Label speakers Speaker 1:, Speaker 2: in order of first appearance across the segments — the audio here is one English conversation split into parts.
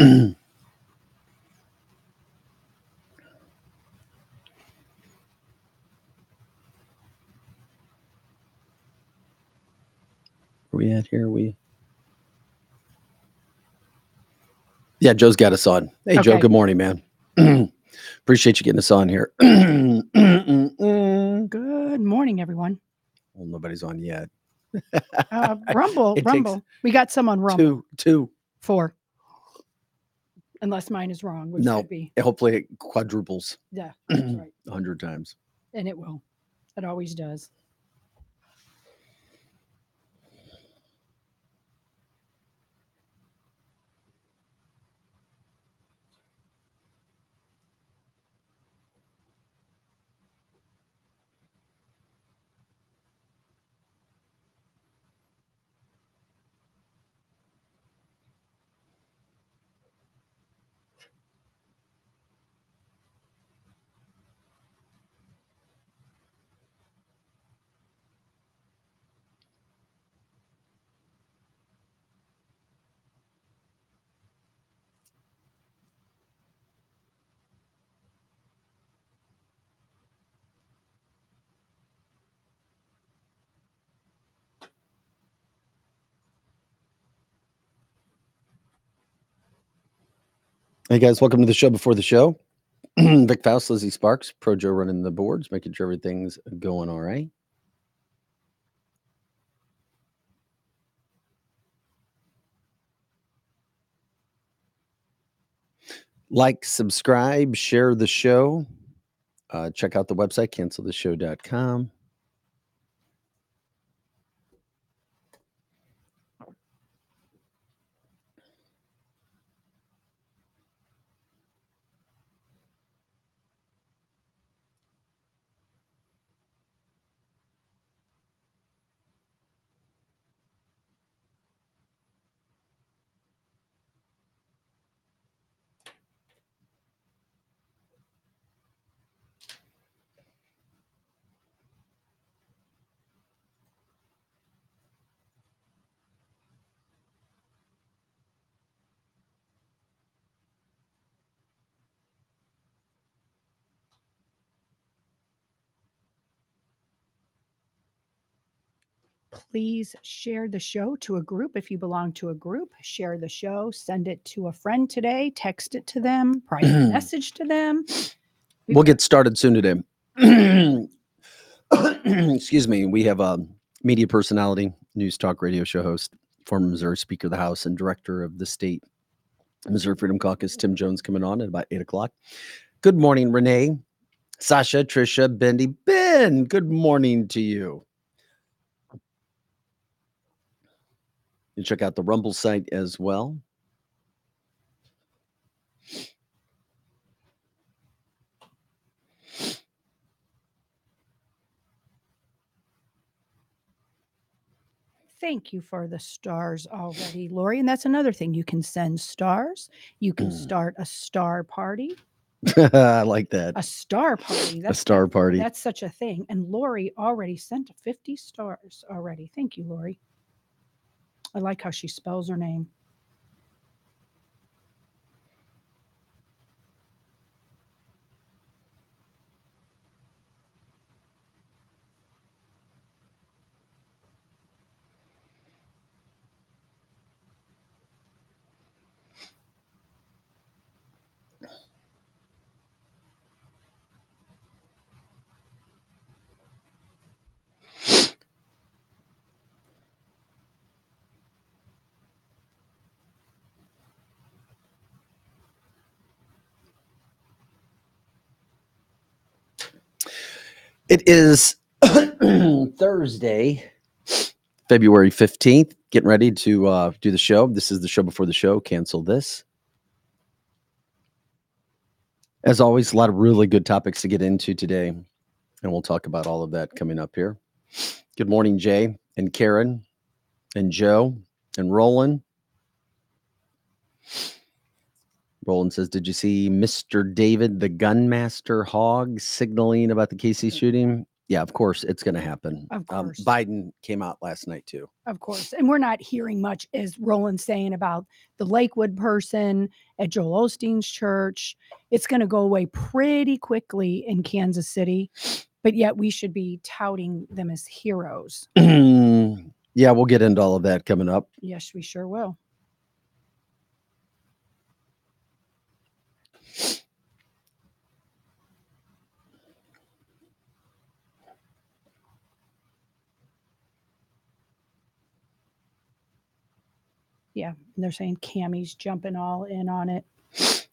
Speaker 1: Where we at here? We Yeah, Joe's got us on. Hey Joe, good morning, man. Appreciate you getting us on here.
Speaker 2: Good morning, everyone.
Speaker 1: nobody's on yet.
Speaker 2: Uh, Rumble,
Speaker 1: It takes
Speaker 2: Rumble. We got some on Rumble.
Speaker 1: Two, two.
Speaker 2: Four. Unless mine is wrong, which
Speaker 1: No.
Speaker 2: could be.
Speaker 1: Hopefully it quadruples
Speaker 2: Yeah, that's right.
Speaker 1: a hundred times.
Speaker 2: And it will. It always does.
Speaker 1: Hey guys, welcome to the show before the show. Vic Faust, Lizzie Sparks, Pro Joe running the boards, making sure everything's going all right. Like, subscribe, share the show. Uh, check out the website, canceltheshow.com.
Speaker 2: Please share the show to a group if you belong to a group. Share the show, send it to a friend today, text it to them, private message to them. We've
Speaker 1: We'll get started soon today. Excuse me. We have a media personality, news talk radio show host, former Missouri Speaker of the House, and director of the state Missouri Freedom Caucus, Tim Jones, coming on at about eight o'clock. Good morning, Renee, Sasha, Trisha, Bendy, Ben. Good morning to you. You check out the Rumble site as well.
Speaker 2: Thank you for the stars already, Lori. And that's another thing. You can send stars. You can
Speaker 1: Mm.
Speaker 2: start a star party.
Speaker 1: I like that.
Speaker 2: A star party.
Speaker 1: A star party.
Speaker 2: That's such a thing. And Lori already sent 50 stars already. Thank you, Lori. I like how she spells her name.
Speaker 1: It is Thursday, February 15th. Getting ready to uh, do the show. This is the show before the show. Cancel this. As always, a lot of really good topics to get into today. And we'll talk about all of that coming up here. Good morning, Jay and Karen and Joe and Roland. Roland says, Did you see Mr. David, the gunmaster hog, signaling about the KC shooting? yeah, of course it's going to happen.
Speaker 2: Of
Speaker 1: Um,
Speaker 2: course.
Speaker 1: Biden came out last night too.
Speaker 2: Of course. And we're not hearing much, as Roland's saying, about the Lakewood person at Joel Osteen's church. It's going to go away pretty quickly in Kansas City, but yet we should be touting them as heroes.
Speaker 1: yeah, we'll get into all of that coming up.
Speaker 2: Yes, we sure will. Yeah, and they're saying Cammy's jumping all in on it.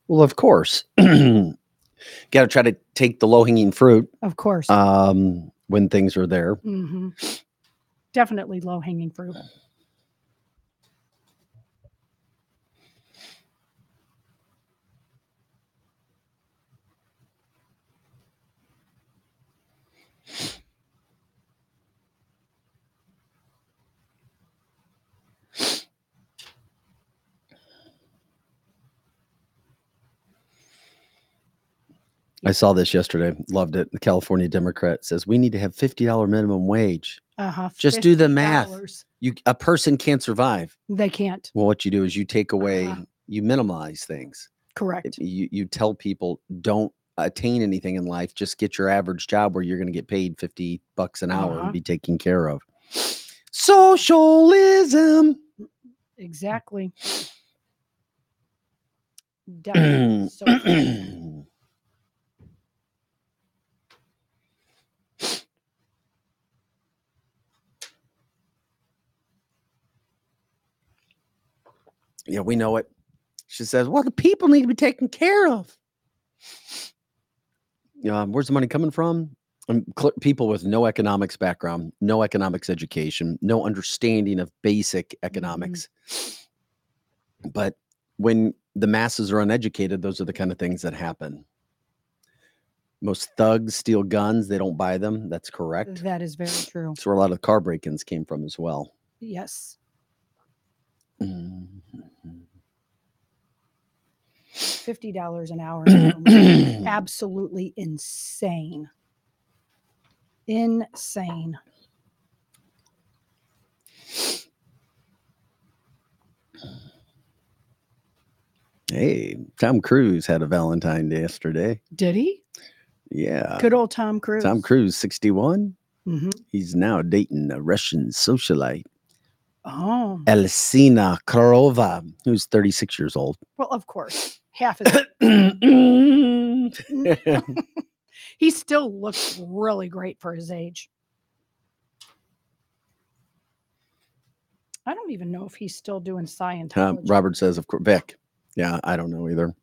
Speaker 1: Well, of course, got to try to take the low hanging fruit
Speaker 2: Of course.
Speaker 1: um, when things are there.
Speaker 2: hmm Definitely low hanging fruit.
Speaker 1: I saw this yesterday. Loved it. The California Democrat says we need to have fifty dollar minimum wage.
Speaker 2: Uh-huh.
Speaker 1: Just do the math.
Speaker 2: $50.
Speaker 1: You a person can't survive.
Speaker 2: They can't.
Speaker 1: Well, what you do is you take away,
Speaker 2: Uh-huh.
Speaker 1: you minimize things.
Speaker 2: Correct.
Speaker 1: You you tell people don't attain anything in life. Just get your average job where you're going to get paid fifty bucks an hour
Speaker 2: Uh-huh.
Speaker 1: and be taken care of. Socialism.
Speaker 2: Exactly.
Speaker 1: yeah, we know it. She says, "Well, the people need to be taken care of." Um, where's the money coming from? Um, cl- people with no economics background, no economics education, no understanding of basic economics. But when the masses are uneducated, those are the kind of things that happen. Most thugs steal guns; they don't buy them. That's correct.
Speaker 2: that is very true.
Speaker 1: That's where a lot of car break-ins came from as well.
Speaker 2: Yes.
Speaker 1: Mhm.
Speaker 2: Fifty dollars an hour. absolutely insane. Insane.
Speaker 1: Hey, Tom Cruise had a Valentine Day yesterday.
Speaker 2: Did he?
Speaker 1: Yeah.
Speaker 2: Good old Tom Cruise.
Speaker 1: Tom Cruise, 61.
Speaker 2: Mhm.
Speaker 1: He's now dating a Russian socialite,
Speaker 2: Oh,
Speaker 1: Elsina Khayrova, who's 36 years old.
Speaker 2: well, of course. Half
Speaker 1: yeah,
Speaker 2: he still looks really great for his age. I don't even know if he's still doing Scientology.
Speaker 1: Robert says, of course, Vic. Yeah, I don't know either.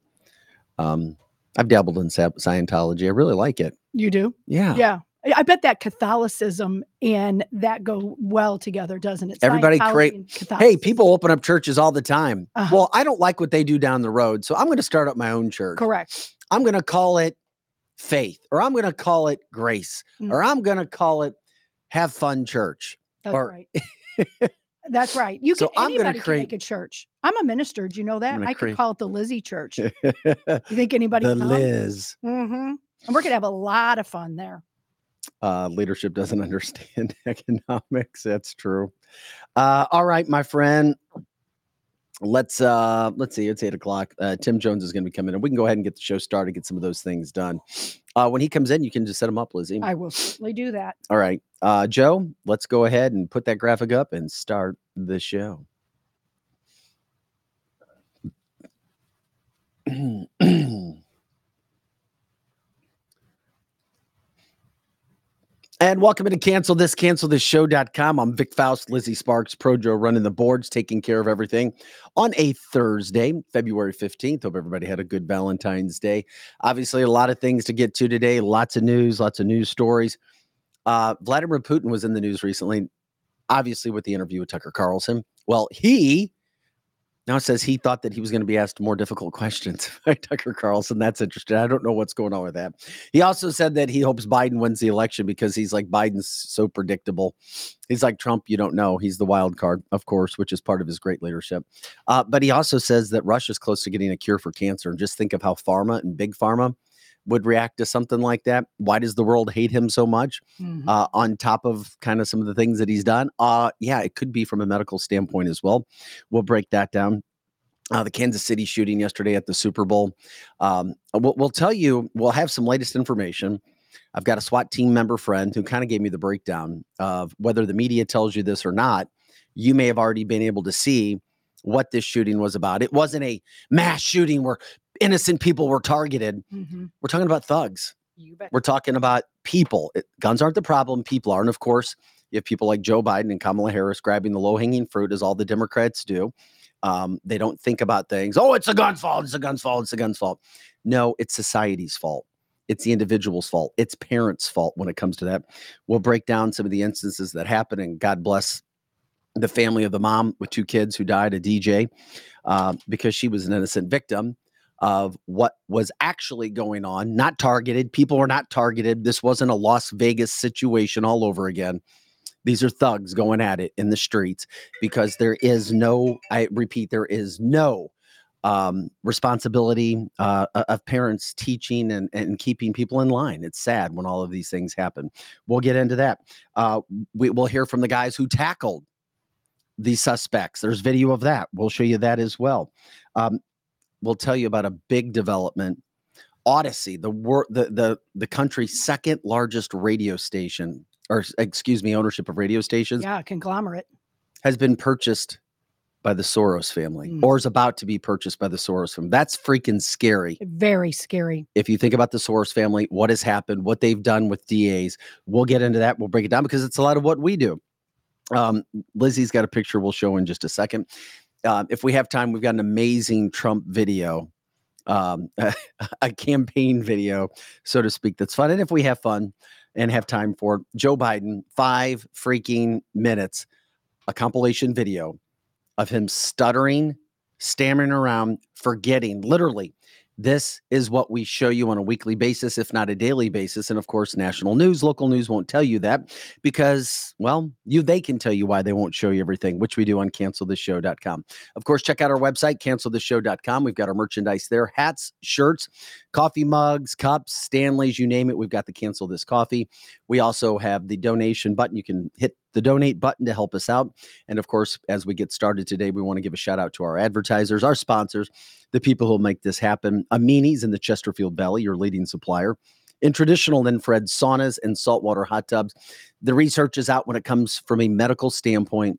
Speaker 1: Um, I've dabbled in Scientology. I really like it.
Speaker 2: You do?
Speaker 1: Yeah.
Speaker 2: Yeah. I bet that Catholicism and that go well together, doesn't it?
Speaker 1: Everybody create- Hey, people open up churches all the time.
Speaker 2: Uh-huh.
Speaker 1: Well, I don't like what they do down the road, so I'm going to start up my own church.
Speaker 2: Correct.
Speaker 1: I'm going to call it faith, or I'm going to call it grace,
Speaker 2: Mm.
Speaker 1: or I'm going to call it have fun church.
Speaker 2: That's
Speaker 1: Or-
Speaker 2: right. That's right. You
Speaker 1: So
Speaker 2: can
Speaker 1: I'm gonna
Speaker 2: anybody can make
Speaker 1: create-
Speaker 2: a church. I'm a minister. Do you know that? I could
Speaker 1: create-
Speaker 2: call it the Lizzie Church. You think anybody come?
Speaker 1: Liz
Speaker 2: Mm-hmm. And we're gonna have a lot of fun there.
Speaker 1: Uh, leadership doesn't understand economics. That's true. Uh, all right, my friend. Let's uh let's see. It's eight o'clock. Uh, Tim Jones is going to be coming in. We can go ahead and get the show started. Get some of those things done. Uh, when he comes in, you can just set him up, Lizzie.
Speaker 2: I will certainly do that.
Speaker 1: All right, uh, Joe. Let's go ahead and put that graphic up and start the show. And welcome to cancel this, cancel this show.com. I'm Vic Faust, Lizzie Sparks, Pro Joe running the boards, taking care of everything on a Thursday, February 15th. Hope everybody had a good Valentine's Day. Obviously, a lot of things to get to today, lots of news, lots of news stories. Uh, Vladimir Putin was in the news recently, obviously, with the interview with Tucker Carlson. Well, he now it says he thought that he was going to be asked more difficult questions by Tucker Carlson. That's interesting. I don't know what's going on with that. He also said that he hopes Biden wins the election because he's like Biden's so predictable. He's like Trump. You don't know. He's the wild card, of course, which is part of his great leadership. Uh, but he also says that Russia's close to getting a cure for cancer. And just think of how pharma and big pharma would react to something like that. Why does the world hate him so much?
Speaker 2: Mhm.
Speaker 1: uh, on top of kind of some of the things that he's done. Uh, yeah, it could be from a medical standpoint as well. We'll break that down. Uh, the Kansas City shooting yesterday at the Super Bowl. Um, we'll, we'll tell you, we'll have some latest information. I've got a SWAT team member friend who kind of gave me the breakdown of whether the media tells you this or not. You may have already been able to see what this shooting was about. It wasn't a mass shooting where innocent people were targeted.
Speaker 2: Mhm.
Speaker 1: We're talking about thugs. We're talking about people. It- guns aren't the problem. People are. And of course, you have people like Joe Biden and Kamala Harris grabbing the low hanging fruit, as all the Democrats do. Um, they don't think about things. Oh, it's a gun's fault. It's a gun's fault. It's a gun's fault. No, it's society's fault. It's the individual's fault. It's parents' fault when it comes to that. We'll break down some of the instances that happen, and God bless the family of the mom with two kids who died, a DJ, uh, because she was an innocent victim of what was actually going on, not targeted. People were not targeted. This wasn't a Las Vegas situation all over again. These are thugs going at it in the streets because there is no, I repeat, there is no um, responsibility uh, of parents teaching and, and keeping people in line. It's sad when all of these things happen. We'll get into that. Uh, we, we'll hear from the guys who tackled the suspects. There's video of that. We'll show you that as well. Um, we'll tell you about a big development. Audacy, the wor- the the the country's second largest radio station, or excuse me, ownership of radio stations,
Speaker 2: Yeah, conglomerate.
Speaker 1: has been purchased by the Soros family,
Speaker 2: Mm.
Speaker 1: or is about to be purchased by the Soros family. That's freaking scary.
Speaker 2: Very scary.
Speaker 1: If you think about the Soros family, what has happened, what they've done with DAs, we'll get into that. We'll break it down because it's a lot of what we do. Um, Lizzie's got a picture we'll show in just a second. Uh, if we have time, we've got an amazing Trump video, um, a campaign video, so to speak, that's fun. And if we have fun and have time for Joe Biden, five freaking minutes, a compilation video of him stuttering, stammering around, forgetting. Literally, this is what we show you on a weekly basis, if not a daily basis. And of course, national news, local news won't tell you that because, well, you they can tell you why they won't show you everything, which we do on canceltheshow.com. Of course, check out our website, canceltheshow.com. We've got our merchandise there hats, shirts, coffee mugs, cups, Stanleys, you name it. We've got the cancel this coffee. We also have the donation button. You can hit the donate button to help us out. And of course, as we get started today, we want to give a shout out to our advertisers, our sponsors, the people who make this happen. Amini's in the Chesterfield Valley, your leading supplier. In traditional infrared saunas and saltwater hot tubs, the research is out when it comes from a medical standpoint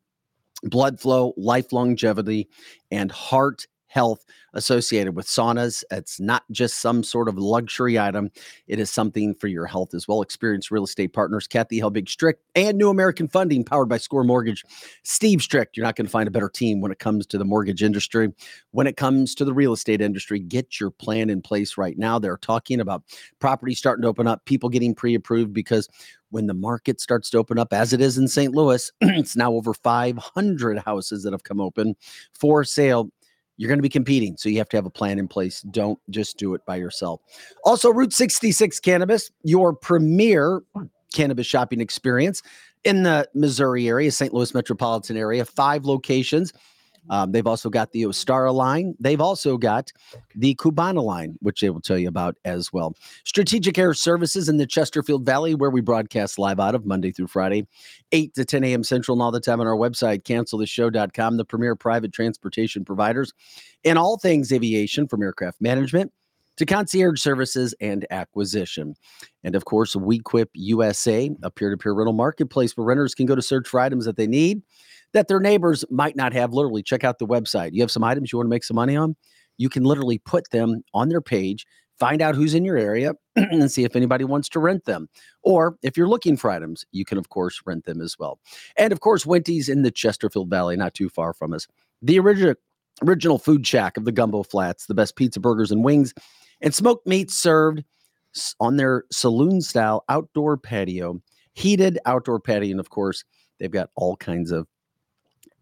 Speaker 1: blood flow, life longevity, and heart health associated with saunas. It's not just some sort of luxury item, it is something for your health as well. Experienced real estate partners, Kathy Helbig Strick, and New American Funding, powered by Score Mortgage. Steve Strick, you're not going to find a better team when it comes to the mortgage industry. When it comes to the real estate industry, get your plan in place right now. They're talking about property starting to open up, people getting pre approved because when the market starts to open up, as it is in St. Louis, it's now over 500 houses that have come open for sale. You're going to be competing, so you have to have a plan in place. Don't just do it by yourself. Also, Route 66 Cannabis, your premier cannabis shopping experience in the Missouri area, St. Louis metropolitan area, five locations. Um, they've also got the Ostara line. They've also got the Cubana line, which they will tell you about as well. Strategic Air Services in the Chesterfield Valley, where we broadcast live out of Monday through Friday, 8 to 10 a.m. Central, and all the time on our website, canceltheshow.com, the premier private transportation providers in all things aviation from aircraft management to concierge services and acquisition. And of course, WeQuip USA, a peer to peer rental marketplace where renters can go to search for items that they need that their neighbors might not have. Literally, check out the website. You have some items you want to make some money on, you can literally put them on their page, find out who's in your area, and see if anybody wants to rent them. Or if you're looking for items, you can, of course, rent them as well. And of course, Winty's in the Chesterfield Valley, not too far from us. The original original food shack of the Gumbo Flats, the best pizza, burgers, and wings, and smoked meats served on their saloon style outdoor patio, heated outdoor patio. And of course, they've got all kinds of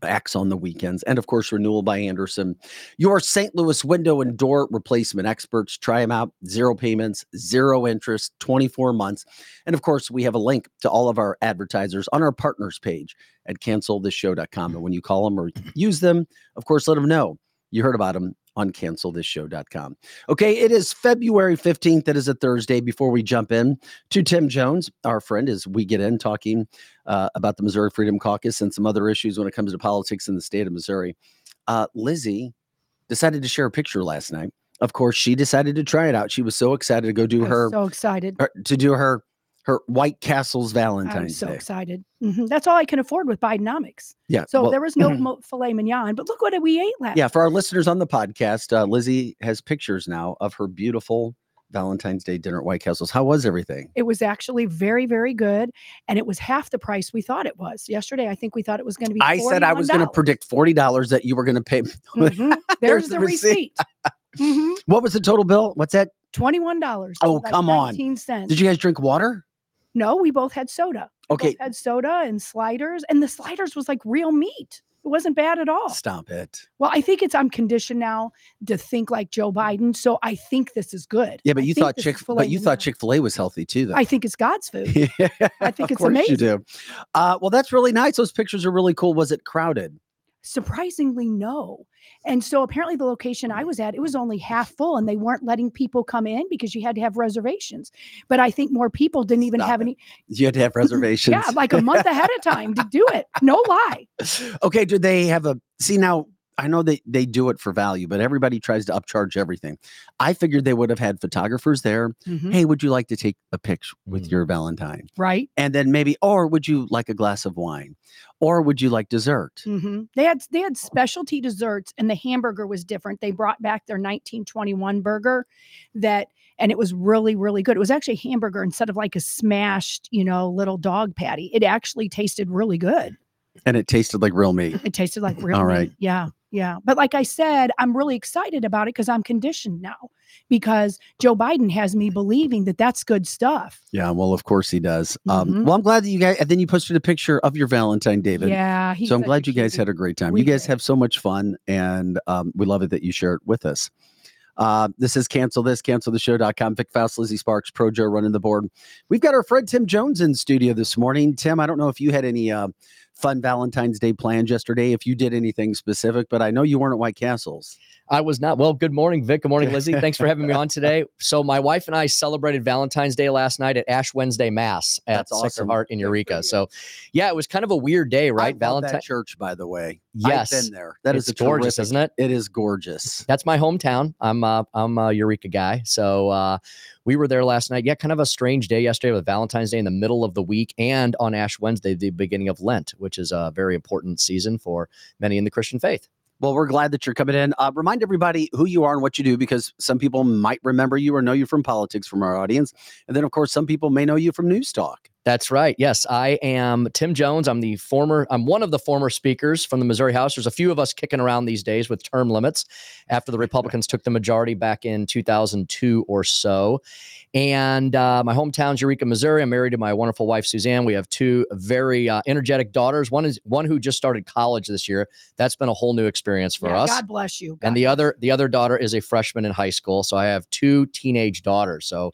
Speaker 1: acts on the weekends. And of course, Renewal by Andersen, your St. Louis window and door replacement experts. Try them out. Zero payments, zero interest, 24 months. And of course, we have a link to all of our advertisers on our partners page at cancelthisshow.com. And when you call them or use them, of course, let them know you heard about them on cancelthisshow.com. Okay, it is February 15th. It is a Thursday. Before we jump in to Tim Jones, our friend, as we get in talking uh, about the Missouri Freedom Caucus and some other issues when it comes to politics in the state of Missouri, uh, Lizzie decided to share a picture last night. Of course, she decided to try it out. She was so excited to go do her,
Speaker 2: so excited.
Speaker 1: her to do her her White Castle's Valentine's. Day.
Speaker 2: I'm so
Speaker 1: Day.
Speaker 2: excited. Mhm. That's all I can afford with Bidenomics.
Speaker 1: Yeah.
Speaker 2: So
Speaker 1: well,
Speaker 2: there was no filet mignon, but look what we ate last.
Speaker 1: yeah, for our listeners on the podcast, uh, Lizzie has pictures now of her beautiful Valentine's Day dinner at White Castle's. How was everything?
Speaker 2: It was actually very, very good, and it was half the price we thought it was. Yesterday, I think we thought it was going to be.
Speaker 1: I said I was going to predict forty dollars that you were going to pay.
Speaker 2: Mhm. There's,
Speaker 1: the
Speaker 2: the
Speaker 1: receipt.
Speaker 2: receipt. hmm
Speaker 1: what was the total bill? What's that?
Speaker 2: Twenty-one dollars.
Speaker 1: Oh, come on.
Speaker 2: Nineteen cents.
Speaker 1: Did you guys drink water?
Speaker 2: No, we both had soda. We both
Speaker 1: Okay,
Speaker 2: had soda and sliders, and the sliders was like real meat. It wasn't bad at all.
Speaker 1: stop it.
Speaker 2: Well, I think it's I'm conditioned now to think like Joe Biden, so I think this is good.
Speaker 1: Yeah, but
Speaker 2: I
Speaker 1: you
Speaker 2: think
Speaker 1: thought
Speaker 2: this
Speaker 1: Chick,
Speaker 2: filet
Speaker 1: but you thought. Chick Fil A was healthy too, though.
Speaker 2: I think it's God's food. I think
Speaker 1: of
Speaker 2: it's
Speaker 1: course You
Speaker 2: amazing.
Speaker 1: do. Uh, well, that's really nice. Those pictures are really cool. Was it crowded?
Speaker 2: Surprisingly, no. And so apparently, the location I mm. was at, it was only half full, and they weren't letting people come in because you had to have reservations. But I think more people didn't even
Speaker 1: Stop
Speaker 2: have
Speaker 1: it.
Speaker 2: any.
Speaker 1: You had to have reservations.
Speaker 2: Yeah, like a month ahead of time to do it. No lie.
Speaker 1: okay, do they have a see now? I know they they do it for value, but everybody tries to upcharge everything. I figured they would have had photographers there.
Speaker 2: Mhm.
Speaker 1: Hey, would you like to take a picture with
Speaker 3: Mm.
Speaker 1: your Valentine?
Speaker 2: Right.
Speaker 1: And then maybe, or would you like a glass of wine? Or would you like dessert?
Speaker 2: hmm They had they had specialty desserts, and the hamburger was different. They brought back their 1921 burger, that and it was really really good. It was actually a hamburger instead of like a smashed, you know, little dog patty. It actually tasted really good.
Speaker 1: And it tasted like real meat.
Speaker 2: It tasted like real.
Speaker 1: All
Speaker 2: meat.
Speaker 1: right.
Speaker 2: Yeah. Yeah. But like I said, I'm really excited about it because I'm conditioned now because Joe Biden has me believing that that's good stuff.
Speaker 1: Yeah, well, of course he does. Um,
Speaker 2: Mhm.
Speaker 1: well, I'm glad that you guys, and then you posted a picture of your Valentine, David.
Speaker 2: yeah. he's
Speaker 1: so I'm glad you guys had a great time. You guys
Speaker 2: did.
Speaker 1: have so much fun, and um, we love it that you share it with us. Uh, this is cancel this, cancel the show.com. Vic Faust, Lizzie Sparks, Pro Joe running the board. We've got our friend Tim Jones in studio this morning. Tim, I don't know if you had any uh, fun Valentine's Day plans yesterday, if you did anything specific, but I know you weren't at White Castles.
Speaker 3: I was not. Well, good morning, Vic. Good morning, Lizzie. Thanks for having me on today. So, my wife and I celebrated Valentine's Day last night at Ash Wednesday Mass at
Speaker 1: That's
Speaker 3: Sacred
Speaker 1: awesome.
Speaker 3: Heart in Eureka. So, yeah, it was kind of a weird day, right?
Speaker 1: I love
Speaker 3: Valentine.
Speaker 1: church, by the way.
Speaker 3: Yes,
Speaker 1: I've been there. That is
Speaker 3: it's
Speaker 1: a
Speaker 3: gorgeous,
Speaker 1: terrific-
Speaker 3: isn't it?
Speaker 1: It is gorgeous.
Speaker 3: That's my hometown. I'm uh, I'm a Eureka guy. So uh, we were there last night. Yeah, kind of a strange day yesterday with Valentine's Day in the middle of the week and on Ash Wednesday, the beginning of Lent, which is a very important season for many in the Christian faith.
Speaker 1: Well, we're glad that you're coming in. Uh, remind everybody who you are and what you do because some people might remember you or know you from politics from our audience. And then, of course, some people may know you from News Talk.
Speaker 3: That's right. Yes, I am Tim Jones. I'm the former, I'm one of the former speakers from the Missouri House. There's a few of us kicking around these days with term limits after the Republicans took the majority back in 2002 or so. And uh, my hometown's Eureka, Missouri. I'm married to my wonderful wife, Suzanne. We have two very uh, energetic daughters. One is one who just started college this year. That's been a whole new experience for
Speaker 2: Yeah,
Speaker 3: us
Speaker 2: God bless you.
Speaker 3: and the other the other daughter is a freshman in high school so i have two teenage daughters so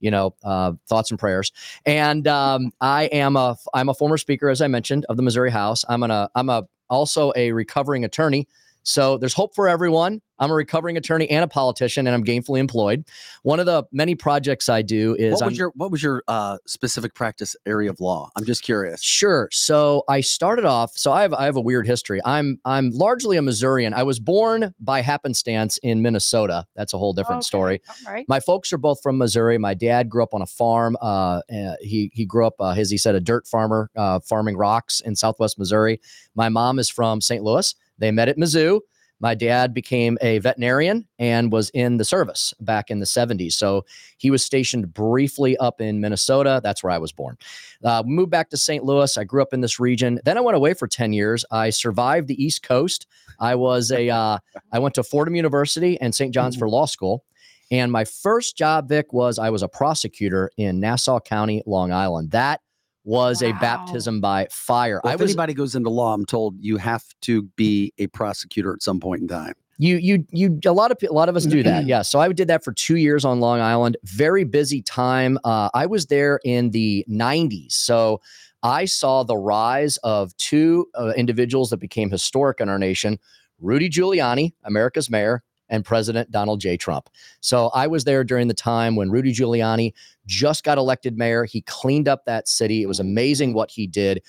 Speaker 3: you know uh, thoughts and prayers and um, i am a i'm a former speaker as i mentioned of the missouri house i'm an a i'm a also a recovering attorney so there's hope for everyone i'm a recovering attorney and a politician and i'm gainfully employed one of the many projects i do is
Speaker 1: What
Speaker 3: I'm,
Speaker 1: was your What was your uh, specific practice area of law? I'm just curious.
Speaker 3: Sure. So I started off. So I have I have a weird history. I'm I'm largely a Missourian. I was born by happenstance in Minnesota. That's a whole different
Speaker 2: Okay,
Speaker 3: story.
Speaker 2: all right.
Speaker 3: My folks are both from Missouri. My dad grew up on a farm. Uh, uh, he he grew up, uh, as he said, a dirt farmer, uh, farming rocks in Southwest Missouri. My mom is from St. Louis. They met at Mizzou. My dad became a veterinarian and was in the service back in the 70s. So he was stationed briefly up in Minnesota. That's where I was born. Uh, moved back to St. Louis. I grew up in this region. Then I went away for 10 years. I survived the East Coast. I was a, uh, I went to Fordham University and St. John's for law school. And my first job, Vic, was I was a prosecutor in Nassau County, Long Island. That was a baptism by fire.
Speaker 1: Well,
Speaker 3: I
Speaker 1: if
Speaker 3: was
Speaker 1: anybody goes into law, I'm told you have to be a prosecutor at some point in time.
Speaker 3: you you you a lot of a lot of us do that yeah. So i did that for two years on long island. Very busy time. Uh, i was there in the 90s so i saw the rise of two uh, individuals that became historic in our nation. Rudy giuliani america's mayor and President Donald J. Trump. So I was there during the time when Rudy Giuliani just got elected mayor. He cleaned up that city. It was amazing what he did.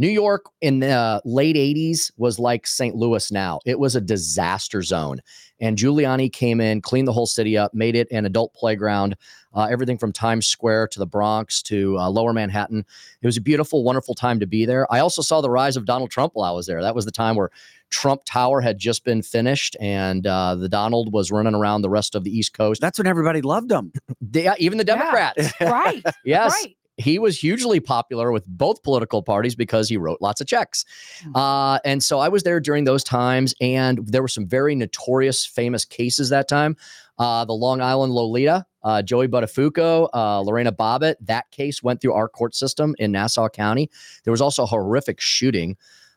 Speaker 3: New York in the late 80s was like St. Louis now. It was a disaster zone. And Giuliani came in, cleaned the whole city up, made it an adult playground, uh, everything from Times Square to the Bronx to uh, lower Manhattan. It was a beautiful, wonderful time to be there. I also saw the rise of Donald Trump while I was there. That was the time where Trump Tower had just been finished and uh, the Donald was running around the rest of the East Coast.
Speaker 1: That's when everybody loved him.
Speaker 3: They, even the
Speaker 2: Yeah.
Speaker 3: Democrats.
Speaker 2: right.
Speaker 3: yes.
Speaker 2: Right.
Speaker 3: He was hugely popular with both political parties because he wrote lots of checks.
Speaker 2: Mhm.
Speaker 3: Uh, and so I was there during those times, and there were some very notorious, famous cases that time. Uh, the Long Island Lolita, uh, Joey Buttafuoco, uh, Lorena Bobbitt. That case went through our court system in Nassau County. There was also a horrific shooting.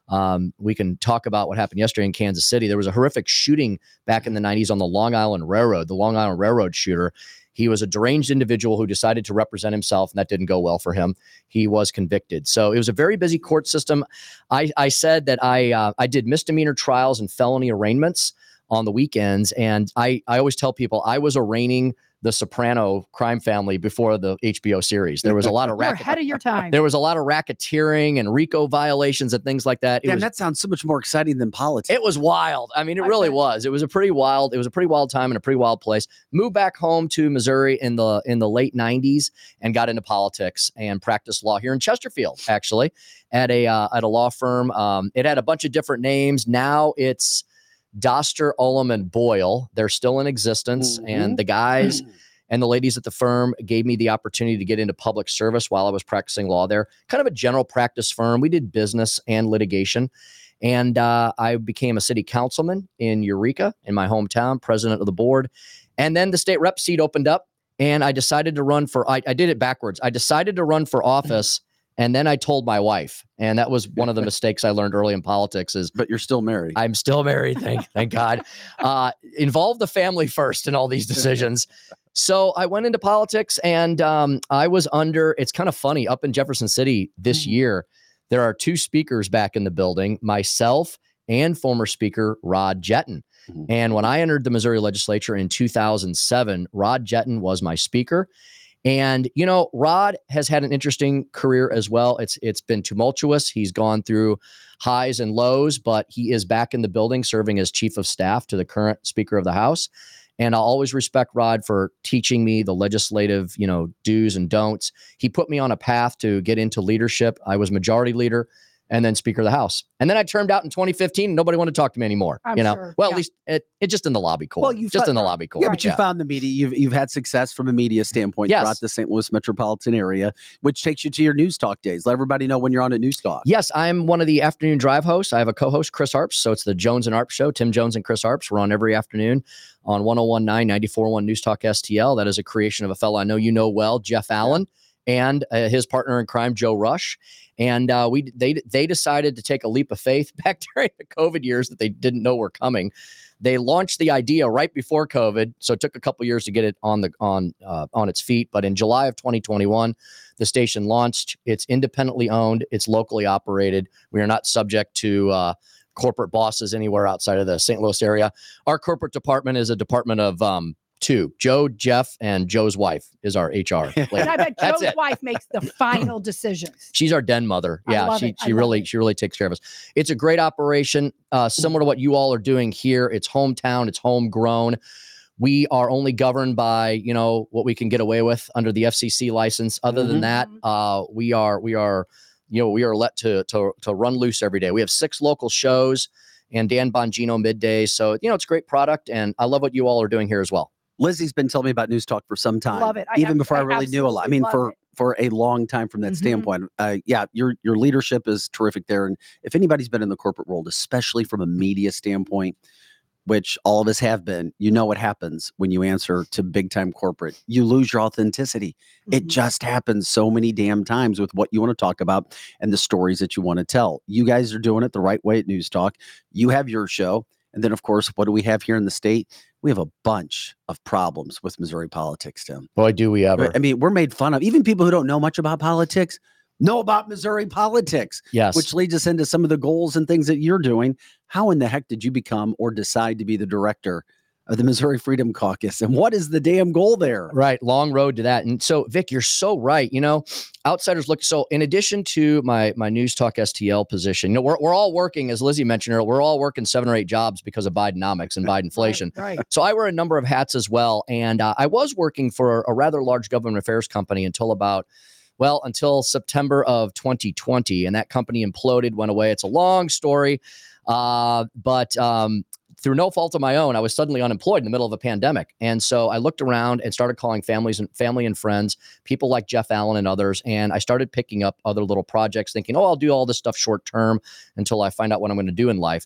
Speaker 3: Um, we can talk about what happened yesterday in Kansas City. There was a horrific shooting back in the 90s on the Long Island Railroad, the Long Island Railroad shooter. He was a deranged individual who decided to represent himself, and that didn't go well for him. He was convicted. So it was a very busy court system. I, I said that I uh, I did misdemeanor trials and felony arraignments on the weekends, and I I always tell people I was arraigning the Soprano crime family before the HBO series. There was a lot of racket.
Speaker 2: ahead of your time.
Speaker 3: There was a lot of racketeering and RICO violations and things like that. It
Speaker 1: Damn,
Speaker 3: was
Speaker 1: that sounds so much more exciting than politics.
Speaker 3: it was wild. I mean, it
Speaker 2: I
Speaker 3: really
Speaker 2: bet.
Speaker 3: was. It was a pretty wild. It was a pretty wild time in a pretty wild place. Moved back home to Missouri in the in the late '90s and got into politics and practiced law here in Chesterfield, actually, at a uh, at a law firm. Um, it had a bunch of different names. Now it's Doster, Ullom, and Boyle. They're still in existence,
Speaker 1: Mhm.
Speaker 3: and the guys and the ladies at the firm gave me the opportunity to get into public service while I was practicing law there. Kind of a general practice firm. We did business and litigation. And uh, I became a city councilman in Eureka, in my hometown, president of the board. And then the state rep seat opened up, and I decided to run for. I, I did it backwards. I decided to run for office, and then I told my wife, and that was one of the mistakes I learned early in politics. Is
Speaker 1: but you're still married.
Speaker 3: I'm still married, thank thank God. Uh, involve the family first in all these decisions. So I went into politics, and um, I was under. It's kind of funny up in Jefferson City this
Speaker 2: Mhm.
Speaker 3: year. There are two speakers back in the building, myself and former Speaker Rod Jetton.
Speaker 1: Mhm.
Speaker 3: And when I entered the Missouri legislature in 2007, Rod Jetton was my speaker. And you know, Rod has had an interesting career as well. It's it's been tumultuous. He's gone through highs and lows, but he is back in the building serving as chief of staff to the current Speaker of the House. And I'll always respect Rod for teaching me the legislative, you know, do's and don'ts. He put me on a path to get into leadership. I was majority leader and then Speaker of the House. And then I turned out in 2015. And nobody wanted to talk to me anymore.
Speaker 2: I'm
Speaker 3: you know,
Speaker 2: sure,
Speaker 3: well,
Speaker 2: yeah.
Speaker 3: at least it, it just in the lobby court.
Speaker 1: Well, you
Speaker 3: just in the lobby court.
Speaker 1: yeah, but you found the media. You've you've had success from a media standpoint
Speaker 3: Yes.
Speaker 1: throughout the St. Louis metropolitan area, which takes you to your news talk days. Let everybody know when you're on at News Talk.
Speaker 3: Yes, I'm one of the afternoon drive hosts. I have a co-host, Chris Arps. So it's the Jones and Arp show. Tim Jones and Chris Arps. We're on every afternoon on 1019 941 News Talk STL. That is a creation of a fellow I know you know well, Jeff Allen, and uh, his partner in crime, Joe Rush. And uh, we they they decided to take a leap of faith back during the COVID years that they didn't know were coming. They launched the idea right before COVID, so it took a couple years to get it on the on uh, on its feet. But in July of 2021, the station launched. It's independently owned. It's locally operated. We are not subject to uh, corporate bosses anywhere outside of the St. Louis area. Our corporate department is a department of um, two: Joe, Jeff, and Joe's wife is our HR.
Speaker 2: and. I bet
Speaker 3: That's
Speaker 2: Joe's
Speaker 3: it.
Speaker 2: wife makes the final decisions.
Speaker 3: She's our den mother. Yeah, she
Speaker 2: it.
Speaker 3: She really
Speaker 2: it.
Speaker 3: she really takes care of us. It's a great operation, uh, similar to what you all are doing here. It's hometown. It's homegrown. We are only governed by you know what we can get away with under the FCC license. Other than
Speaker 1: Mhm.
Speaker 3: that, uh, we are we are you know we are let to to to run loose every day. We have six local shows and Dan Bongino midday. So you know it's a great product, and I love what you all are doing here as well.
Speaker 1: Lizzie's been telling me about News Talk for some time.
Speaker 2: Love it. I
Speaker 1: even before I,
Speaker 2: I
Speaker 1: really knew a lot. I mean, for
Speaker 2: it.
Speaker 1: for a long time from that
Speaker 2: Mhm.
Speaker 1: standpoint. Uh, yeah, your your leadership is terrific there. And if anybody's been in the corporate world, especially from a media standpoint, which all of us have been, you know what happens when you answer to big time corporate. You lose your authenticity. It
Speaker 2: Mhm.
Speaker 1: just happens so many damn times with what you want to talk about and the stories that you want to tell. You guys are doing it the right way at News Talk. You have your show. And then, of course, what do we have here in the state? We have a bunch of problems with Missouri politics, Tim.
Speaker 3: Boy, do we ever!
Speaker 1: I mean, we're made fun of. Even people who don't know much about politics know about Missouri politics,
Speaker 3: yes,
Speaker 1: which leads us into some of the goals and things that you're doing. How in the heck did you become or decide to be the director of the Missouri Freedom Caucus. And what is the damn goal there?
Speaker 3: Right, long road to that. And so, Vic, you're so right. You know, outsiders look. So, in addition to my my News Talk STL position, you know, we're we're all working, as Lizzie mentioned earlier, we're all working seven or eight jobs because of Bidenomics and Bidenflation.
Speaker 2: Right. right.
Speaker 3: So I wear a number of hats as well, and uh, I was working for a rather large government affairs company until about. Well, until September of 2020, and that company imploded, went away. It's a long story, uh, but um, through no fault of my own, I was suddenly unemployed in the middle of a pandemic. And so I looked around and started calling families and family and friends, people like Jeff Allen and others. And I started picking up other little projects, thinking, oh, I'll do all this stuff short term until I find out what I'm going to do in life.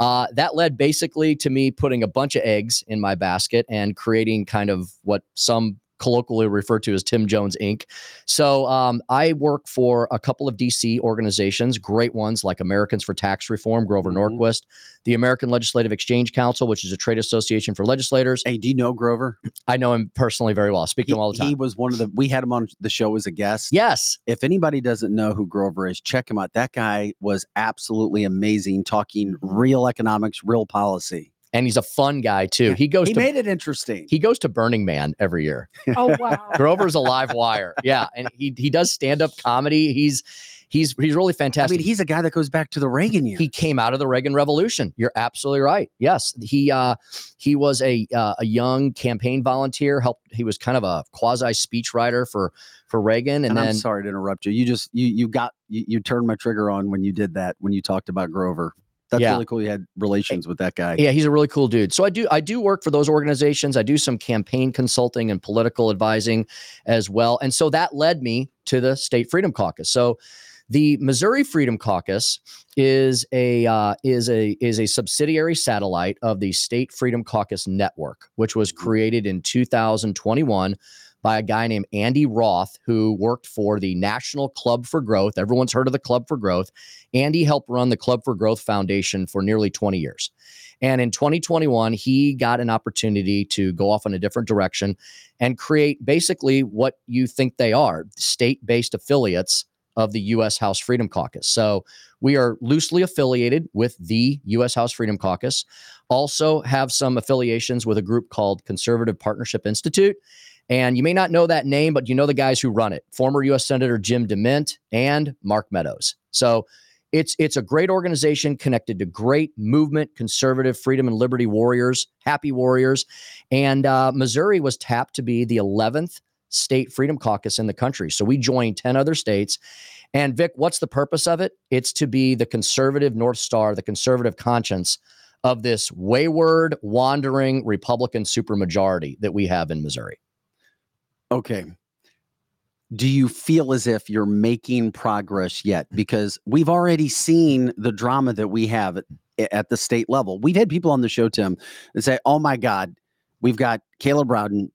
Speaker 3: Uh, that led basically to me putting a bunch of eggs in my basket and creating kind of what some colloquially referred to as Tim Jones Inc. So um, I work for a couple of DC organizations, great ones like Americans for Tax Reform, Grover
Speaker 1: Mhm.
Speaker 3: Norquist, the American Legislative Exchange Council, which is a trade association for legislators.
Speaker 1: Hey, do you know Grover?
Speaker 3: I know him personally very well. I speak
Speaker 1: He,
Speaker 3: to him all the time.
Speaker 1: he was one of the, we had him on the show as a guest.
Speaker 3: Yes.
Speaker 1: If anybody doesn't know who Grover is, check him out. That guy was absolutely amazing, talking
Speaker 3: Mm-hmm.
Speaker 1: real economics, real policy.
Speaker 3: And he's a fun guy too.
Speaker 1: Yeah.
Speaker 3: He goes
Speaker 1: He
Speaker 3: to
Speaker 1: made it interesting.
Speaker 3: he goes to Burning Man every year.
Speaker 2: Oh wow.
Speaker 3: Grover's a live wire. Yeah. And he he does stand-up comedy. He's he's he's really fantastic.
Speaker 1: I
Speaker 3: fantastic.
Speaker 1: mean, he's a guy that goes back to the Reagan years.
Speaker 3: he came out of the Reagan Revolution. You're absolutely right. Yes, he uh, he was a uh, a young campaign volunteer. Helped. He was kind of a quasi speechwriter for for Reagan, and,
Speaker 1: and
Speaker 3: then
Speaker 1: I'm sorry to interrupt you. You just you you got you, you turned my trigger on when you did that when you talked about Grover. That's
Speaker 3: Yeah.
Speaker 1: really cool. You had relations with that guy.
Speaker 3: yeah, he's a really cool dude. So I do I do work for those organizations. I do some campaign consulting and political advising as well, and so that led me to the State Freedom Caucus. So. The Missouri Freedom Caucus is a uh, is a is a subsidiary satellite of the State Freedom Caucus Network, which was created in 2021 by a guy named Andy Roth, who worked for the National Club for Growth. Everyone's heard of the Club for Growth. Andy helped run the Club for Growth Foundation for nearly 20 years. And in 2021, he got an opportunity to go off in a different direction and create basically what you think they are state based affiliates of the U.S. House Freedom Caucus. So we are loosely affiliated with the U.S. House Freedom Caucus, also have some affiliations with a group called Conservative Partnership Institute. And you may not know that name, but you know the guys who run it former U.S. Senator Jim DeMint and Mark Meadows. So it's it's a great organization connected to great movement, conservative freedom and liberty warriors, happy warriors. And uh, Missouri was tapped to be the 11th state freedom caucus in the country. So we joined 10 other states. And Vic, what's the purpose of it? It's to be the conservative North Star, the conservative conscience of this wayward, wandering Republican supermajority that we have in Missouri.
Speaker 1: Okay. Do you feel as if you're making progress yet? Mm. Because we've already seen the drama that we have at, at the state level. We've had people on the show, Tim, and say, "Oh my God, we've got Caleb Rowden,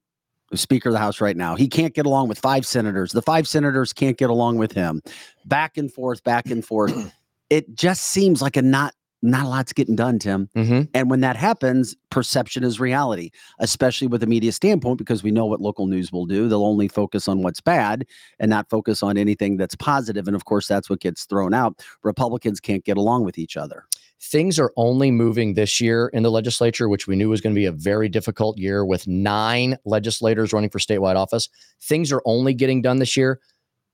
Speaker 1: Speaker of the House right now. He can't get along with five senators. The five senators can't get along with him. Back and forth, back and forth. it just seems like a not not a lot's getting done, Tim.
Speaker 3: Mm-hmm.
Speaker 1: And when that happens, perception is reality, especially with a media standpoint, because we know what local news will do. They'll only focus on what's bad and not focus on anything that's positive. And of course, that's what gets thrown out. Republicans can't get along with each other.
Speaker 3: Things are only moving this year in the legislature, which we knew was going to be a very difficult year with nine legislators running for statewide office. Things are only getting done this year.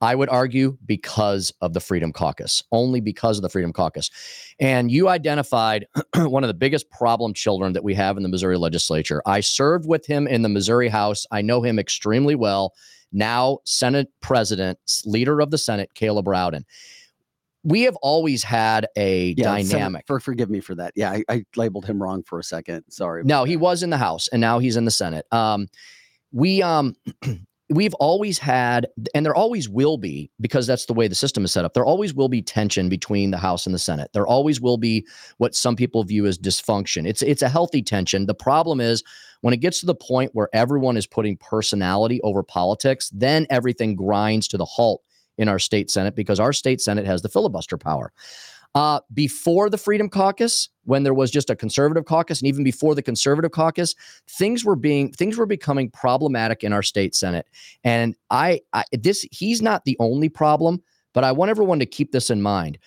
Speaker 3: I would argue because of the Freedom Caucus, only because of the Freedom Caucus. And you identified one of the biggest problem children that we have in the Missouri legislature. I served with him in the Missouri House. I know him extremely well. Now, Senate President, leader of the Senate, Caleb Rowden. We have always had a
Speaker 1: Senate-
Speaker 3: dynamic.
Speaker 1: for forgive me for that. Yeah, I, I labeled him wrong for a second. Sorry.
Speaker 3: No, he
Speaker 1: that.
Speaker 3: was in the House and now he's in the Senate. Um, we um we've always had and there always will be because that's the way the system is set up. There always will be tension between the House and the Senate. There always will be what some people view as dysfunction. It's it's a healthy tension. The problem is when it gets to the point where everyone is putting personality over politics, then everything grinds to the halt in our state Senate because our state Senate has the filibuster power. Uh, before the Freedom Caucus, when there was just a conservative caucus, and even before the conservative caucus, things were being things were becoming problematic in our state Senate. And I, I this he's not the only problem, but I want everyone to keep this in mind.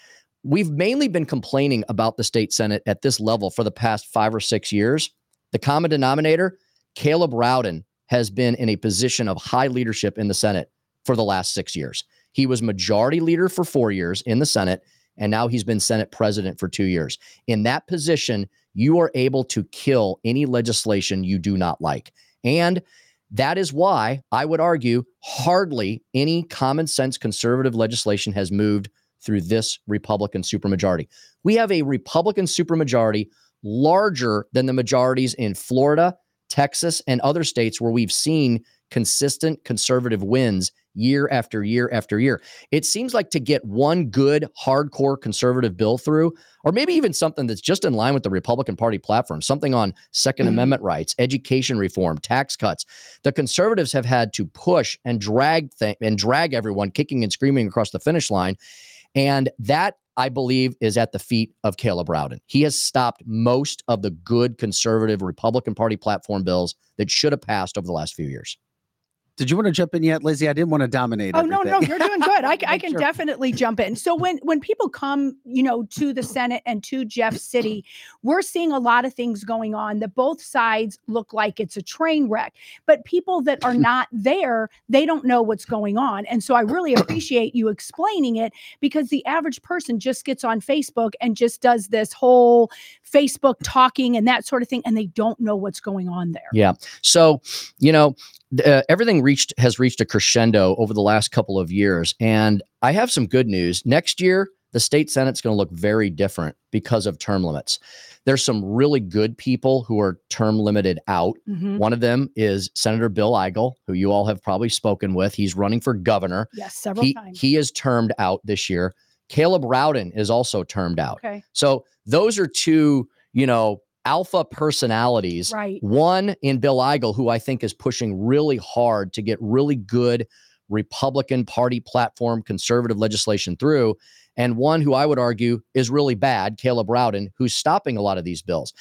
Speaker 3: We've mainly been complaining about the state Senate at this level for the past five or six years. The common denominator Caleb Rowden has been in a position of high leadership in the Senate for the last six years. He was majority leader for four years in the Senate, and now he's been Senate president for two years. In that position, you are able to kill any legislation you do not like. And that is why I would argue hardly any common sense conservative legislation has moved through this Republican supermajority. We have a Republican supermajority larger than the majorities in Florida, Texas, and other states where we've seen consistent conservative wins year after year after year. It seems like to get one good, hardcore conservative bill through, or maybe even something that's just in line with the Republican Party platform, something on 2nd
Speaker 2: Mhm.
Speaker 3: Amendment rights, education reform, tax cuts. The conservatives have had to push and drag th- and drag everyone kicking and screaming across the finish line. And that I believe is at the feet of Caleb Rowden. He has stopped most of the good conservative Republican Party platform bills that should have passed over the last few years.
Speaker 1: Did you want to jump in yet, Lizzie? I didn't want to dominate.
Speaker 2: Oh no, no, you're doing good. I,
Speaker 1: Make
Speaker 2: can
Speaker 1: sure.
Speaker 2: definitely jump in. So when when people come, you know, to the Senate and to Jeff City, we're seeing a lot of things going on that both sides look like it's a train wreck. But people that are not there, they don't know what's going on. And so I really appreciate you explaining it because the average person just gets on Facebook and just does this whole Facebook talking and that sort of thing, and they don't know what's going on there.
Speaker 3: Yeah. So, you know, uh, everything reached has reached a crescendo over the last couple of years, and I have some good news. Next year, the state senate's going to look very different because of term limits. There's some really good people who are term limited out.
Speaker 2: Mhm.
Speaker 3: One of them is Senator Bill Eigel, who you all have probably spoken with. He's running for governor.
Speaker 2: Yes, several
Speaker 3: He
Speaker 2: times.
Speaker 3: he is termed out this year. Caleb Rowden is also termed out.
Speaker 2: okay.
Speaker 3: So those are two, you know, alpha personalities.
Speaker 2: Right.
Speaker 3: One in Bill Eigel, who I think is pushing really hard to get really good Republican Party platform conservative legislation through, and one who I would argue is really bad, Caleb Rowden, who's stopping a lot of these bills.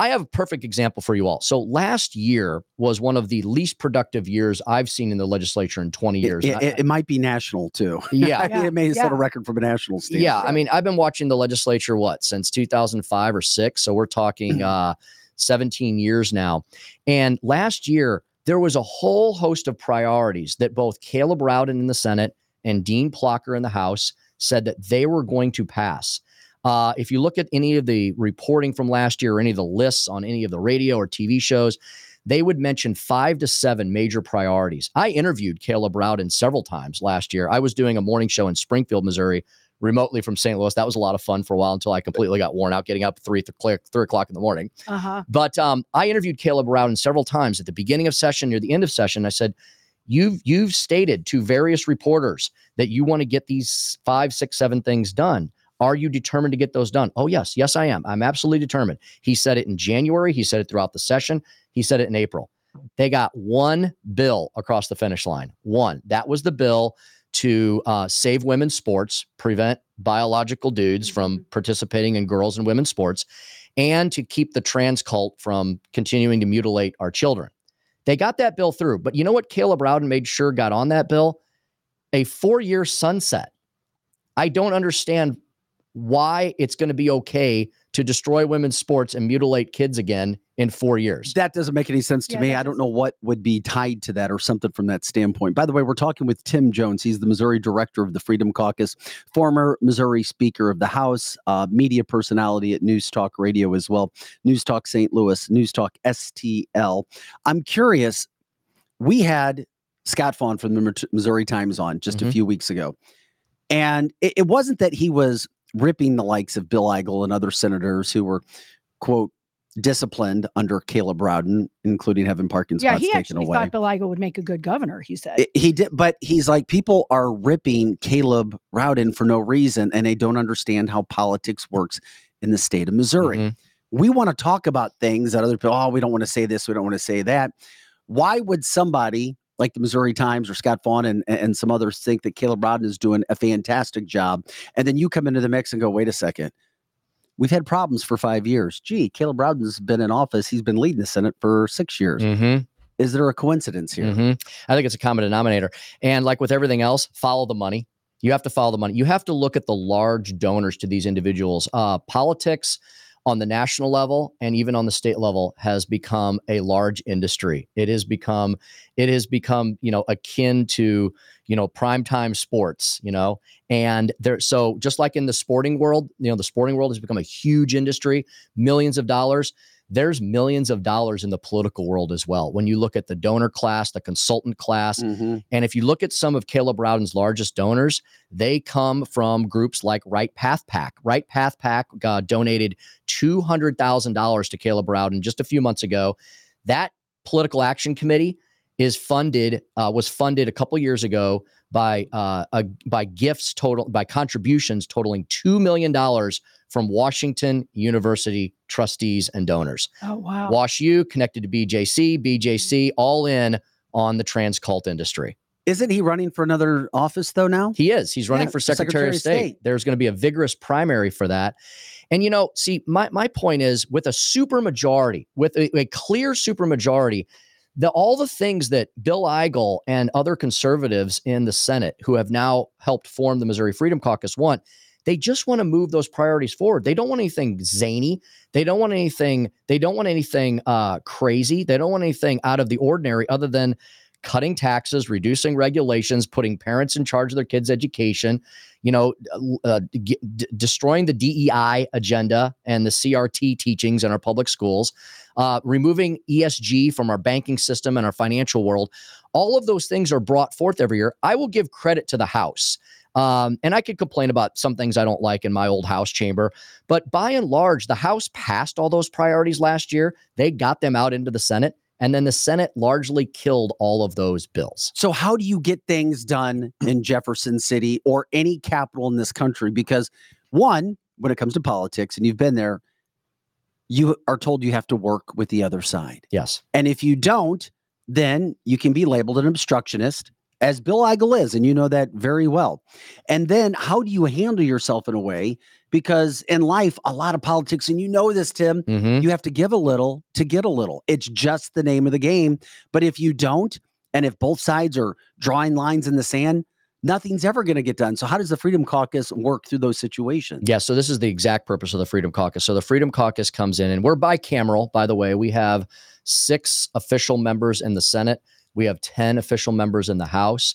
Speaker 3: I have a perfect example for you all. So last year was one of the least productive years I've seen in the legislature in 20 years.
Speaker 1: it-
Speaker 3: I-
Speaker 1: it- it might be national too.
Speaker 3: yeah.
Speaker 2: Yeah,
Speaker 1: it may set a record from a national standpoint.
Speaker 3: Yeah, I mean, I've been watching the legislature what since 2005 or six, so we're talking uh, 17 years now. And last year there was a whole host of priorities that both Caleb Rowden in the Senate and Dean Plocher in the House said that they were going to pass. Uh, if you look at any of the reporting from last year or any of the lists on any of the radio or TV shows, they would mention five to seven major priorities. I interviewed Caleb Rowden several times last year. I was doing a morning show in Springfield, Missouri, remotely from St. Louis. That was a lot of fun for a while until I completely got worn out getting up at three, th- three o'clock in the morning.
Speaker 2: Uh huh.
Speaker 3: But um, I interviewed Caleb Rowden several times at the beginning of session, near the end of session. I said, "You've you've stated to various reporters that you want to get these five, six, seven things done. Are you determined to get those done?" Oh yes, yes I am. I'm absolutely determined. He said it in January. He said it throughout the session. He said it in April. They got one bill across the finish line. One. That was the bill to uh, save women's sports, prevent biological dudes from participating in girls and women's sports, and to keep the trans cult from continuing to mutilate our children. They got that bill through. But you know what Caleb Rowden made sure got on that bill? A four year sunset. I don't understand why it's going to be okay to destroy women's sports and mutilate kids again in four years.
Speaker 1: That doesn't make any sense to
Speaker 2: Yeah,
Speaker 1: me. I don't know what would be tied to that or something from that standpoint. By the way, we're talking with Tim Jones. He's the Missouri director of the Freedom Caucus, former Missouri Speaker of the House, uh, media personality at News Talk Radio as well. News Talk St. Louis, News Talk STL. I'm curious. We had Scott Faughn from the Missouri Times on just a
Speaker 3: Mhm.
Speaker 1: few weeks ago, and it, it wasn't that he was ripping the likes of Bill Eigel and other senators who were quote disciplined under Caleb Rowden, including having parking
Speaker 2: Yeah,
Speaker 1: spots
Speaker 2: he
Speaker 1: taken
Speaker 2: actually
Speaker 1: away.
Speaker 2: thought Bill Eigel would make a good governor. He said.
Speaker 1: I- he did, but he's like people are ripping Caleb Rowden for no reason, and they don't understand how politics works in the state of Missouri.
Speaker 3: Mhm.
Speaker 1: We want to talk about things that other people. Oh, we don't want to say this. We don't want to say that. Why would somebody like the Missouri Times or Scott Faughn and, and some others think that Caleb Rowden is doing a fantastic job, and then you come into the mix and go, wait a second. We've had problems for five years. Gee, Caleb Rowden's been in office. He's been leading the Senate for six years.
Speaker 3: Mhm.
Speaker 1: Is there a coincidence here?
Speaker 3: Mhm. I think it's a common denominator. And like with everything else, follow the money. You have to follow the money. You have to look at the large donors to these individuals. Uh, politics on the national level and even on the state level has become a large industry. It has become it has become, you know, akin to, you know, primetime sports, you know. And there so just like in the sporting world, you know, the sporting world has become a huge industry, millions of dollars there's millions of dollars in the political world as well. When you look at the donor class, the consultant class,
Speaker 1: Mhm.
Speaker 3: and if you look at some of Caleb Rowden's largest donors, they come from groups like Right Path Pack. Right Path Pack uh, donated $200,000 to Caleb Rowden just a few months ago. That political action committee is funded, uh, was funded a couple years ago by uh, a, by gifts total by contributions totaling $2 million from Washington University trustees and donors.
Speaker 2: Oh wow.
Speaker 3: Wash U connected to BJC, BJC all in on the trans cult industry.
Speaker 1: Isn't he running for another office though now?
Speaker 3: He is. He's running
Speaker 1: Yeah,
Speaker 3: for Secretary, of State.
Speaker 1: State.
Speaker 3: There's going to be a vigorous primary for that. And you know, see, my my point is with a super majority, with a, a clear super majority, the all the things that Bill Eigel and other conservatives in the Senate who have now helped form the Missouri Freedom Caucus want, they just want to move those priorities forward. They don't want anything zany. They don't want anything. They don't want anything uh, crazy. They don't want anything out of the ordinary, other than cutting taxes, reducing regulations, putting parents in charge of their kids' education. You know, uh, destroying the DEI agenda and the CRT teachings in our public schools, uh, removing ESG from our banking system and our financial world. All of those things are brought forth every year. I will give credit to the House. Um, and I could complain about some things I don't like in my old House chamber, but by and large, the House passed all those priorities last year. They got them out into the Senate, and then the Senate largely killed all of those bills.
Speaker 1: So how do you get things done in Jefferson City or any capital in this country? Because one, when it comes to politics, and you've been there, you are told you have to work with the other side.
Speaker 3: Yes.
Speaker 1: And if you don't, then you can be labeled an obstructionist, as Bill Eigel is, and you know that very well. And then how do you handle yourself in a way? Because in life, a lot of politics, and you know this, Tim,
Speaker 3: Mm-hmm.
Speaker 1: you have to give a little to get a little. It's just the name of the game. But if you don't, and if both sides are drawing lines in the sand, nothing's ever going to get done. So, how does the Freedom Caucus work through those situations?
Speaker 3: Yeah, so this is the exact purpose of the Freedom Caucus. So the Freedom Caucus comes in, and we're bicameral, by the way. We have six official members in the Senate, we have 10 official members in the House.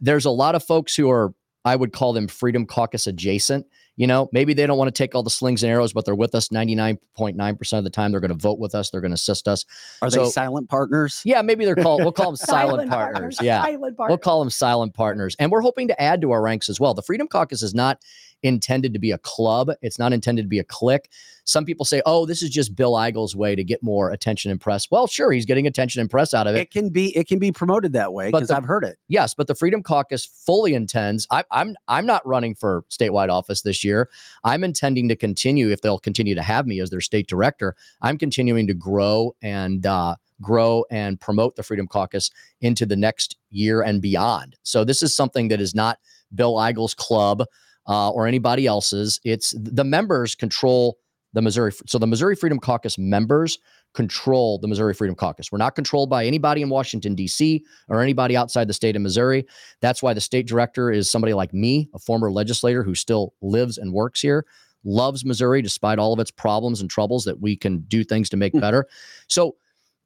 Speaker 3: There's a lot of folks who are, I would call them Freedom Caucus adjacent. You know, maybe they don't want to take all the slings and arrows, but they're with us 99.9% of the time. They're going to vote with us, they're going to assist us.
Speaker 1: Are
Speaker 3: So-
Speaker 1: they silent partners?
Speaker 3: Yeah, maybe they're called, we'll call them silent, partners. Yeah.
Speaker 2: Silent partners.
Speaker 3: We'll call them silent partners. And we're hoping to add to our ranks as well. The Freedom Caucus is not intended to be a club, it's not intended to be a clique. Some people say, oh, this is just Bill Eigel's way to get more attention and press. Well, sure, he's getting attention and press out of it.
Speaker 1: It can be it can be promoted that way because I've heard it.
Speaker 3: Yes, but the Freedom Caucus fully intends. I, I'm I'm not running for statewide office this year. I'm intending to continue if they'll continue to have me as their state director. I'm continuing to grow and uh, grow and promote the Freedom Caucus into the next year and beyond. So this is something that is not Bill Eigel's club uh, or anybody else's. It's the members control the Missouri. So the Missouri Freedom Caucus members control the Missouri Freedom Caucus. We're not controlled by anybody in Washington D.C. or anybody outside the state of Missouri. That's why the state director is somebody like me, a former legislator who still lives and works here, loves Missouri despite all of its problems and troubles that we can do things to make
Speaker 1: Hmm.
Speaker 3: better. So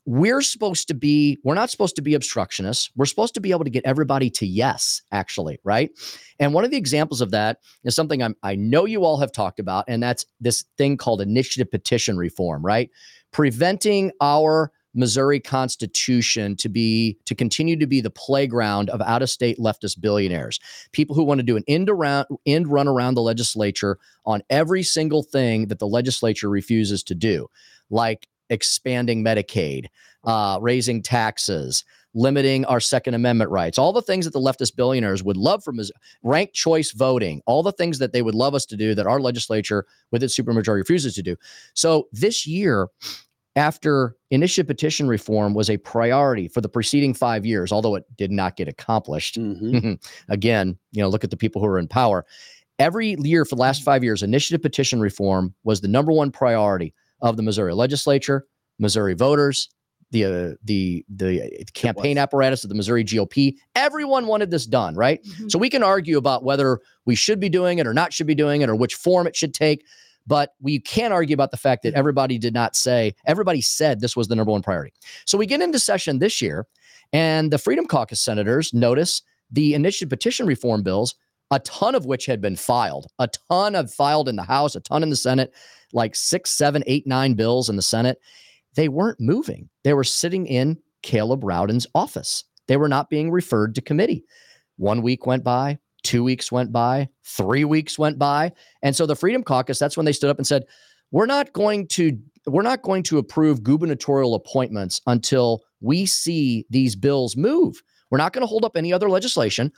Speaker 3: we're supposed to be we're not supposed to be obstructionists. We're supposed to be able to get everybody to yes actually right? And one of the examples of that is something I'm, i know you all have talked about and that's this thing called initiative petition reform right? Preventing our missouri constitution to be to continue to be the playground of out-of-state leftist billionaires. People who want to do an end around end run around the legislature on every single thing that the legislature refuses to do. Like expanding Medicaid, uh, raising taxes, limiting our Second Amendment rights, all the things that the leftist billionaires would love from ranked choice voting, all the things that they would love us to do that our legislature with its supermajority refuses to do. So this year, after initiative petition reform was a priority for the preceding five years, although it did not get accomplished,
Speaker 1: Mhm.
Speaker 3: again, you know, look at the people who are in power. Every year for the last five years, initiative petition reform was the number one priority of the Missouri legislature, Missouri voters, the uh, the the campaign apparatus of the Missouri GOP. Everyone wanted this done, right?
Speaker 2: Mhm.
Speaker 3: So we can argue about whether we should be doing it or not should be doing it or which form it should take. But we can't argue about the fact that everybody did not say, everybody said this was the number one priority. So we get into session this year, and the Freedom Caucus senators notice the initiative petition reform bills, a ton of which had been filed, a ton of filed in the House, a ton in the Senate, like six, seven, eight, nine bills in the Senate. They weren't moving. They were sitting in Caleb Rowden's office. They were not being referred to committee. One week went by, two weeks went by, three weeks went by. And so the Freedom Caucus, that's when they stood up and said, we're not going to we're not going to approve gubernatorial appointments until we see these bills move. We're not going to hold up any other legislation.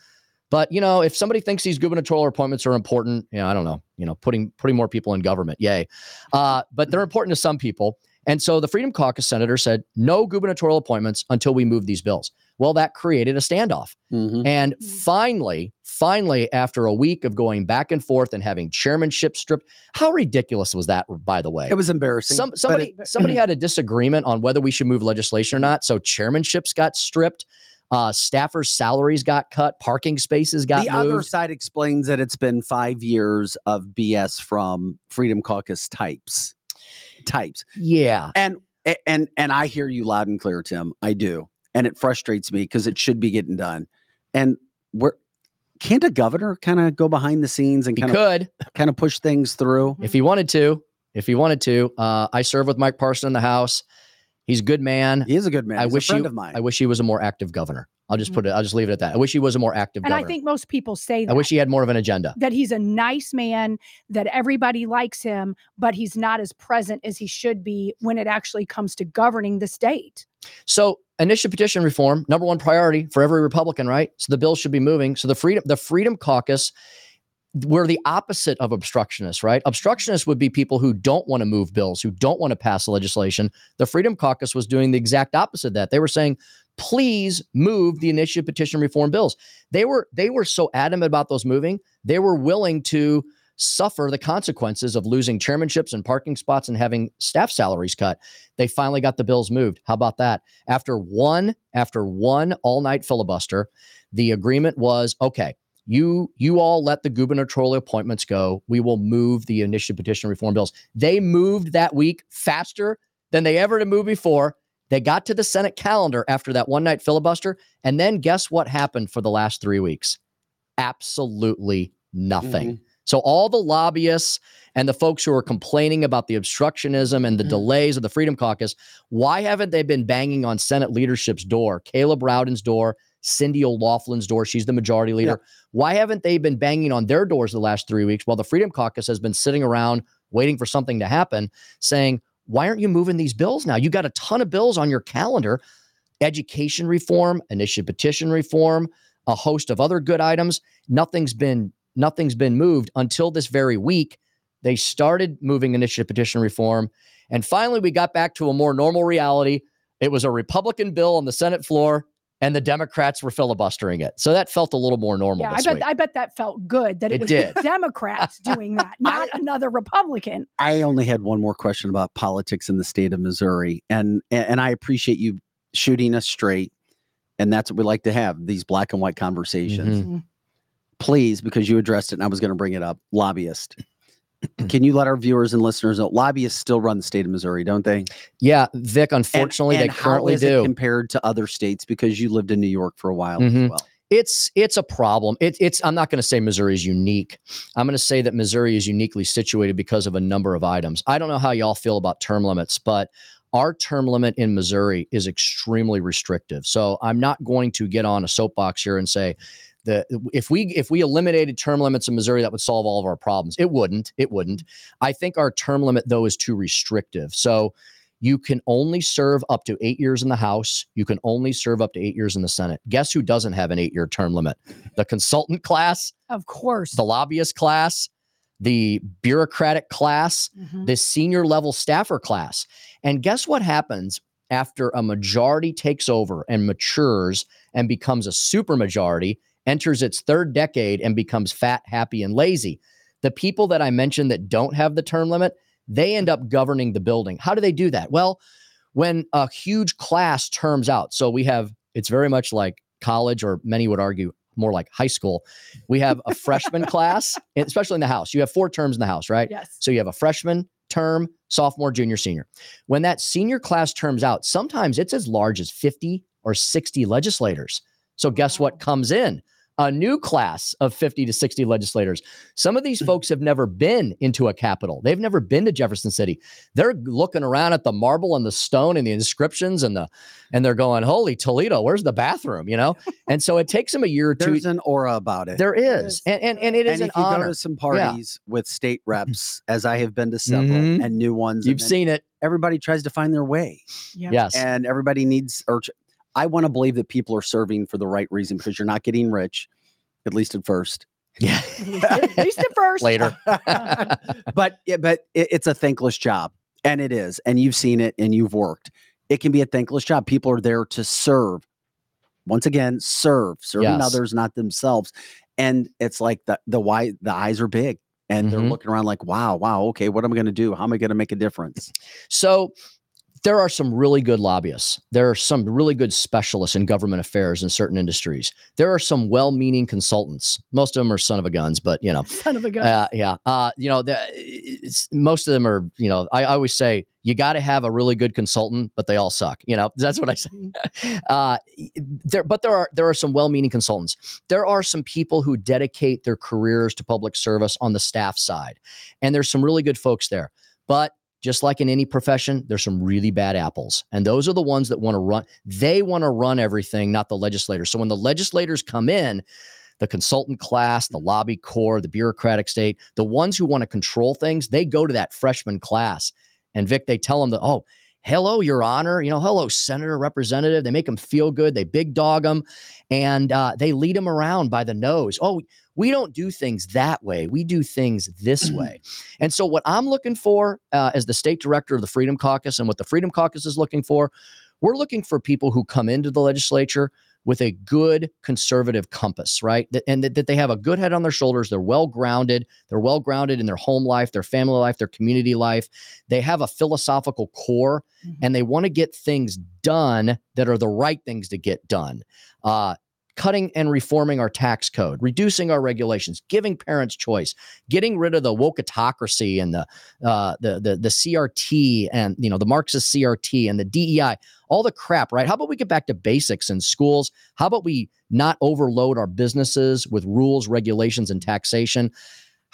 Speaker 3: But you know, if somebody thinks these gubernatorial appointments are important, you know, I don't know, you know, putting putting more people in government, yay. Uh, but they're important to some people. And so the Freedom Caucus senator said, no gubernatorial appointments until we move these bills. Well, that created a standoff.
Speaker 1: Mhm.
Speaker 3: And
Speaker 2: Mhm.
Speaker 3: finally, finally, after a week of going back and forth and having chairmanship stripped, how ridiculous was that, by the way?
Speaker 1: It was embarrassing.
Speaker 3: Some somebody
Speaker 1: it-
Speaker 3: somebody had a disagreement on whether we should move legislation or not. So chairmanships got stripped, uh, staffers' salaries got cut, parking spaces got
Speaker 1: the
Speaker 3: moved.
Speaker 1: other side explains that it's been five years of BS from Freedom Caucus types. Types.
Speaker 3: yeah,
Speaker 1: And and and I hear you loud and clear, Tim. I do. And it frustrates me because it should be getting done. And we're can't a governor kind of go behind the scenes and kind of
Speaker 3: could
Speaker 1: kind of push things through?
Speaker 3: if he wanted to. If he wanted to, uh, I serve with Mike Parson in the House. He's a good man.
Speaker 1: He is a good man.
Speaker 3: I
Speaker 1: He's
Speaker 3: wish
Speaker 1: a friend
Speaker 3: he-
Speaker 1: of mine.
Speaker 3: I wish he was a more active governor. I'll just mm. put it. I'll just leave it at that. I wish he was a more active
Speaker 2: And
Speaker 3: governor.
Speaker 2: I think most people say that.
Speaker 3: I wish he had more of an agenda.
Speaker 2: that he's a nice man, that everybody likes him, but he's not as present as he should be when it actually comes to governing the state.
Speaker 3: So initiative petition reform, number one priority for every Republican, right? So the bill should be moving. So the freedom, the Freedom Caucus, we're the opposite of obstructionists, right? Obstructionists would be people who don't want to move bills, who don't want to pass legislation. The Freedom Caucus was doing the exact opposite of that. They were saying, please move the initiative petition reform bills. They were they were so adamant about those moving, they were willing to suffer the consequences of losing chairmanships and parking spots and having staff salaries cut. They finally got the bills moved. How about that? After one after one all-night filibuster, the agreement was okay. You you all let the gubernatorial appointments go. We will move the initiative petition reform bills. They moved that week faster than they ever to move before. They got to the Senate calendar after that one night filibuster. And then guess what happened for the last three weeks? Absolutely nothing. So all the lobbyists and the folks who are complaining about the obstructionism and the
Speaker 1: Mhm.
Speaker 3: delays of the Freedom Caucus, why haven't they been banging on Senate leadership's door, Caleb Rowden's door, Cindy O'Laughlin's door? She's the majority leader. Why haven't they been banging on their doors the last three weeks while the Freedom Caucus has been sitting around waiting for something to happen, saying, why aren't you moving these bills now? You got a ton of bills on your calendar education reform, initiative petition reform, a host of other good items. Nothing's been nothing's been moved until this very week. They started moving initiative petition reform, and finally we got back to a more normal reality. It was a Republican bill on the Senate floor, and the Democrats were filibustering it. So that felt a little more normal.
Speaker 2: Yeah, I bet
Speaker 3: week.
Speaker 2: I bet that felt good that it,
Speaker 3: It
Speaker 2: was
Speaker 3: did.
Speaker 2: Democrats doing that, not another Republican.
Speaker 1: I only had one more question about politics in the state of Missouri, and and I appreciate you shooting us straight, and that's what we like to have these black and white conversations.
Speaker 3: Mhm.
Speaker 1: Please, because you addressed it, and I was going to bring it up. Lobbyist, can you let our viewers and listeners know lobbyists still run the state of Missouri, don't they?
Speaker 3: Yeah, Vic. Unfortunately,
Speaker 1: and
Speaker 3: they currently
Speaker 1: how is it
Speaker 3: do.
Speaker 1: compared to other states because you lived in New York for a while
Speaker 3: Mhm.
Speaker 1: as well.
Speaker 3: it's it's a problem. It, it's I'm not going to say Missouri is unique. I'm going to say that Missouri is uniquely situated because of a number of items. I don't know how y'all feel about term limits, but our term limit in Missouri is extremely restrictive. So I'm not going to get on a soapbox here and say that if we if we eliminated term limits in Missouri, that would solve all of our problems. It wouldn't. It wouldn't. I think our term limit though is too restrictive. So you can only serve up to eight years in the House. You can only serve up to eight years in the Senate. Guess who doesn't have an eight year term limit? The consultant class,
Speaker 2: Of course.
Speaker 3: the lobbyist class, the bureaucratic class,
Speaker 2: Mhm.
Speaker 3: the senior level staffer class. And guess what happens after a majority takes over and matures and becomes a supermajority, enters its third decade and becomes fat, happy, and lazy? The people that I mentioned that don't have the term limit, they end up governing the building. How do they do that? Well, when a huge class terms out, so we have, it's very much like college, or many would argue more like high school. We have a freshman class, especially in the house. You have four terms in the house, right?
Speaker 2: Yes.
Speaker 3: So you have a freshman term, sophomore, junior, senior. When that senior class terms out, sometimes it's as large as 50 or 60 legislators. So guess what comes in? A new class of 50 to 60 legislators. Some of these
Speaker 2: Mm.
Speaker 3: folks have never been into a capital. They've never been to Jefferson City. They're looking around at the marble and the stone and the inscriptions and the and they're going, "Holy Toledo, where's the bathroom?" You know? And so it takes them a year or two.
Speaker 1: There's an aura about it.
Speaker 3: There is. And and, and it is
Speaker 1: and
Speaker 3: an
Speaker 1: you
Speaker 3: honor.
Speaker 1: go to some parties with state reps, as I have been to several,
Speaker 3: Mhm.
Speaker 1: and new ones,
Speaker 3: You've seen it.
Speaker 1: everybody tries to find their way,
Speaker 2: Yep.
Speaker 3: Yes.
Speaker 1: and everybody needs. Or I want to believe that people are serving for the right reason because you're not getting rich, at least at first.
Speaker 3: Yeah.
Speaker 2: At least at- at least at first.
Speaker 3: Later.
Speaker 1: but yeah, but it, it's a thankless job, and it is, and you've seen it, and you've worked. It can be a thankless job. People are there to serve. Once again, serve, serving
Speaker 3: Yes.
Speaker 1: others, not themselves. And it's like the the why the eyes are big, and they're
Speaker 3: Mhm.
Speaker 1: looking around like, wow, wow, okay, what am I going to do? How am I going to make a difference?
Speaker 3: So there are some really good lobbyists. There are some really good specialists in government affairs in certain industries. There are some well-meaning consultants. Most of them are son of a guns, but you know,
Speaker 2: Son of a gun.
Speaker 3: uh, yeah, uh, you know, the, it's, most of them are. You know, I, I always say you got to have a really good consultant, but they all suck. You know, that's what I say.
Speaker 2: Mhm.
Speaker 3: uh, there, but there are there are some well-meaning consultants. There are some people who dedicate their careers to public service on the staff side, and there's some really good folks there. But just like in any profession, there's some really bad apples, and those are the ones that want to run. They want to run everything, not the legislators. So when the legislators come in. The consultant class, the lobby corps, the bureaucratic state, the ones who want to control things, they go to that freshman class. And Vic, they tell them that, oh, hello, your honor, you know, hello, senator, representative. They make them feel good. They big dog them and uh, they lead them around by the nose. Oh, we don't do things that way. We do things this way. And so, what I'm looking for uh, as the state director of the Freedom Caucus and what the Freedom Caucus is looking for, we're looking for people who come into the legislature with a good conservative compass, right? And that, that they have a good head on their shoulders. They're well grounded. They're well grounded in their home life, their family life, their community life. They have a philosophical core
Speaker 2: Mhm.
Speaker 3: and they want to get things done that are the right things to get done. Uh, cutting and reforming our tax code, reducing our regulations, giving parents choice, getting rid of the wokeatocracy and the uh, the the the CRT and you know the Marxist CRT and the DEI, all the crap, right? How about we get back to basics in schools? How about we not overload our businesses with rules, regulations, and taxation?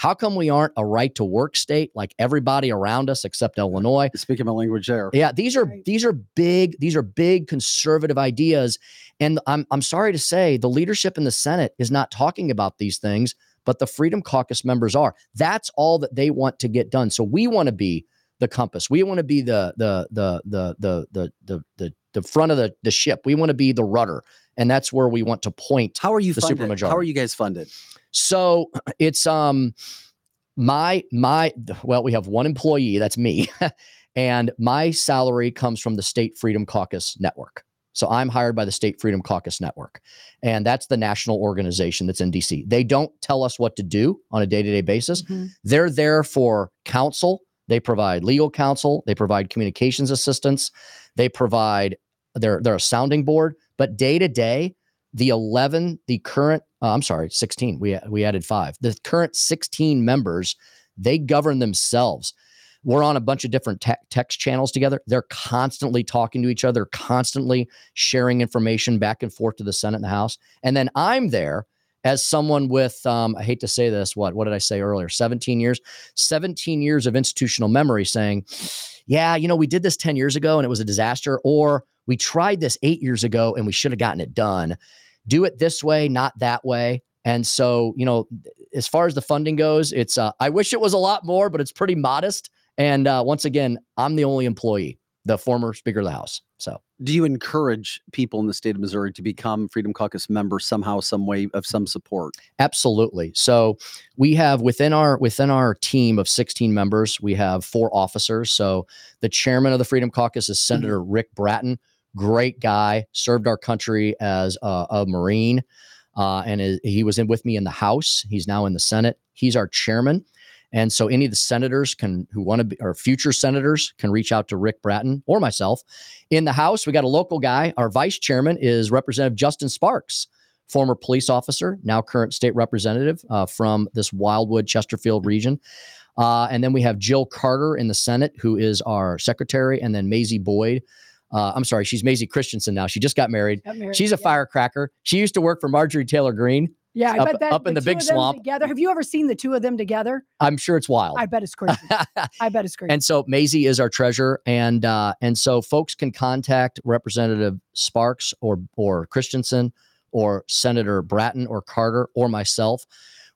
Speaker 3: How come we aren't a right to work state like everybody around us except Illinois?
Speaker 1: Speaking my language there.
Speaker 3: Yeah, these are
Speaker 2: Right.
Speaker 3: these are big these are big conservative ideas and I'm I'm sorry to say the leadership in the Senate is not talking about these things but the Freedom Caucus members are. That's all that they want to get done. So we want to be the compass. We want to be the the the the the the the the, the front of the the ship. We want to be the rudder and that's where we want to point
Speaker 1: How are you
Speaker 3: The
Speaker 1: funded? How are you guys funded?
Speaker 3: so it's um my my well we have one employee that's me and my salary comes from the State Freedom Caucus Network. So I'm hired by the State Freedom Caucus Network and that's the national organization that's in DC. They don't tell us what to do on a day-to-day basis.
Speaker 2: Mhm.
Speaker 3: They're there for counsel. They provide legal counsel. They provide communications assistance. They provide they're they're a sounding board. But day to day, the eleven, the current, uh, I'm sorry, sixteen. We we added five. The current sixteen members, they govern themselves. We're on a bunch of different te- text channels together. They're constantly talking to each other, constantly sharing information back and forth to the Senate and the House. And then I'm there as someone with, um, I hate to say this, what what did I say earlier? 17 years, 17 years of institutional memory, saying, yeah, you know, we did this 10 years ago and it was a disaster, or we tried this eight years ago and we should have gotten it done. Do it this way, not that way. And so, you know, as far as the funding goes, it's uh, I wish it was a lot more, but it's pretty modest. And uh, once again, I'm the only employee, the former Speaker of the House. So
Speaker 1: Do you encourage people in the state of Missouri to become Freedom Caucus members somehow, some way of some support?
Speaker 3: Absolutely. So we have within our within our team of 16 members, we have four officers. So the chairman of the Freedom Caucus is Senator Rick Brattin, great guy, served our country as a, a Marine, uh, and is, he was in with me in the House. He's now in the Senate. He's our chairman. And so any of the senators can who want to be or future senators can reach out to Rick Brattin or myself. In the House, we got a local guy. Our vice chairman is Representative Justin Sparks former police officer, now current state representative uh, from this Wildwood Chesterfield region. Uh, and then we have Jill Carter in the Senate, who is our secretary, and then Mazzie Boyd. Uh, I'm sorry, she's Mazzie Christensen now. She just got married.
Speaker 2: Got married,
Speaker 3: She's a
Speaker 2: yeah.
Speaker 3: firecracker. She used to work for Marjorie Taylor Greene.
Speaker 2: Yeah, I
Speaker 3: up-
Speaker 2: bet that
Speaker 3: up in the
Speaker 2: two
Speaker 3: big swamp.
Speaker 2: together. Have you ever seen the two of them together?
Speaker 3: I'm sure it's wild.
Speaker 2: I bet it's crazy. I bet it's crazy.
Speaker 3: And so Mazzie is our treasurer, and uh, and so folks can contact Representative Sparks or or Christensen or Senator Brattin or Carter or myself.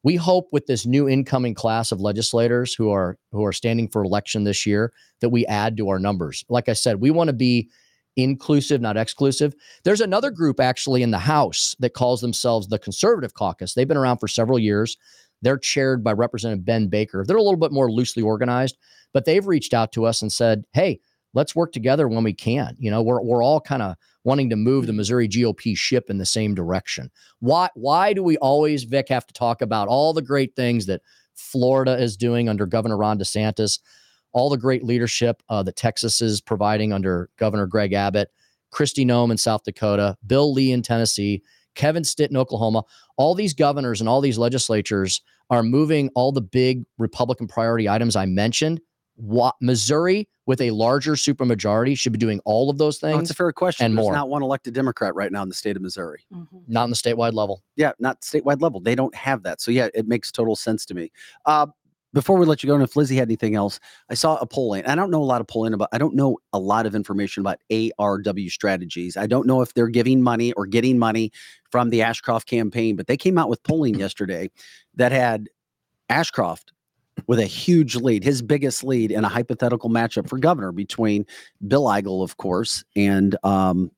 Speaker 3: We hope with this new incoming class of legislators who are who are standing for election this year that we add to our numbers. Like I said, we want to be inclusive, not exclusive. There's another group actually in the House that calls themselves the Conservative Caucus. They've been around for several years. They're chaired by Representative Ben Baker. They're a little bit more loosely organized, but they've reached out to us and said, "Hey, let's work together when we can." You know, we're we're all kind of wanting to move the Missouri GOP ship in the same direction. Why why do we always Vic have to talk about all the great things that Florida is doing under Governor Ron DeSantis, all the great leadership uh, that Texas is providing under Governor Greg Abbott, Kristi Noem in South Dakota, Bill Lee in Tennessee, Kevin Stitt in Oklahoma. All these governors and all these legislatures are moving all the big Republican priority items I mentioned. What Missouri, with a larger supermajority, should be doing all of those
Speaker 1: Oh,
Speaker 3: things,
Speaker 1: it's a fair question.
Speaker 3: and
Speaker 1: There's
Speaker 3: more.
Speaker 1: not one elected Democrat right now in the state of Missouri.
Speaker 2: Mhm.
Speaker 3: not on the statewide level.
Speaker 1: Yeah, not statewide level. They don't have that. So yeah, it makes total sense to me. Uh, before we let you go, and if Lizzie had anything else, I saw a polling. I don't know a lot of polling about. I don't know a lot of information about ARW strategies. I don't know if they're giving money or getting money from the Ashcroft campaign, but they came out with polling yesterday that had Ashcroft with a huge lead, his biggest lead in a hypothetical matchup for governor between Bill Eigel, of course, and um,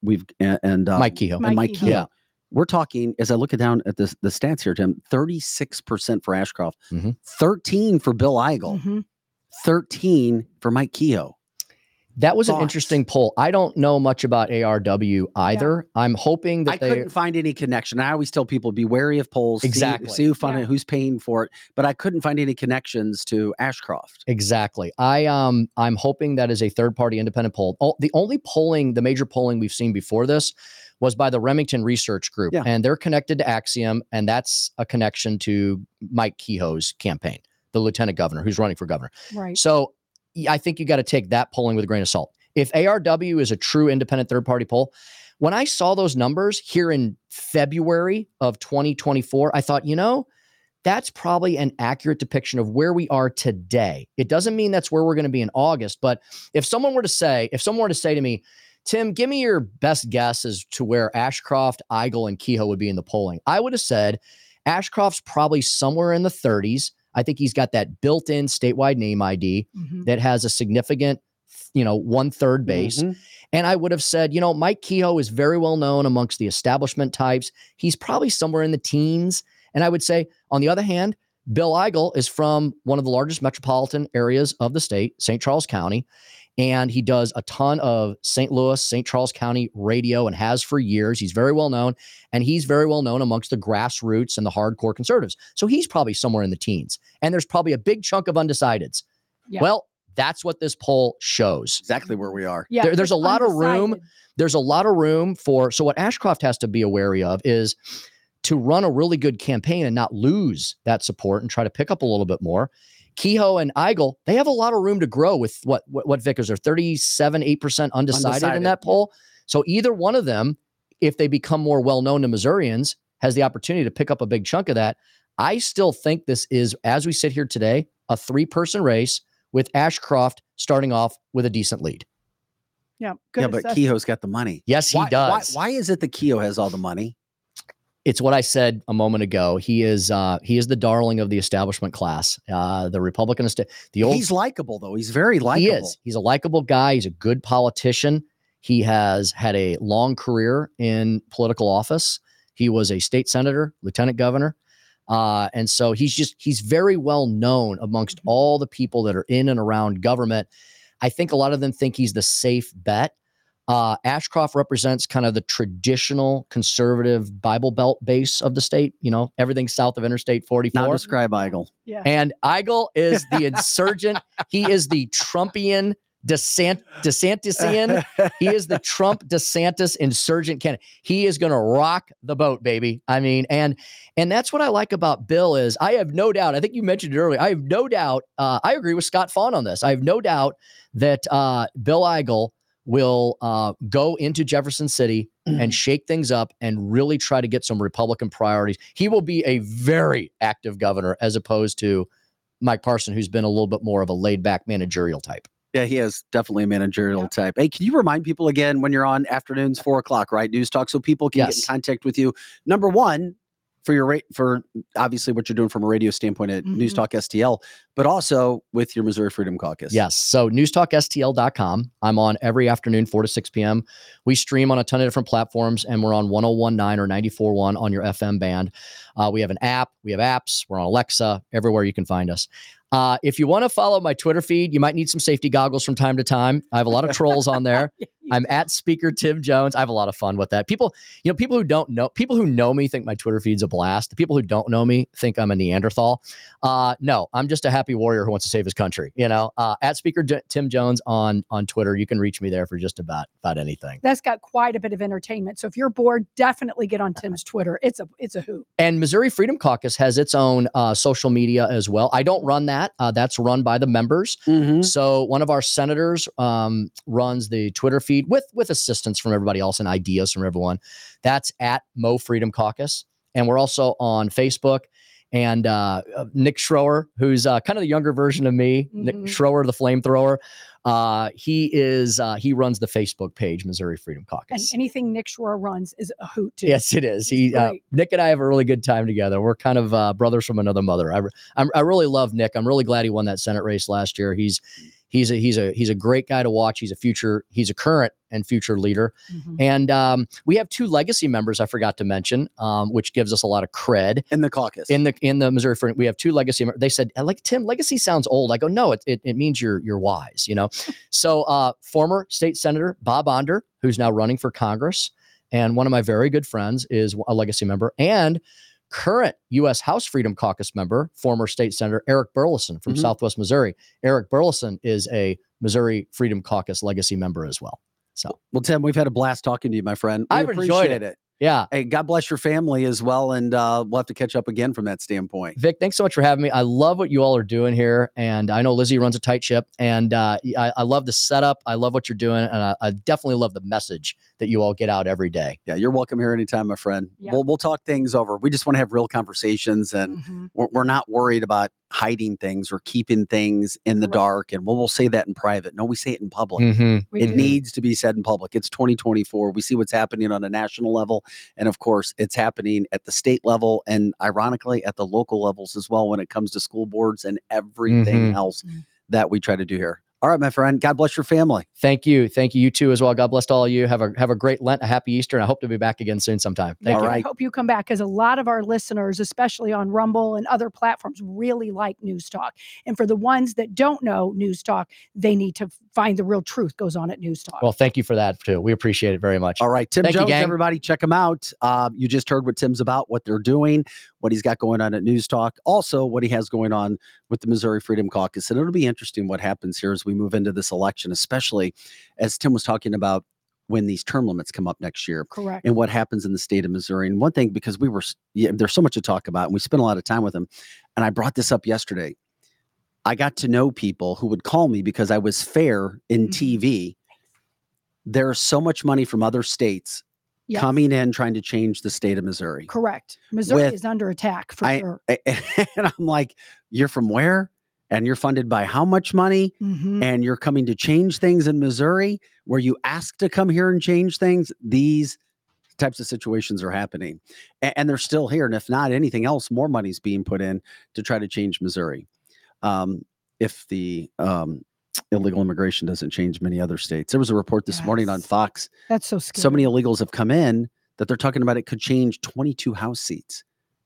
Speaker 1: we've and, and um,
Speaker 3: Mike Kehoe.
Speaker 1: and
Speaker 2: Mike
Speaker 1: Mike
Speaker 2: Kehoe.
Speaker 1: Kehoe.
Speaker 3: Yeah.
Speaker 1: We're talking as I look down at the the stats here, Tim. Thirty six percent for Ashcroft,
Speaker 3: Mhm.
Speaker 1: thirteen for Bill Eigel,
Speaker 2: Mhm.
Speaker 1: thirteen for Mike Kehoe.
Speaker 3: That was an interesting poll. I don't know much about ARW either. I'm hoping that
Speaker 1: I
Speaker 3: they
Speaker 1: couldn't find any connection. I always tell people be wary of polls.
Speaker 3: Exactly.
Speaker 1: See, who fund
Speaker 2: Yeah.
Speaker 1: it, who's paying for it. But I couldn't find any connections to Ashcroft.
Speaker 3: Exactly. I um I'm hoping that is a third party independent poll. Oh, the only polling, the major polling we've seen before this was by the Remington Research Group.
Speaker 1: Yeah.
Speaker 3: And they're connected to Axiom, and that's a connection to Mike Kehoe's campaign, the lieutenant governor who's running for governor.
Speaker 2: Right.
Speaker 3: So I think you got to take that polling with a grain of salt. If ARW is a true independent third party poll, when I saw those numbers here in February of 2024, I thought, you know, that's probably an accurate depiction of where we are today. It doesn't mean that's where we're going to be in August, but if someone were to say, if someone were to say to me, Tim, give me your best guess as to where Ashcroft, Eigel, and Kehoe would be in the polling, I would have said Ashcroft's probably somewhere in the 30s. I think he's got that built in statewide name ID
Speaker 2: Mhm.
Speaker 3: that has a significant, you know, one third base.
Speaker 1: Mhm.
Speaker 3: And I would have said, you know, Mike Kehoe is very well known amongst the establishment types. He's probably somewhere in the teens. And I would say, on the other hand, Bill Eigel is from one of the largest metropolitan areas of the state, St. Charles County. And he does a ton of St. Louis, St. Charles County radio and has for years. He's very well known. And he's very well known amongst the grassroots and the hardcore conservatives. So he's probably somewhere in the teens. And there's probably a big chunk of undecideds.
Speaker 2: Yeah.
Speaker 3: Well, that's what this poll shows
Speaker 1: Exactly where we are.
Speaker 2: Yeah.
Speaker 3: there- there's a lot of room there's a lot of room for so what ashcroft has to be wary of is to run a really good campaign and not lose that support and try to pick up a little bit more kehoe and eigel they have a lot of room to grow with what what, what vickers are 37 8% undecided, in that poll so either one of them if they become more well known to missourians has the opportunity to pick up a big chunk of that i still think this is as we sit here today a three person race with ashcroft starting off with a decent lead
Speaker 2: Yeah. Good
Speaker 1: yeah, but. Kehoe's got the money.
Speaker 3: yes he
Speaker 1: why,
Speaker 3: does
Speaker 1: Why, why is it that Kehoe has all the money?
Speaker 3: It's what I said a moment ago. He is uh, he is the darling of the establishment class. Uh, the Republican est- the old
Speaker 1: He's likable though. He's very likable.
Speaker 3: he is. He's a likable guy. He's a good politician. He has had a long career in political office. He was a state senator, lieutenant governor. Uh, and so he's just he's very well known amongst
Speaker 2: Mhm.
Speaker 3: all the people that are in and around government. I think a lot of them think he's the safe bet. Uh, Ashcroft represents kind of the traditional conservative Bible Belt base of the state. You know, everything south of Interstate 44.
Speaker 1: Now describe Eigel.
Speaker 2: Yeah.
Speaker 3: And Eigel is the insurgent. he is the Trumpian DeSant DeSantisian. he is the Trump DeSantis insurgent candidate. He is going to rock the boat, baby. I mean, and and that's what I like about Bill is I have no doubt. I think you mentioned it earlier. I have no doubt. Uh, I agree with Scott Faughn on this. I have no doubt that uh, Bill Eigel will uh, go into Jefferson City and shake things up and really try to get some Republican priorities. He will be a very active governor as opposed to Mike Parson, who's been a little bit more of a laid back managerial type.
Speaker 1: Yeah, he is definitely a managerial
Speaker 2: Yeah.
Speaker 1: type. Hey, can you remind people again when you're on afternoons, four o'clock, right? News talk, so people can get in contact with you. Number one, for your rate for obviously what you're doing from a radio standpoint at News
Speaker 2: Mhm.
Speaker 1: Talk STL, but also with your Missouri Freedom Caucus.
Speaker 3: Yes. So newstalkstl.com. I'm on every afternoon, 4 to 6 p.m. We stream on a ton of different platforms and we're on 1019 or 941 on your FM band. Uh, we have an app, we have apps, we're on Alexa, everywhere you can find us. Uh, if you want to follow my Twitter feed, you might need some safety goggles from time to time. I have a lot of trolls on there. I'm at Speaker Tim Jones. I have a lot of fun with that. People, you know, people who don't know, people who know me think my Twitter feed's a blast. The people who don't know me think I'm a Neanderthal. Uh, no, I'm just a happy warrior who wants to save his country. You know, uh, at Speaker J- Tim Jones on on Twitter, you can reach me there for just about about anything.
Speaker 2: That's got quite a bit of entertainment. So if you're bored, definitely get on Tim's Twitter. It's a it's a hoot.
Speaker 3: And Missouri Freedom Caucus has its own uh, social media as well. I don't run that. Uh, that's run by the members.
Speaker 1: Mhm.
Speaker 3: So one of our senators um, runs the Twitter feed with with assistance from everybody else and ideas from everyone. That's at Mo Freedom Caucus, and we're also on Facebook. And uh, uh, Nick Schroer, who's uh, kind of the younger version of me, Nick
Speaker 2: Mhm.
Speaker 3: Schroer, the flamethrower, uh, he is uh, he runs the Facebook page Missouri Freedom Caucus.
Speaker 2: And anything Nick Schroer runs is a hoot too.
Speaker 3: Yes, it is. He, uh. Nick and I have a really good time together. We're kind of uh, brothers from another mother. I, I'm, I really love Nick. I'm really glad he won that Senate race last year. He's he's a he's a he's a great guy to watch. He's a future he's a current and future leader.
Speaker 2: Mhm.
Speaker 3: And um, we have two legacy members I forgot to mention, um, which gives us a lot of cred
Speaker 1: In the caucus.
Speaker 3: in the in the Missouri Freedom. We have two legacy. mem- They said like Tim. Legacy sounds old. I go no. It it, it means you're you're wise. You know. So uh, former state senator Bob Onder, who's now running for Congress, and one of my very good friends is a legacy member and current U.S. House Freedom Caucus member, former state senator Eric Burlison from
Speaker 1: Mhm.
Speaker 3: Southwest Missouri. Eric Burlison is a Missouri Freedom Caucus legacy member as well. So
Speaker 1: well, Tim, we've had a blast talking to you, my friend. We
Speaker 3: I've enjoyed it.
Speaker 1: it.
Speaker 3: Yeah.
Speaker 1: Hey, God bless your family as well, and uh, we'll have to catch up again from that standpoint.
Speaker 3: Vic, thanks so much for having me. I love what you all are doing here, and I know Lizzie runs a tight ship, and uh, I, I love the setup. I love what you're doing, and I, I definitely love the message that you all get out every day.
Speaker 1: Yeah, you're welcome here anytime, my friend.
Speaker 2: Yeah.
Speaker 1: We'll we'll talk things over. We just want to have real conversations, and
Speaker 2: Mhm.
Speaker 1: we're, we're not worried about hiding things or keeping things in the
Speaker 2: Correct.
Speaker 1: dark. And we'll, we'll say that in private. No, we say it in public.
Speaker 3: Mm-hmm.
Speaker 1: It
Speaker 2: do.
Speaker 1: needs to be said in public. It's 2024. We see what's happening on a national level. And of course, it's happening at the state level and ironically at the local levels as well when it comes to school boards and everything
Speaker 3: Mhm.
Speaker 1: else
Speaker 2: Mhm.
Speaker 1: that we try to do here. All right, my friend. God bless your family.
Speaker 3: Thank you, thank you, you too as well. God bless all of you. Have a have a great Lent, a happy Easter, and I hope to be back again soon sometime. Thank
Speaker 1: All
Speaker 3: you.
Speaker 1: right.
Speaker 2: I hope you come back because a lot of our listeners, especially on Rumble and other platforms, really like News Talk. And for the ones that don't know News Talk, they need to find the real truth goes on at News Talk.
Speaker 3: Well, thank you for that too. We appreciate it very much.
Speaker 1: All right, Tim
Speaker 3: Thank
Speaker 1: Jones,
Speaker 3: gang.
Speaker 1: everybody, check him out. Um, you just heard what Tim's about, what they're doing, what he's got going on at News Talk, also what he has going on with the Missouri Freedom Caucus. And it'll be interesting what happens here as we move into this election, especially as Tim was talking about when these term limits come up next year
Speaker 2: Correct.
Speaker 1: and what happens in the state of Missouri. And one thing, because we were, yeah, there's so much to talk about, and we spent a lot of time with him. And I brought this up yesterday. I got to know people who would call me because I was fair in
Speaker 2: Mhm.
Speaker 1: TV. There's so much money from other states Coming in trying to change the state of Missouri.
Speaker 2: Correct. Missouri
Speaker 1: with-
Speaker 2: is under attack for
Speaker 1: I-
Speaker 2: sure.
Speaker 1: And I'm like, you're from where? And you're funded by how much money?
Speaker 2: Mhm.
Speaker 1: And you're coming to change things in Missouri where you asked to come here and change things? These types of situations are happening. A- And, they're still here. And if not anything else, more money's being put in to try to change Missouri. Um, if the um, illegal immigration doesn't change many other states. There was a report this morning on Fox
Speaker 2: That's so scary.
Speaker 1: so many illegals have come in that they're talking about it could change 22 house seats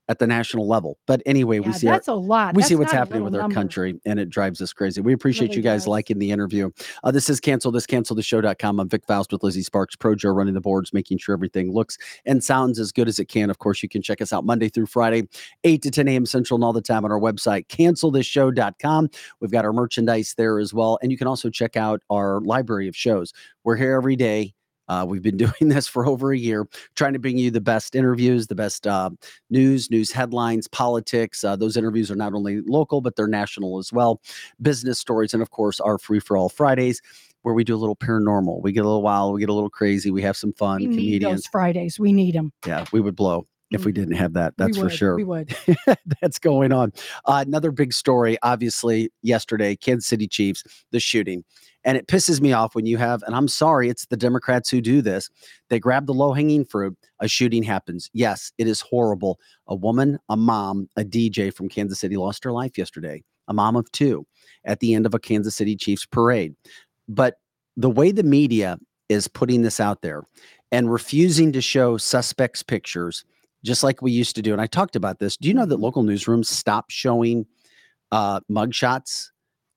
Speaker 1: at the national level. But anyway, we
Speaker 2: Yeah,
Speaker 1: see our,
Speaker 2: that's a lot.
Speaker 1: we
Speaker 2: That's
Speaker 1: see what's happening with our
Speaker 2: number.
Speaker 1: country and it drives us crazy. We appreciate
Speaker 2: Really
Speaker 1: you guys
Speaker 2: does.
Speaker 1: liking the interview. Uh, this is cancel this cancel the show.com. I'm Vic Faust with Lizzie Sparks, Pro Joe running the boards, making sure everything looks and sounds as good as it can. Of course, you can check us out Monday through Friday, 8 to 10 a.m. Central and all the time on our website, cancelthisshow.com. We've got our merchandise there as well. And you can also check out our library of shows. We're here every day. Uh, we've been doing this for over a year, trying to bring you the best interviews, the best uh, news, news headlines, politics. Uh, those interviews are not only local, but they're national as well. Business stories, and of course, our free for all Fridays, where we do a little paranormal. We get a little wild, we get a little crazy, we have some fun.
Speaker 2: We need
Speaker 1: comedians,
Speaker 2: those Fridays. We need them.
Speaker 1: yeah, we would blow if we didn't have that. That's for sure
Speaker 2: We would.
Speaker 1: that's going on. Uh, another big story, obviously, yesterday, Kansas City Chiefs, the shooting. And it pisses me off when you have, and I'm sorry, it's the Democrats who do this. They grab the low hanging fruit, a shooting happens. Yes, it is horrible. A woman, a mom, a DJ from Kansas City lost her life yesterday, a mom of two at the end of a Kansas City Chiefs parade. But the way the media is putting this out there and refusing to show suspects' pictures, just like we used to do. And I talked about this. Do you know that local newsrooms stopped showing uh, mugshots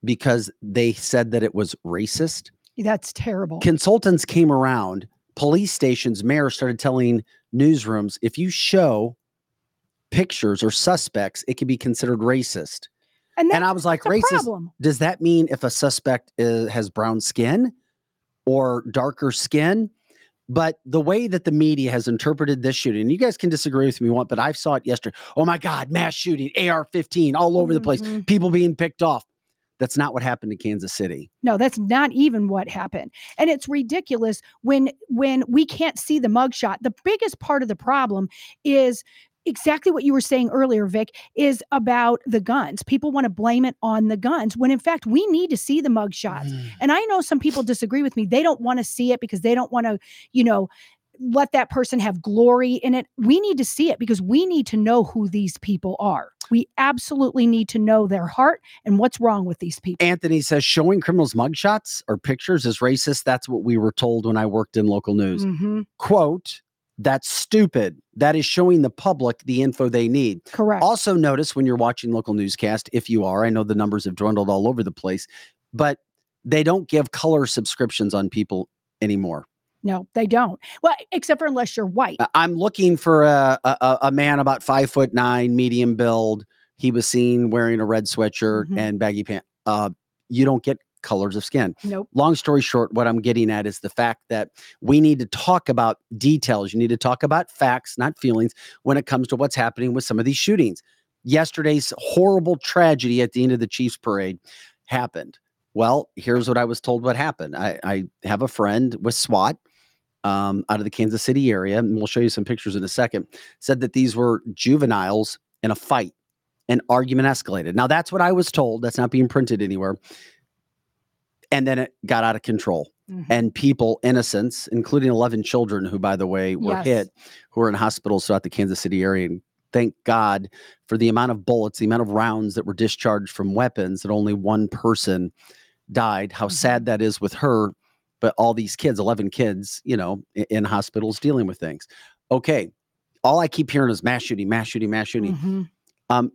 Speaker 1: because they said that it was racist?
Speaker 2: That's terrible.
Speaker 1: Consultants came around, police stations, mayors started telling newsrooms if you show pictures or suspects, it can be considered racist.
Speaker 2: and
Speaker 1: and I was like, racist.
Speaker 2: problem.
Speaker 1: Does that mean if a suspect is, has brown skin or darker skin? But the way that the media has interpreted this shooting, and you guys can disagree with me, what, but I saw it yesterday. Oh my God, mass shooting, AR 15 all over the place,
Speaker 2: Mhm.
Speaker 1: people being picked off. That's not what happened in Kansas City.
Speaker 2: No, that's not even what happened. And it's ridiculous when when we can't see the mugshot. The biggest part of the problem is exactly what you were saying earlier, Vic, is about the guns. People want to blame it on the guns when in fact we need to see the mugshots.
Speaker 1: Mm.
Speaker 2: And I know some people disagree with me. They don't want to see it because they don't want to, you know, let that person have glory in it. We need to see it because we need to know who these people are. We absolutely need to know their heart and what's wrong with these people.
Speaker 1: Anthony says showing criminals mugshots or pictures is racist. That's what we were told when I worked in local news.
Speaker 2: Mhm.
Speaker 1: Quote, that's stupid. That is showing the public the info they need.
Speaker 2: Correct.
Speaker 1: Also, notice when you're watching local newscast, if you are, I know the numbers have dwindled all over the place, but they don't give color subscriptions on people anymore.
Speaker 2: No, they don't. Well, except for unless you're white.
Speaker 1: I- I'm looking for a, a a- man about five foot nine, medium build. He was seen wearing a red sweatshirt
Speaker 2: Mhm.
Speaker 1: and baggy pants. Uh, you don't get colors of skin.
Speaker 2: Nope.
Speaker 1: Long story short, what I'm getting at is the fact that we need to talk about details. You need to talk about facts, not feelings, when it comes to what's happening with some of these shootings. Yesterday's horrible tragedy at the end of the Chiefs parade happened. Well, here's what I was told what happened. I, I have a friend with SWAT um, out of the Kansas City area, and we'll show you some pictures in a second, said that these were juveniles in a fight. An argument escalated. Now, that's what I was told. That's not being printed anywhere. And then it got out of control.
Speaker 2: Mhm.
Speaker 1: And people, innocents, including 11 children who, by the way, were
Speaker 2: Yes.
Speaker 1: hit, who are in hospitals throughout the Kansas City area. And thank God for the amount of bullets, the amount of rounds that were discharged from weapons that only one person died. How
Speaker 2: Mhm.
Speaker 1: sad that is with her. But all these kids, 11 kids, you know, i- in hospitals dealing with things. Okay. All I keep hearing is mass shooting, mass shooting, mass shooting.
Speaker 2: Mhm.
Speaker 1: Um,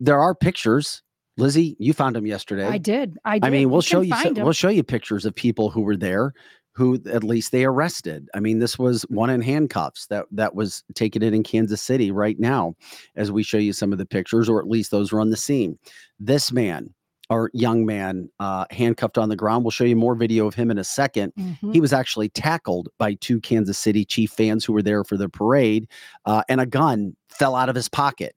Speaker 1: there are pictures. Lizzie, you found them yesterday.
Speaker 2: I did. I did.
Speaker 1: I mean, we'll
Speaker 2: can
Speaker 1: show you. so- We'll show you pictures of people who were there, who at least they arrested. I mean, this was one in handcuffs that that was taken in in Kansas City right now, as we show you some of the pictures, or at least those were on the scene. This man or young man uh, handcuffed on the ground. We'll show you more video of him in a second.
Speaker 2: Mhm.
Speaker 1: He was actually tackled by two Kansas City Chief fans who were there for the parade, uh, and a gun fell out of his pocket.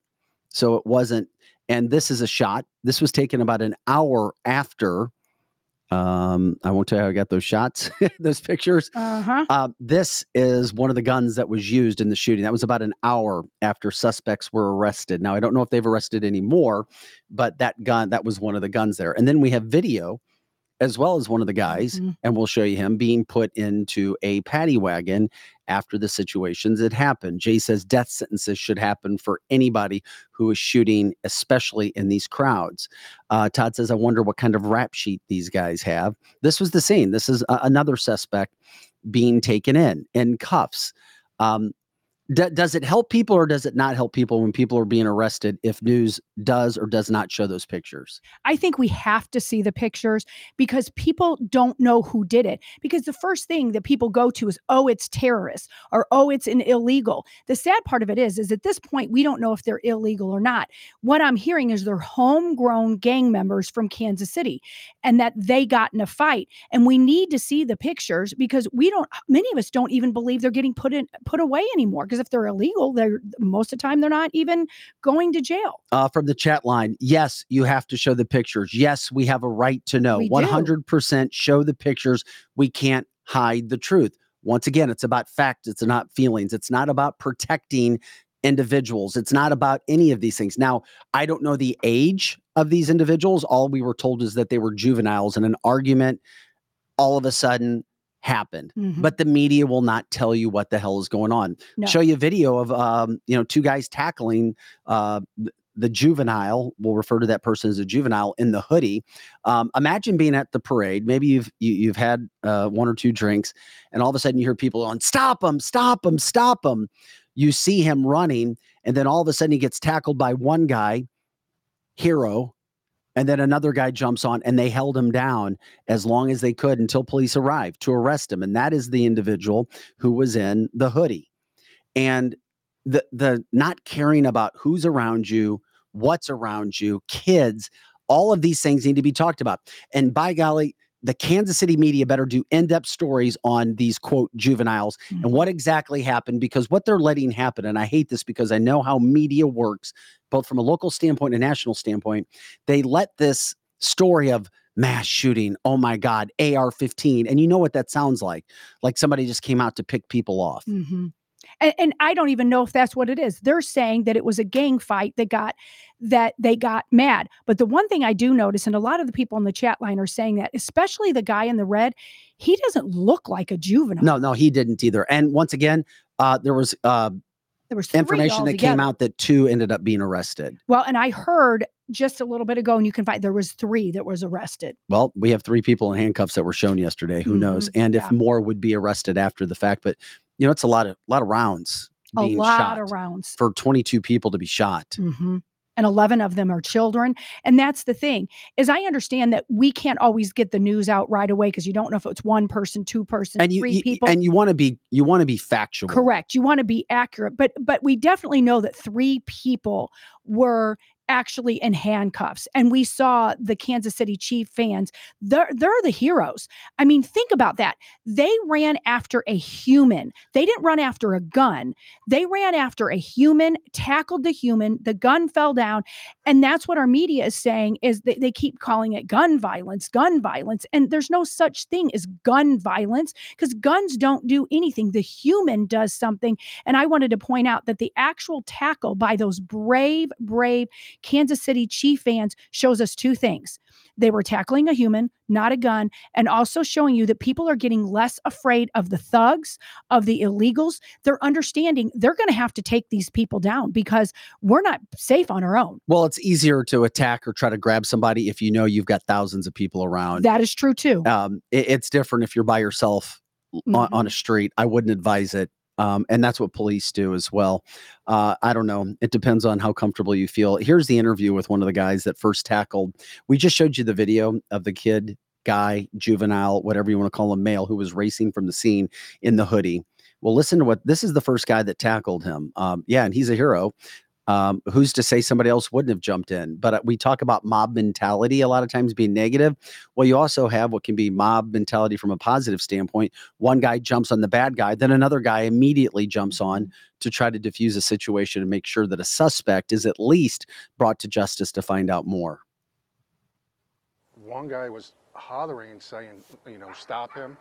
Speaker 1: So it wasn't. And this is a shot. This was taken about an hour after. Um, I won't tell you how I got those shots, those pictures.
Speaker 2: Uh-huh.
Speaker 1: Uh, this is one of the guns that was used in the shooting. That was about an hour after suspects were arrested. Now, I don't know if they've arrested any more, but that gun, that was one of the guns there. And then we have video as well as one of the guys,
Speaker 2: Mhm.
Speaker 1: and we'll show you him being put into a paddy wagon after the situations that happened. Jay says death sentences should happen for anybody who is shooting, especially in these crowds. Uh, Todd says, I wonder what kind of rap sheet these guys have. This was the scene. This is a- another suspect being taken in in cuffs. Um, D- does it help people or does it not help people when people are being arrested if news does or does not show those pictures?
Speaker 2: I think we have to see the pictures because people don't know who did it. Because the first thing that people go to is, oh, it's terrorists or oh, it's an illegal. The sad part of it is, is at this point, we don't know if they're illegal or not. What I'm hearing is they're homegrown gang members from Kansas City and that they got in a fight. And we need to see the pictures because we don't, many of us don't even believe they're getting put in, put away anymore. Because if they're illegal, they're most of the time they're not even going to jail.
Speaker 1: Uh, from the chat line, yes, you have to show the pictures. Yes, we have a right to know. 100% show the pictures. We can't hide the truth. Once again, it's about fact, it's not feelings. It's not about protecting individuals. It's not about any of these things. Now, I don't know the age of these individuals. All we were told is that they were juveniles and an argument all of a sudden happened.
Speaker 2: Mhm.
Speaker 1: But the media will not tell you what the hell is going on.
Speaker 2: No.
Speaker 1: Show you a video of um, you know, two guys tackling uh the juvenile. We'll refer to that person as a juvenile in the hoodie. Um, imagine being at the parade. Maybe you've you, you've had uh, one or two drinks, and all of a sudden you hear people on, "Stop him! Stop him! Stop him!" You see him running, and then all of a sudden he gets tackled by one guy, hero, and then another guy jumps on, and they held him down as long as they could until police arrived to arrest him. And that is the individual who was in the hoodie. And the the not caring about who's around you, what's around you, kids, all of these things need to be talked about. And by golly, the Kansas City media better do in-depth stories on these quote juveniles and what exactly happened because what they're letting happen and I hate this because I know how media works both from a local standpoint and national standpoint. They let this story of mass shooting, oh my god, AR15 and you know what that sounds like? Like somebody just came out to pick people off.
Speaker 2: Mhm. And, and I don't even know if that's what it is. They're saying that it was a gang fight that got that they got mad. But the one thing I do notice, and a lot of the people in the chat line are saying that, especially the guy in the red, he doesn't look like a juvenile.
Speaker 1: No, no, he didn't either. And once again, uh, there was uh,
Speaker 2: there was
Speaker 1: information that came out that two ended up being arrested.
Speaker 2: Well, and I heard just a little bit ago, and you can find there was three that was arrested.
Speaker 1: Well, we have three people in handcuffs that were shown yesterday. Who knows? And if
Speaker 2: Mm-hmm.
Speaker 1: more would be arrested after the fact, but you know, it's a lot of lot of rounds
Speaker 2: A lot of rounds.
Speaker 1: for 22 people to be shot.
Speaker 2: Mhm. And 11 of them are children. And that's the thing is I understand that we can't always get the news out right away because you don't know if it's one person, two person,
Speaker 1: And you,
Speaker 2: three
Speaker 1: you-
Speaker 2: people.
Speaker 1: and you want to be you want to be factual.
Speaker 2: Correct. You want to be accurate, but but we definitely know that three people were actually in handcuffs and we saw the Kansas City Chief fans they're they're the heroes. I mean think about that. They ran after a human. They didn't run after a gun. They ran after a human, tackled the human, the gun fell down and that's what our media is saying is that they keep calling it gun violence, gun violence and there's no such thing as gun violence because guns don't do anything. The human does something. And I wanted to point out that the actual tackle by those brave, brave Kansas City Chief fans shows us two things. They were tackling a human, not a gun, and also showing you that people are getting less afraid of the thugs, of the illegals. They're understanding they're going to have to take these people down because we're not safe on our own.
Speaker 1: Well, it's easier to attack or try to grab somebody if you know you've got thousands of people around.
Speaker 2: That is true too.
Speaker 1: um, it- it's different if you're by yourself l- on, on a street. I wouldn't advise it. Um, and that's what police do as well. Uh, I don't know. It depends on how comfortable you feel. Here's the interview with one of the guys that first tackled. We just showed you the video of the kid, guy, juvenile, whatever you want to call him, male, who was racing from the scene in the hoodie. Well, listen to what this is the first guy that tackled him. Um, yeah, and he's a hero. Um, who's to say somebody else wouldn't have jumped in? But uh, we talk about mob mentality a lot of times being negative. Well, you also have what can be mob mentality from a positive standpoint. One guy jumps on the bad guy, then another guy immediately jumps on to try to diffuse a situation and make sure that a suspect is at least brought to justice to find out more.
Speaker 4: one guy was hollering, and saying, you know, stop him,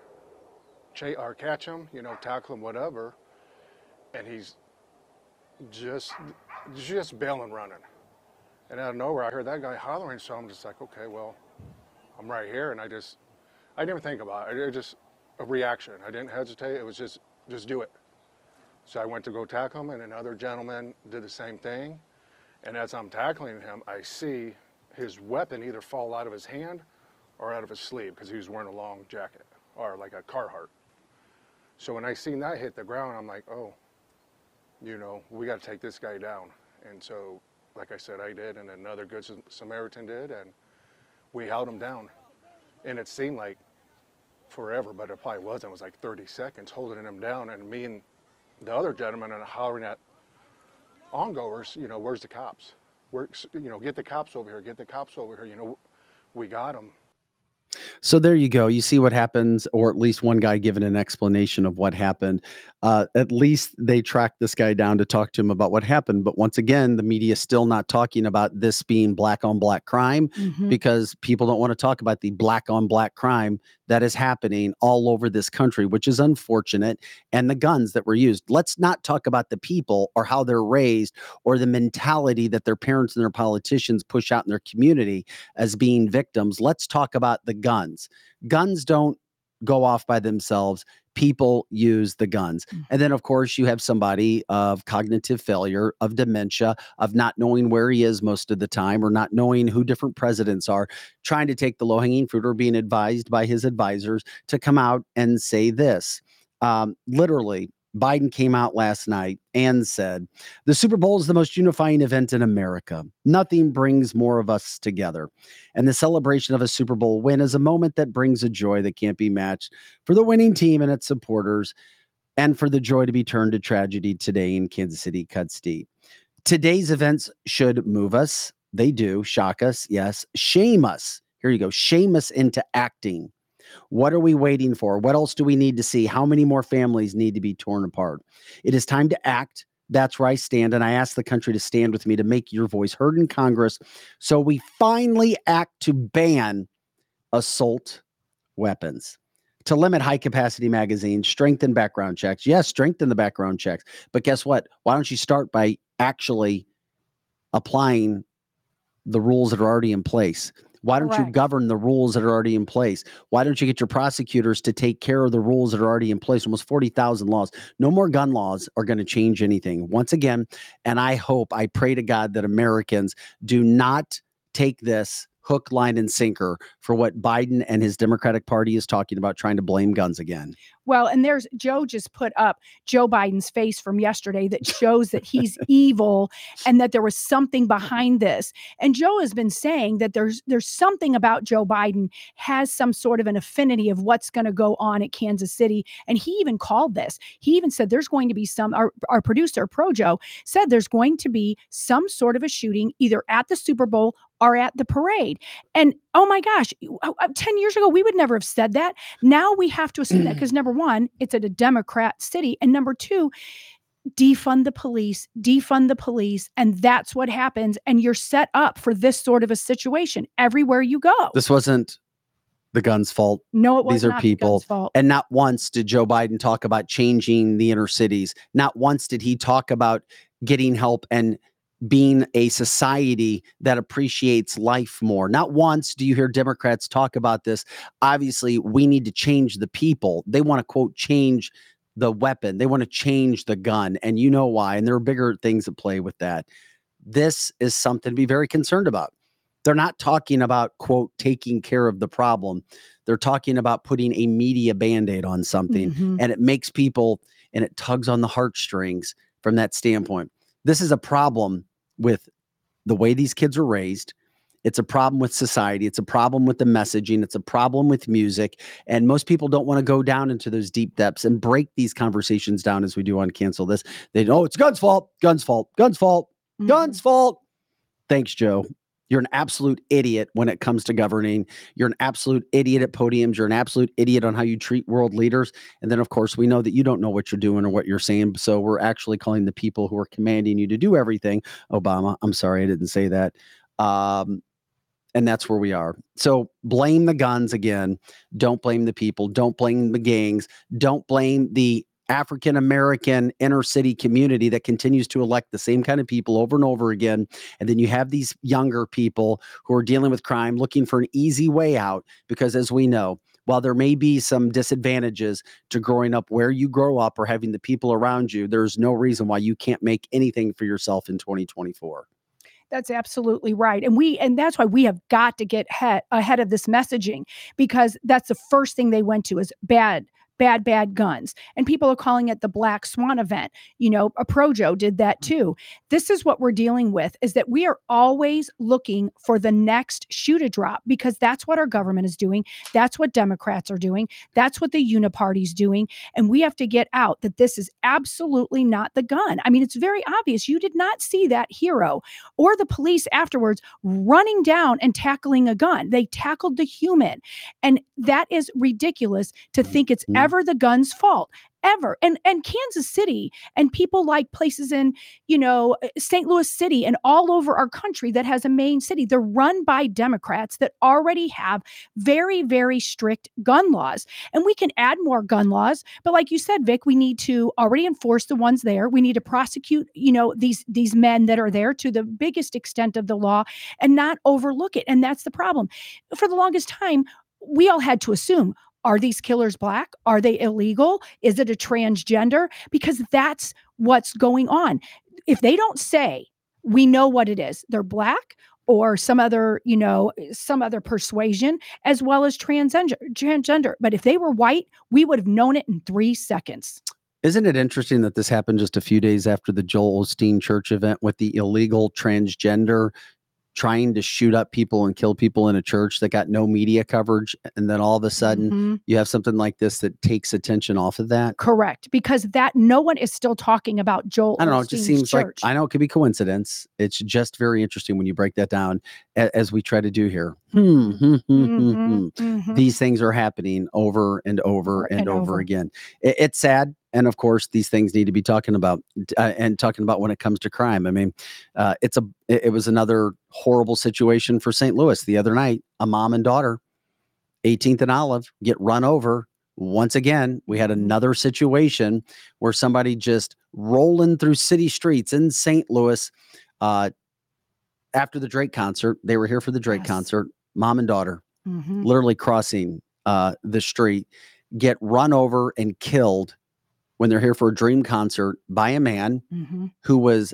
Speaker 4: cha- or catch him, you know, tackle him, whatever. And he's just, just bailing running. And out of nowhere, I heard that guy hollering, so I'm just like, okay, well, I'm right here, and I just, I didn't think about it. It just a reaction. I didn't hesitate. It was just, just do it. So I went to go tackle him, and another gentleman did the same thing. And as I'm tackling him, I see his weapon either fall out of his hand or out of his sleeve because he was wearing a long jacket or like a Carhartt. So when I seen that hit the ground, I'm like, oh, you know, we got to take this guy down. And so, like I said, I did, and another good Samaritan did, and we held him down. And it seemed like forever, but it probably wasn't. It was like 30 seconds holding him down, and me and the other gentleman are hollering at ongoers, you know, where's the cops? Where, you know, get the cops over here, get the cops over here. You know, we got them.
Speaker 1: So there you go. You see what happens, or at least one guy giving an explanation of what happened. Uh, at least they tracked this guy down to talk to him about what happened. But once again, the media is still not talking about this being black on black crime
Speaker 2: Mhm.
Speaker 1: because people don't want to talk about the black on black crime that is happening all over this country, which is unfortunate, and the guns that were used. Let's not talk about the people or how they're raised or the mentality that their parents and their politicians push out in their community as being victims. Let's talk about the guns. Guns don't go off by themselves. People use the guns.
Speaker 2: Mm.
Speaker 1: And then, of course, you have somebody of cognitive failure, of dementia, of not knowing where he is most of the time, or not knowing who different presidents are, trying to take the low hanging fruit or being advised by his advisors to come out and say this. Um, literally, Biden came out last night and said, The Super Bowl is the most unifying event in America. Nothing brings more of us together. And the celebration of a Super Bowl win is a moment that brings a joy that can't be matched for the winning team and its supporters, and for the joy to be turned to tragedy today in Kansas City cuts deep. Today's events should move us. They do shock us, yes, shame us. Here you go, shame us into acting. What are we waiting for? What else do we need to see? How many more families need to be torn apart? It is time to act. That's where I stand. And I ask the country to stand with me to make your voice heard in Congress so we finally act to ban assault weapons, to limit high capacity magazines, strengthen background checks. Yes, strengthen the background checks. But guess what? Why don't you start by actually applying the rules that are already in place? Why don't you govern the rules that are already in place? Why don't you get your prosecutors to take care of the rules that are already in place? Almost 40,000 laws. No more gun laws are going to change anything. Once again, and I hope, I pray to God that Americans do not take this hook, line, and sinker for what Biden and his Democratic Party is talking about trying to blame guns again.
Speaker 2: Well, and there's Joe just put up Joe Biden's face from yesterday that shows that he's evil and that there was something behind this. And Joe has been saying that there's there's something about Joe Biden has some sort of an affinity of what's going to go on at Kansas City. And he even called this. He even said there's going to be some our, our producer Pro Joe said there's going to be some sort of a shooting either at the Super Bowl or at the parade. And oh my gosh, uh, uh, 10 years ago we would never have said that. Now we have to assume that because number one, it's at a Democrat city. And number two, defund the police, defund the police. And that's what happens. And you're set up for this sort of a situation everywhere you go.
Speaker 1: This wasn't the gun's fault.
Speaker 2: no, it was
Speaker 1: these are
Speaker 2: not the
Speaker 1: people-
Speaker 2: gun's fault.
Speaker 1: And not once did Joe Biden talk about changing the inner cities. Not once did he talk about getting help and being a society that appreciates life more. Not once do you hear Democrats talk about this. Obviously, we need to change the people. They want to, quote, change the weapon, they want to change the gun. And you know why. And there are bigger things at play with that. This is something to be very concerned about. They're not talking about, quote, taking care of the problem. They're talking about putting a media band aid on something
Speaker 2: Mhm.
Speaker 1: and it makes people and it tugs on the heartstrings from that standpoint. This is a problem with the way these kids are raised. It's a problem with society. It's a problem with the messaging. It's a problem with music. And most people don't want to go down into those deep depths and break these conversations down as we do on Cancel This. They know it's Gun's fault, Gun's fault, Gun's fault,
Speaker 2: Mhm.
Speaker 1: Gun's fault. Thanks, Joe. You're an absolute idiot when it comes to governing. You're an absolute idiot at podiums. You're an absolute idiot on how you treat world leaders. And then, of course, we know that you don't know what you're doing or what you're saying. So we're actually calling the people who are commanding you to do everything Obama. I'm sorry, I didn't say that. Um, and that's where we are. So blame the guns again. Don't blame the people. Don't blame the gangs. Don't blame the African American inner city community that continues to elect the same kind of people over and over again. And then you have these younger people who are dealing with crime looking for an easy way out because, as we know, while there may be some disadvantages to growing up where you grow up or having the people around you, there's no reason why you can't make anything for yourself in 2024.
Speaker 2: That's absolutely right. And we and that's why we have got to get head, ahead of this messaging because that's the first thing they went to is bad bad, bad guns. And people are calling it the Black Swan event. You know, a Pro Joe did that too. This is what we're dealing with is that we are always looking for the next shoe to drop because that's what our government is doing. That's what Democrats are doing. That's what the Uniparty's doing. And we have to get out that this is absolutely not the gun. I mean, it's very obvious. You did not see that hero or the police afterwards running down and tackling a gun. They tackled the human. And that is ridiculous to think it's
Speaker 1: Mhm.
Speaker 2: Ever the gun's fault. Ever. And and Kansas City and people like places in, you know, uh, St. Louis City and all over our country that has a main city, they're run by Democrats that already have very, very strict gun laws. And we can add more gun laws, but like you said, Vic, we need to already enforce the ones there. We need to prosecute, you know, these these men that are there to the biggest extent of the law and not overlook it. And that's the problem. For the longest time, we all had to assume are these killers black? Are they illegal? Is it a transgender? Because that's what's going on. If they don't say, we know what it is, they're black or some other, you know, some other persuasion, as well as transgender. transgender. But if they were white, we would have known it in three seconds.
Speaker 1: Isn't it interesting that this happened just a few days after the Joel Osteen church event with the illegal transgender trying to shoot up people and kill people in a church that got no media coverage? And then all of a sudden,
Speaker 2: Mhm.
Speaker 1: you have something like this that takes attention off of that.
Speaker 2: Correct. Because that no one is still talking about Joel.
Speaker 1: I don't know. It just seems like. I know it could be coincidence. It's just very interesting when you break that down, a- as we try to do here. Hmm, hmm, hmm, hmm, hmm.
Speaker 2: Mhm, mhm.
Speaker 1: These things are happening over and over
Speaker 2: Over
Speaker 1: and,
Speaker 2: and
Speaker 1: over,
Speaker 2: over.
Speaker 1: again. It, it's sad, and of course, these things need to be talking about uh, and talking about when it comes to crime. I mean, uh, it's a it, was another horrible situation for St. Louis the other night. A mom and daughter, 18th and Olive, get run over. Once again, we had another situation where somebody just rolling through city streets in St. Louis uh, after the Drake concert. They were here for the Drake
Speaker 2: Yes.
Speaker 1: concert, mom and daughter
Speaker 2: Mhm.
Speaker 1: literally crossing uh, the street, get run over and killed when they're here for a dream concert by a man
Speaker 2: Mhm.
Speaker 1: who was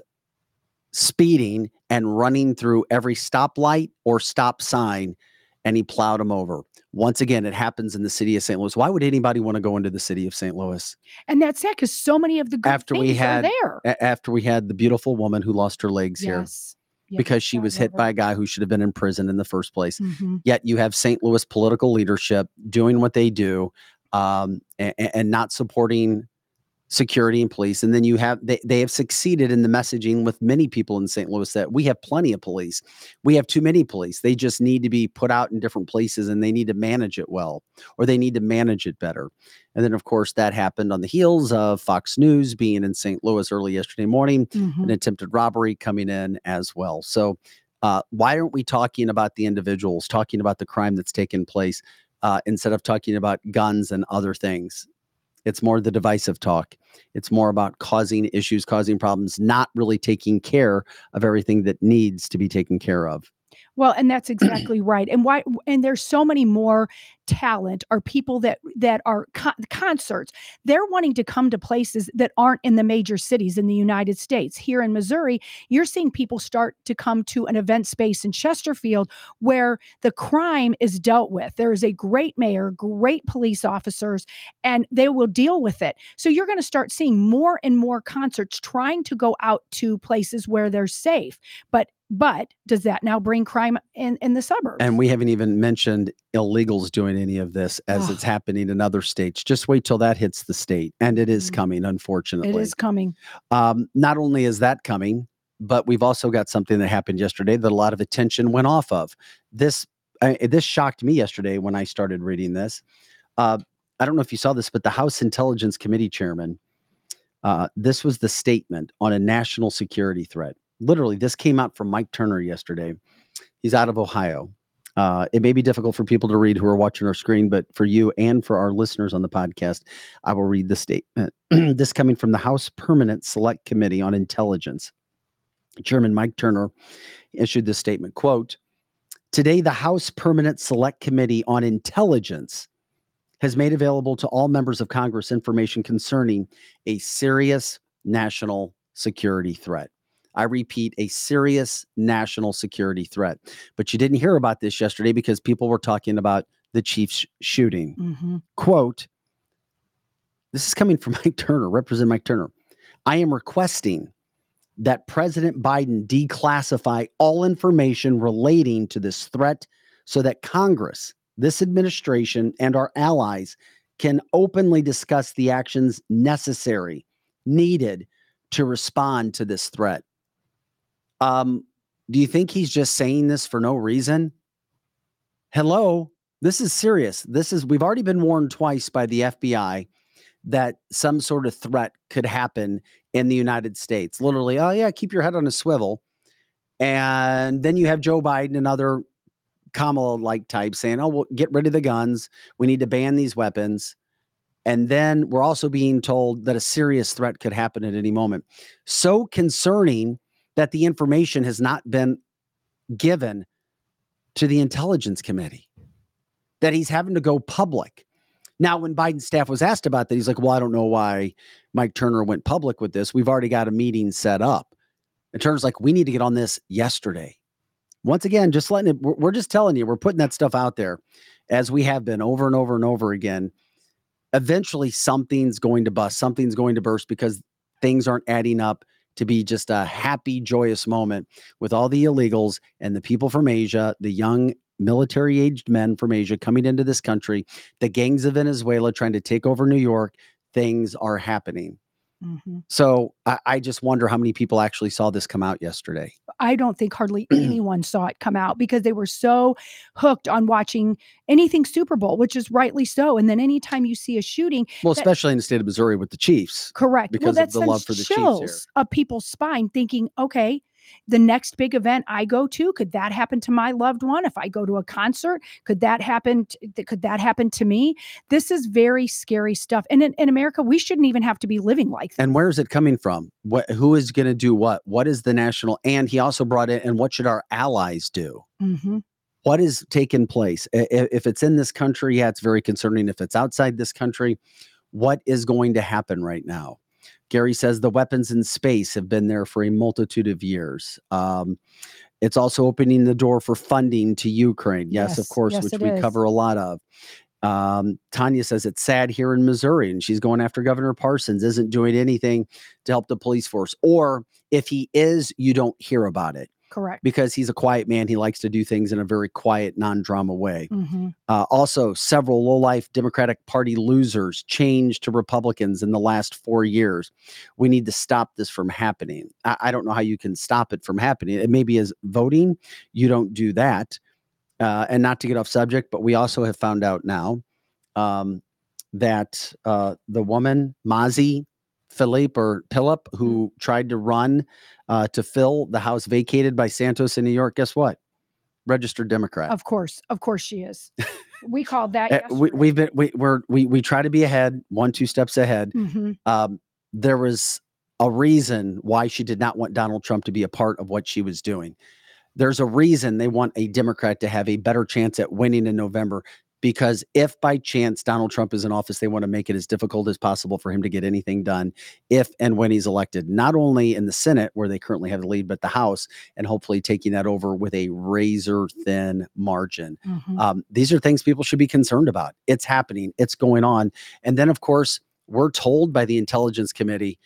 Speaker 1: speeding and running through every stoplight or stop sign and he plowed him over. Once again, it happens in the city of St. Louis. Why would anybody want to go into the city of St. Louis
Speaker 2: And that's sad because so many of the
Speaker 1: After we had-. A- after we had the beautiful woman who lost her legs here
Speaker 2: Yes. Yes,
Speaker 1: because she was hit by a guy who should have been in prison in the first place?
Speaker 2: Mhm.
Speaker 1: yet you have St. Louis political leadership doing what they do um, and, and not supporting security and police. And then you have they, they have succeeded in the messaging with many people in St. Louis that we have plenty of police. We have too many police. They just need to be put out in different places and they need to manage it well or they need to manage it better. And then of course that happened on the heels of Fox News being in St. Louis early yesterday morning
Speaker 2: Mhm.
Speaker 1: an attempted robbery coming in as well. So, uh, why aren't we talking about the individuals, talking about the crime that's taken place, uh, instead of talking about guns and other things? It's more the divisive talk. It's more about causing issues, causing problems, not really taking care of everything that needs to be taken care of.
Speaker 2: Well, and that's exactly right. And why? And there's so many more talent or people that that are co- concerts. They're wanting to come to places that aren't in the major cities in the United States. Here in Missouri, you're seeing people start to come to an event space in Chesterfield where the crime is dealt with. There is a great mayor, great police officers, and they will deal with it. So you're going to start seeing more and more concerts trying to go out to places where they're safe. But but does that now bring crime in in the suburbs?
Speaker 1: And we haven't even mentioned illegals doing any of this as
Speaker 2: Ugh.
Speaker 1: it's happening in other states. Just wait till that hits the state. And it is
Speaker 2: Mhm.
Speaker 1: coming, unfortunately.
Speaker 2: it is coming.
Speaker 1: um, not only is that coming, but we've also got something that happened yesterday that a lot of attention went off of. This I, this shocked me yesterday when I started reading this. Uh, I don't know if you saw this, but the House Intelligence Committee chairman. Uh, this was the statement on a national security threat. Literally, this came out from Mike Turner yesterday. He's out of Ohio. Uh, it may be difficult for people to read who are watching our screen, but for you and for our listeners on the podcast, I will read the statement. this coming from the House Permanent Select Committee on Intelligence. Chairman Mike Turner issued this statement quote, Today, the House Permanent Select Committee on Intelligence has made available to all members of Congress information concerning a serious national security threat. I repeat, a serious national security threat. But you didn't hear about this yesterday because people were talking about the Chiefs shooting
Speaker 2: Mhm.
Speaker 1: quote This is coming from Mike Turner, Representative Mike Turner. I am requesting that President Biden declassify all information relating to this threat so that Congress, this administration, and our allies can openly discuss the actions necessary, needed to respond to this threat. Um, do you think he's just saying this for no reason? Hello, this is serious. This is, we've already been warned twice by the FBI that some sort of threat could happen in the United States. Literally, oh, yeah, keep your head on a swivel. And then you have Joe Biden and other Kamala like types saying, oh, well, get rid of the guns. We need to ban these weapons. And then we're also being told that a serious threat could happen at any moment. So concerning that the information has not been given to the intelligence committee, that he's having to go public. Now, when Biden's staff was asked about that, he's like, well, I don't know why Mike Turner went public with this. We've already got a meeting set up. And Turner's like, we need to get on this yesterday. Once again, just letting it, we're, just telling you, we're putting that stuff out there as we have been over and over and over again. Eventually, something's going to bust, something's going to burst because things aren't adding up to be just a happy, joyous moment with all the illegals and the people from Asia, the young military aged men from Asia coming into this country, the gangs of Venezuela trying to take over New York. Things are happening.
Speaker 2: Mhm.
Speaker 1: So I, I just wonder how many people actually saw this come out yesterday.
Speaker 2: I don't think hardly anyone saw it come out because they were so hooked on watching anything Super Bowl, which is rightly so. And then anytime you see a shooting,
Speaker 1: Well,
Speaker 2: That-
Speaker 1: especially in the state of Missouri with the Chiefs.
Speaker 2: correct.
Speaker 1: Because
Speaker 2: well,
Speaker 1: of the love for the Chiefs here.
Speaker 2: up people's spine, thinking, okay, the next big event I go to, could that happen to my loved one? If I go to a concert, could that happen? t- could that happen to me? This is very scary stuff. And in, in America, we shouldn't even have to be living like this.
Speaker 1: And where is it coming from? What who is going to do what? What is the national? And he also brought in and what should our allies do?
Speaker 2: Mhm.
Speaker 1: What is taking place? If it's in this country, yeah, it's very concerning. If it's outside this country, what is going to happen right now? Gary says the weapons in space have been there for a multitude of years. Um, it's also opening the door for funding to Ukraine. Yes, of course,
Speaker 2: yes,
Speaker 1: which we
Speaker 2: is.
Speaker 1: cover a lot of. Um, Tanya says it's sad here in Missouri, and she's going after Governor Parsons, isn't doing anything to help the police force. Or if he is, you don't hear about it
Speaker 2: Correct.
Speaker 1: because he's a quiet man. He likes to do things in a very quiet, non drama way.
Speaker 2: Mhm.
Speaker 1: Uh, also, several low life Democratic Party losers changed to Republicans in the last four years. We need to stop this from happening. I, I don't know how you can stop it from happening. It maybe is voting. You don't do that. Uh, and not to get off subject, but we also have found out now um, that uh, the woman, Mazi Philippe or Philip, who tried to run uh, to fill the house vacated by Santos in New York, guess what? Registered Democrat.
Speaker 2: Of course. Of course she is. We called that.
Speaker 1: Uh, we, we've been we, we're we we try to be ahead one two steps ahead
Speaker 2: Mhm.
Speaker 1: um there was a reason why she did not want donald trump to be a part of what she was doing there's a reason they want a democrat to have a better chance at winning in november because if by chance donald trump is in office they want to make it as difficult as possible for him to get anything done if and when he's elected not only in the senate where they currently have the lead but the house and hopefully taking that over with a razor thin margin
Speaker 2: Mhm.
Speaker 1: um, these are things people should be concerned about. It's happening, it's going on. And then, of course, we're told by the Intelligence Committee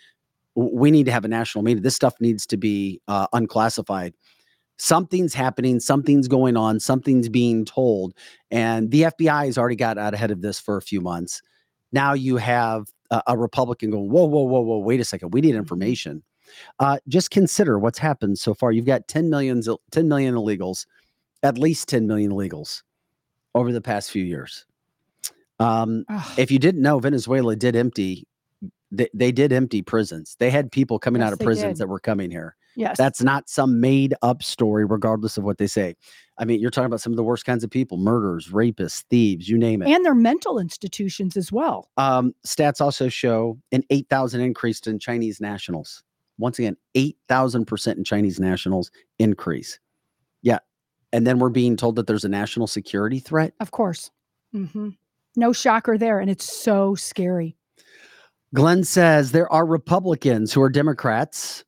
Speaker 1: we need to have a national meeting. This stuff needs to be uh, unclassified. Something's happening, something's going on, something's being told. And the FBI has already got out ahead of this for a few months. Now you have a, a Republican going, whoa, whoa, whoa, whoa, wait a second. We need information. Uh, just consider what's happened so far. You've got 10 million, 10 million illegals, at least 10 million illegals over the past few years. Um, if you didn't know, Venezuela did empty. They, they did empty prisons. They had people coming
Speaker 2: Yes,
Speaker 1: out of prisons
Speaker 2: did.
Speaker 1: that were coming here.
Speaker 2: Yes.
Speaker 1: That's not some made up story, regardless of what they say. I mean, you're talking about some of the worst kinds of people: murderers, rapists, thieves, you name it.
Speaker 2: and their mental institutions as well.
Speaker 1: Um, stats also show an 8,000 increase in Chinese nationals. Once again, 8,000% in Chinese nationals increase. Yeah. And then we're being told that there's a national security threat.
Speaker 2: Of course. Mm-hmm. No shocker there. And it's so scary.
Speaker 1: Glenn says there are Republicans who are Democrats,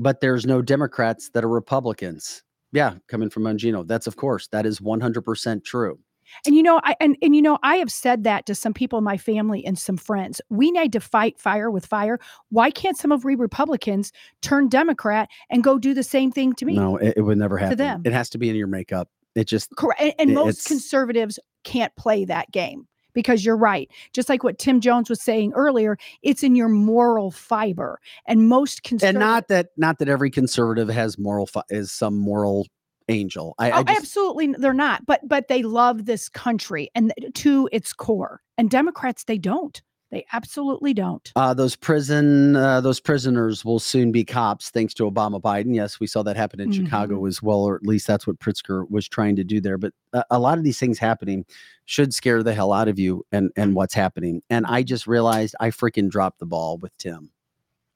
Speaker 1: but there's no Democrats that are Republicans. Yeah, coming from Mangino. That's of course, that is 100% true.
Speaker 2: And you know, I and, and you know, I have said that to some people in my family and some friends. We need to fight fire with fire. Why can't some of we Republicans turn Democrat and go do the same thing to me?
Speaker 1: No, it, it would never happen.
Speaker 2: To them.
Speaker 1: It has to be in your makeup. It just
Speaker 2: Correct. And, and
Speaker 1: It-
Speaker 2: most conservatives can't play that game because you're right. Just like what Tim Jones was saying earlier, it's in your moral fiber. And most
Speaker 1: and not that not that every conservative has moral fi- is some moral angel. I,
Speaker 2: Oh,
Speaker 1: I just
Speaker 2: absolutely, they're not. But but they love this country and uh, to its core. And Democrats, they don't. They absolutely don't.
Speaker 1: uh, those prison uh, those prisoners will soon be cops thanks to Obama Biden. Yes, we saw that happen in Chicago
Speaker 2: Mm-hmm.
Speaker 1: as well, or at least that's what Pritzker was trying to do there. But a, a lot of these things happening should scare the hell out of you and and what's happening. And I just realized I freaking dropped the ball with Tim.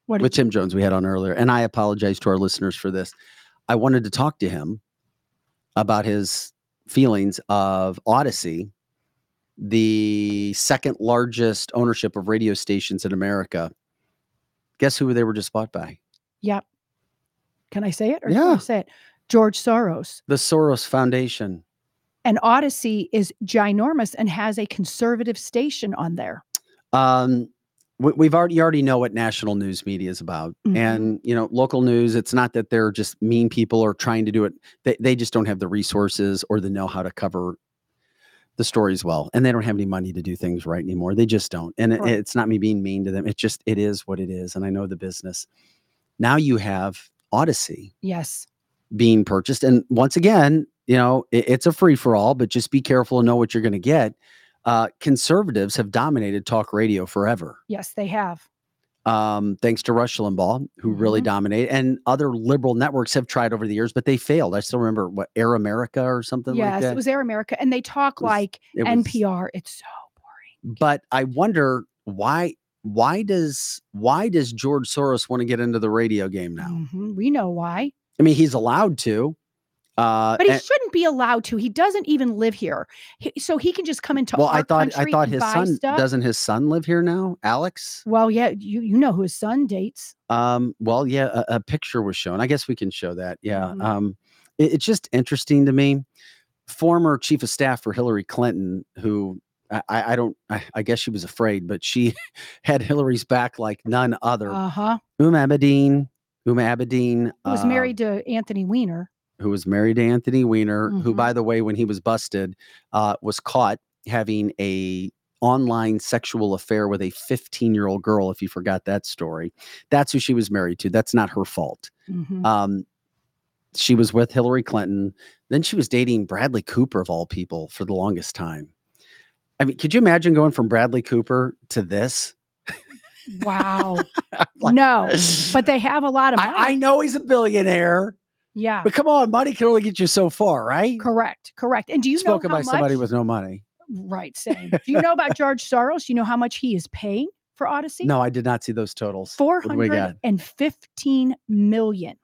Speaker 2: What
Speaker 1: with Tim Jones we had on earlier. And I apologize to our listeners for this. I wanted to talk to him about his feelings of Audacy, the second largest ownership of radio stations in America. Guess who they were just bought by?
Speaker 2: Yep. Can I say it? Or do you wanna
Speaker 1: Yeah.
Speaker 2: say it. George Soros.
Speaker 1: The Soros Foundation.
Speaker 2: And Audacy is ginormous and has a conservative station on there.
Speaker 1: Um, we, we've already you already know what national news media is about,
Speaker 2: Mhm.
Speaker 1: and you know local news. It's not that they're just mean people or trying to do it. They they just don't have the resources or the know how to cover the stories well, and they don't have any money to do things right anymore. They just don't. And it, it's not me being mean to them. It just it is what it is, and I know the business. Now you have Audacy
Speaker 2: Yes.
Speaker 1: being purchased, and once again, you know it- it's a free for all, but just be careful and know what you're going to get. Uh, conservatives have dominated talk radio forever
Speaker 2: Yes, they have.
Speaker 1: Um, thanks to Rush Limbaugh, who really
Speaker 2: Mhm.
Speaker 1: dominated, and other liberal networks have tried over the years, but they failed. I still remember what Air America or something
Speaker 2: yes,
Speaker 1: like that.
Speaker 2: Yes, it was Air America. And they talk
Speaker 1: was-
Speaker 2: like
Speaker 1: It was-
Speaker 2: NPR. It's so boring.
Speaker 1: But I wonder why. Why does why does George Soros want to get into the radio game now?
Speaker 2: Mhm, We know why.
Speaker 1: I mean, he's allowed to. Uh,
Speaker 2: But he
Speaker 1: and-
Speaker 2: shouldn't be allowed to. He doesn't even live here. He, so he can just come into
Speaker 1: well, I thought I thought his son
Speaker 2: stuff.
Speaker 1: doesn't his son live here now, Alex.
Speaker 2: Well, yeah, you you know who his son dates.
Speaker 1: Um, well, yeah, a, a picture was shown. I guess we can show that. Yeah.
Speaker 2: Mhm.
Speaker 1: Um, it- it's just interesting to me. Former chief of staff for Hillary Clinton, who I, I don't, I, I guess she was afraid, but she had Hillary's back like none other.
Speaker 2: Uh huh.
Speaker 1: Uma Abedin, Uma Abedin,
Speaker 2: Who was
Speaker 1: uh,
Speaker 2: married to Anthony Weiner.
Speaker 1: Who was married to Anthony Weiner, who,
Speaker 2: Mhm.
Speaker 1: by the way, when he was busted, uh, was caught having a online sexual affair with a 15 year old girl. If you forgot that story, that's who she was married to. That's not her fault.
Speaker 2: Mhm.
Speaker 1: Um, she was with Hillary Clinton. Then she was dating Bradley Cooper of all people for the longest time. I mean, could you imagine going from Bradley Cooper to this?
Speaker 2: Wow.
Speaker 1: Like-
Speaker 2: no, but they have a lot of money.
Speaker 1: I, I know he's a billionaire,
Speaker 2: yeah.
Speaker 1: but come on, money can only get you so far, right?
Speaker 2: Correct. Correct. And do you
Speaker 1: Spoken
Speaker 2: know
Speaker 1: by
Speaker 2: how
Speaker 1: somebody with no money.
Speaker 2: right. Same. Do you know about George Soros? Do you know how much he is paying for Audacy?
Speaker 1: No, I did not see those totals.
Speaker 2: Four
Speaker 1: What do we got?
Speaker 2: hundred and fifteen million.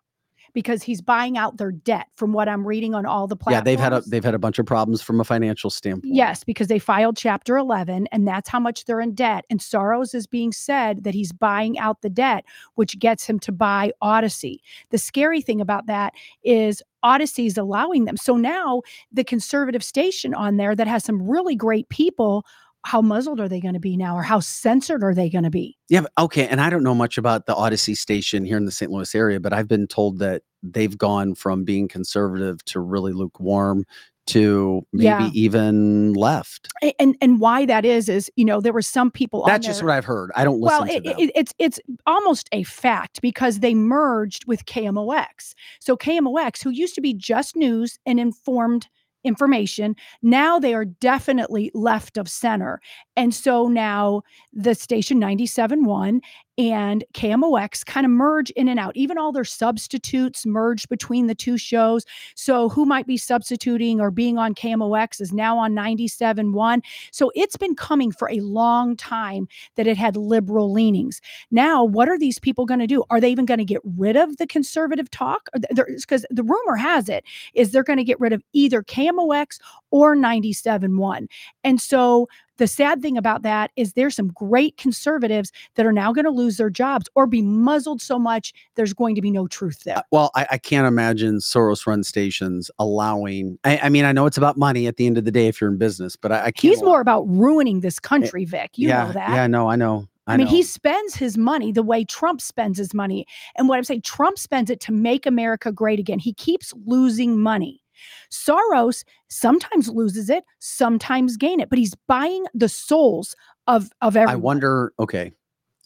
Speaker 2: Because he's buying out their debt, from what I'm reading on all the platforms.
Speaker 1: Yeah, they've had a they've had a bunch of problems from a financial standpoint.
Speaker 2: Yes, because they filed Chapter 11, and that's how much they're in debt. And Soros is being said that he's buying out the debt, which gets him to buy Audacy. The scary thing about that is Audacy is allowing them. So now the conservative station on there that has some really great people, how muzzled are they going to be now, or how censored are they going to be?
Speaker 1: Yeah, okay. And I don't know much about the Audacy station here in the St. Louis area, but I've been told that they've gone from being conservative to really lukewarm to maybe
Speaker 2: Yeah.
Speaker 1: even left.
Speaker 2: And and why that is is you know there were some people.
Speaker 1: That's just what I've heard. I don't listen
Speaker 2: well,
Speaker 1: to
Speaker 2: it,
Speaker 1: them.
Speaker 2: it, it's it's almost a fact because they merged with KMOX. So KMOX, who used to be just news and informed information, now they are definitely left of center. And so now the station 97.1 and KMOX kind of merge in and out. Even all their substitutes merge between the two shows. So who might be substituting or being on KMOX is now on 97.1. So it's been coming for a long time that it had liberal leanings. Now, what are these people going to do? Are they even going to get rid of the conservative talk? Because the rumor has it is they're going to get rid of either KMOX or 97.1. And so the sad thing about that is there's some great conservatives that are now going to lose their jobs or be muzzled so much there's going to be no truth there.
Speaker 1: Uh, Well, I, I can't imagine Soros run stations allowing. I, I mean, I know it's about money at the end of the day if you're in business, but I, I can't.
Speaker 2: He's
Speaker 1: allow-
Speaker 2: more about ruining this country, Vic. You
Speaker 1: yeah,
Speaker 2: know that.
Speaker 1: Yeah, no, I know. I, know
Speaker 2: I, mean,
Speaker 1: know.
Speaker 2: he spends his money the way Trump spends his money. And what I'm saying, Trump spends it to make America great again. He keeps losing money. Soros sometimes loses it, sometimes gain it, but he's buying the souls of of everyone.
Speaker 1: I wonder. Okay,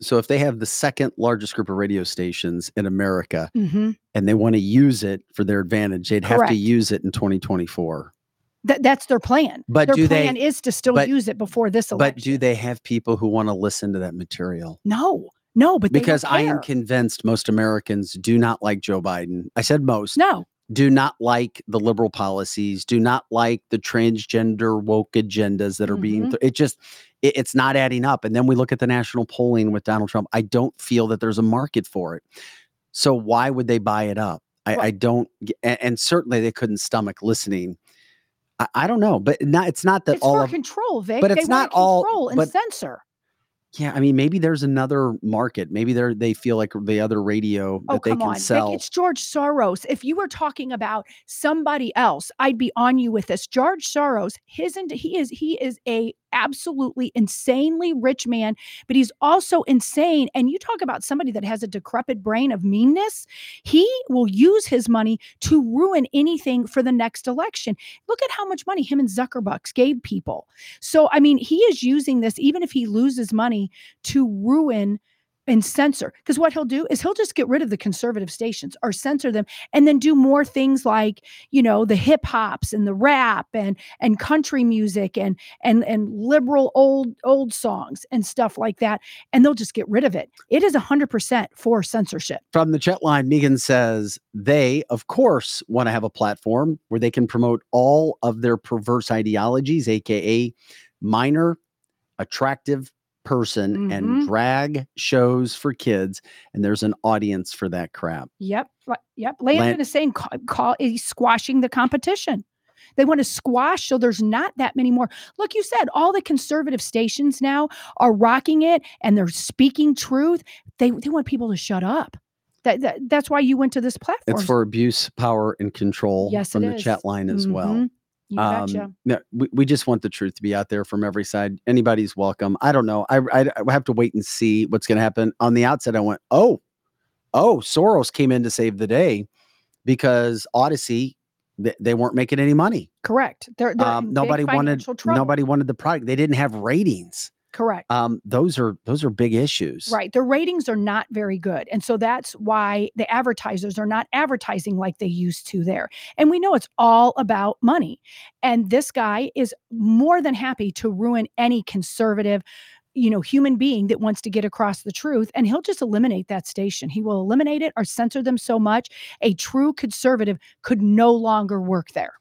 Speaker 1: so if they have the second largest group of radio stations in America
Speaker 2: Mhm.
Speaker 1: and they want to use it for their advantage, they'd have to use it in 2024.
Speaker 2: That that's their plan.
Speaker 1: But
Speaker 2: their
Speaker 1: do they-
Speaker 2: plan is to still
Speaker 1: but-
Speaker 2: use it before this election.
Speaker 1: But do they have people who want to listen to that material?
Speaker 2: No, no, but they
Speaker 1: Because I am convinced most Americans do not like Joe Biden. I said most.
Speaker 2: no.
Speaker 1: Do not like the liberal policies, do not like the transgender woke agendas that are being,
Speaker 2: Mhm.
Speaker 1: th- it just, it- it's not adding up. And then we look at the national polling with Donald Trump. I don't feel that there's a market for it. So why would they buy it up? I,
Speaker 2: Well-
Speaker 1: I don't, and, and certainly they couldn't stomach listening. I, I don't know, but not, it's not that
Speaker 2: It's
Speaker 1: all of,
Speaker 2: control, Vic.
Speaker 1: but
Speaker 2: They
Speaker 1: it's
Speaker 2: wanna
Speaker 1: not all-
Speaker 2: control and
Speaker 1: but-
Speaker 2: censor.
Speaker 1: Yeah, I mean, maybe there's another market. Maybe they're, they feel like the other radio
Speaker 2: Oh,
Speaker 1: that they
Speaker 2: come
Speaker 1: can
Speaker 2: on. Vic,
Speaker 1: sell.
Speaker 2: it's George Soros. If you were talking about somebody else, I'd be on you with this. George Soros, his and he is he is a absolutely insanely rich man, but he's also insane. And you talk about somebody that has a decrepit brain of meanness, he will use his money to ruin anything for the next election. Look at how much money him and Zuckerbucks gave people. So I mean, he is using this, even if he loses money, to ruin and censor because what he'll do is he'll just get rid of the conservative stations or censor them and then do more things like you know the hip hops and the rap and and country music and and and liberal old old songs and stuff like that and they'll just get rid of it. It is 100% for censorship.
Speaker 1: From the chat line, Megan says they, of course, want to have a platform where they can promote all of their perverse ideologies, aka minor, attractive person, and
Speaker 2: Mhm.
Speaker 1: drag shows for kids. And there's an audience for that crap.
Speaker 2: yep yep landon
Speaker 1: Lan-
Speaker 2: is saying call, call he's squashing the competition they want to squash so there's not that many more look you said all the conservative stations now are rocking it and they're speaking truth they, they want people to shut up that, that that's why you went to this platform
Speaker 1: It's for abuse, power, and control
Speaker 2: Yes,
Speaker 1: from the
Speaker 2: is.
Speaker 1: chat line as well.
Speaker 2: Betcha.
Speaker 1: Um, no, we, we just want the truth to be out there from every side. Anybody's welcome. I don't know. I, I, I have to wait and see what's going to happen. On the outset, I went, oh, oh, Soros came in to save the day because Audacy, they, they weren't making any money.
Speaker 2: correct they're, they're
Speaker 1: Um, nobody wanted
Speaker 2: trouble.
Speaker 1: nobody wanted the product. They didn't have ratings.
Speaker 2: Correct
Speaker 1: Um, those are those are big issues.
Speaker 2: Right. The ratings are not very good. And so that's why the advertisers are not advertising like they used to there. And we know it's all about money. And this guy is more than happy to ruin any conservative, you know, human being that wants to get across the truth. And he'll just eliminate that station. He will eliminate it or censor them so much a true conservative could no longer work there.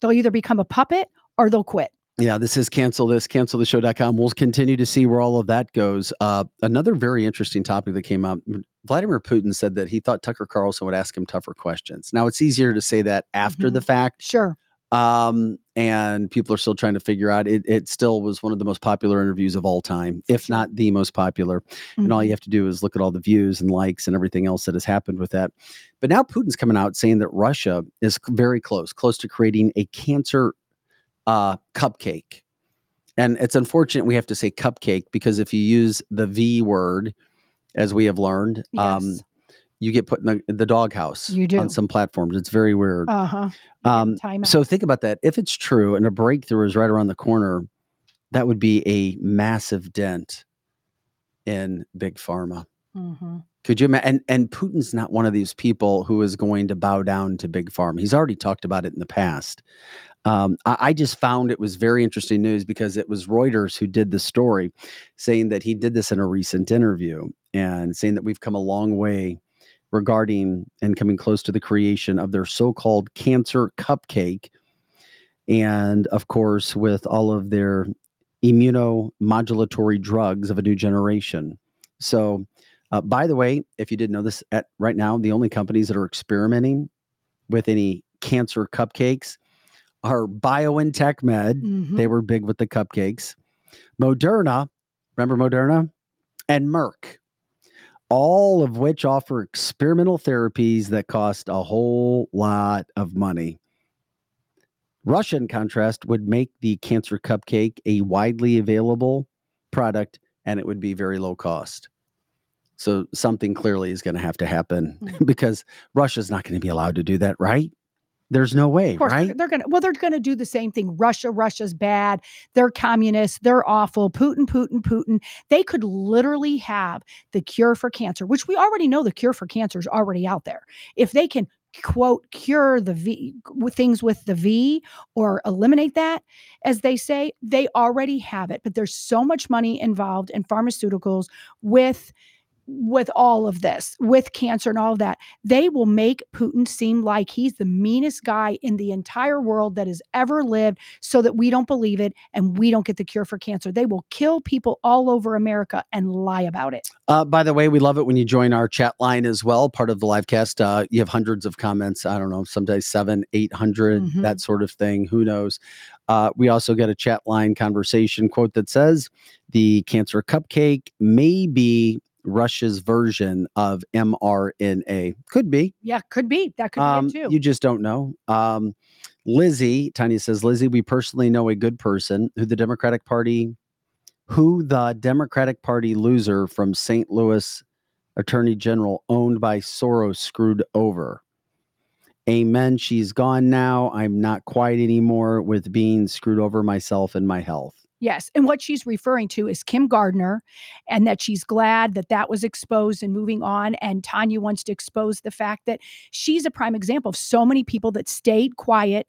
Speaker 2: They'll either become a puppet or they'll quit.
Speaker 1: Yeah, this is cancel this, canceltheshow.com. We'll continue to see where all of that goes. Uh, another very interesting topic that came up Vladimir Putin said that he thought Tucker Carlson would ask him tougher questions. Now, it's easier to say that after the fact,
Speaker 2: Sure.
Speaker 1: um, and people are still trying to figure out. It, it still was one of the most popular interviews of all time, if not the most popular. And all you have to do is look at all the views and likes and everything else that has happened with that. But now Putin's coming out saying that Russia is very close, close to creating a cancer uh, cupcake. And it's unfortunate we have to say cupcake because if you use the V word, as we have learned, um,
Speaker 2: Yes.
Speaker 1: you get put in the, the doghouse
Speaker 2: You do.
Speaker 1: on some platforms. It's very weird.
Speaker 2: Uh-huh.
Speaker 1: Um, so think about that. If it's true and a breakthrough is right around the corner, that would be a massive dent in big pharma.
Speaker 2: Mhm.
Speaker 1: Could you imagine? And, and Putin's not one of these people who is going to bow down to big pharma. He's already talked about it in the past. Um, I, I just found it was very interesting news because it was Reuters who did the story, saying that he did this in a recent interview and saying that we've come a long way regarding and coming close to the creation of their so-called cancer cupcake, and of course with all of their immunomodulatory drugs of a new generation. So uh, by the way, if you didn't know this, at right now, the only companies that are experimenting with any cancer cupcakes are BioNTech Med.
Speaker 2: Mhm.
Speaker 1: They were big with the cupcakes. Moderna, remember Moderna? And Merck, all of which offer experimental therapies that cost a whole lot of money. Russia, in contrast, would make the cancer cupcake a widely available product and it would be very low cost. So something clearly is going to have to happen
Speaker 2: Mm.
Speaker 1: because Russia's not going to be allowed to do that, right? There's no way,
Speaker 2: Of course, they're-
Speaker 1: right?
Speaker 2: they're gonna well, they're gonna do the same thing. Russia, Russia's bad. They're communists. They're awful. Putin, Putin, Putin. They could literally have the cure for cancer, which we already know the cure for cancer is already out there. If they can quote cure the V things with the V or eliminate that, as they say, they already have it. But there's so much money involved in pharmaceuticals with with all of this, with cancer and all of that, they will make Putin seem like he's the meanest guy in the entire world that has ever lived so that we don't believe it and we don't get the cure for cancer. They will kill people all over America and lie about it.
Speaker 1: Uh, by the way, we love it when you join our chat line as well, part of the live cast. Uh, you have hundreds of comments. I don't know, sometimes seven, 800,
Speaker 2: Mhm.
Speaker 1: that sort of thing. Who knows? Uh, we also get a chat line conversation quote that says the cancer cupcake may be Russia's version of mRNA. Could be.
Speaker 2: Yeah, could be. That could
Speaker 1: Um,
Speaker 2: be too.
Speaker 1: you just don't know. Um, Lizzie, Tanya says, Lizzie, we personally know a good person who the Democratic Party, who the Democratic Party loser from St. Louis Attorney General owned by Soros screwed over. Amen. She's gone now. I'm not quite anymore with being screwed over myself and my health.
Speaker 2: Yes. And what she's referring to is Kim Gardner, and that she's glad that that was exposed and moving on. And Tanya wants to expose the fact that she's a prime example of so many people that stayed quiet.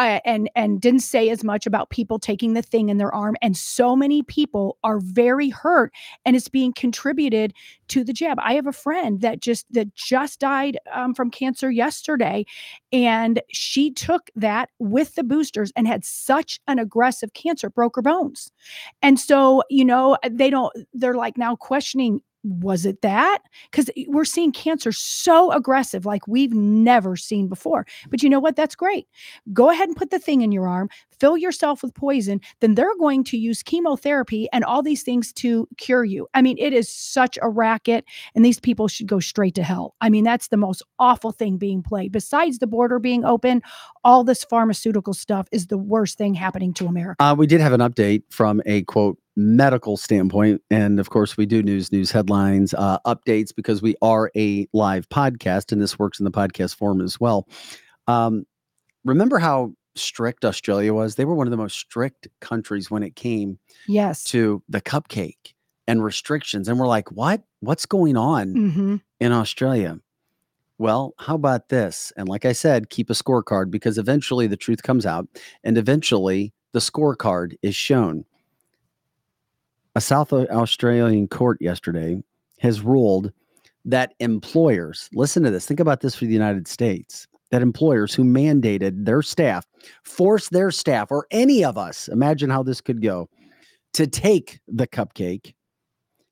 Speaker 2: Uh, and and didn't say as much about people taking the thing in their arm. And so many people are very hurt and it's being contributed to the jab. I have a friend that just that just died um, from cancer yesterday and she took that with the boosters and had such an aggressive cancer broke her bones. And so you know they don't they're like now questioning was it that? Because we're seeing cancer so aggressive like we've never seen before but you know what? That's great. Go ahead and put the thing in your arm fill yourself with poison then they're going to use chemotherapy and all these things to cure you. I mean it is such a racket and these people should go straight to hell. I mean that's the most awful thing being played besides the border being open all this pharmaceutical stuff is the worst thing happening to america.
Speaker 1: Uh, we did have an update from a quote medical standpoint. And of course, we do news, news headlines, uh, updates because we are a live podcast and this works in the podcast form as well. Um, remember how strict Australia was? They were one of the most strict countries when it came
Speaker 2: yes
Speaker 1: to the cupcake and restrictions. And we're like, what? What's going on
Speaker 2: hmm
Speaker 1: in Australia? Well, how about this? And like I said, keep a scorecard because eventually the truth comes out and eventually the scorecard is shown. A South Australian court yesterday has ruled that employers, listen to this, think about this for the United States, that employers who mandated their staff, forced their staff, or any of us, imagine how this could go, to take the cupcake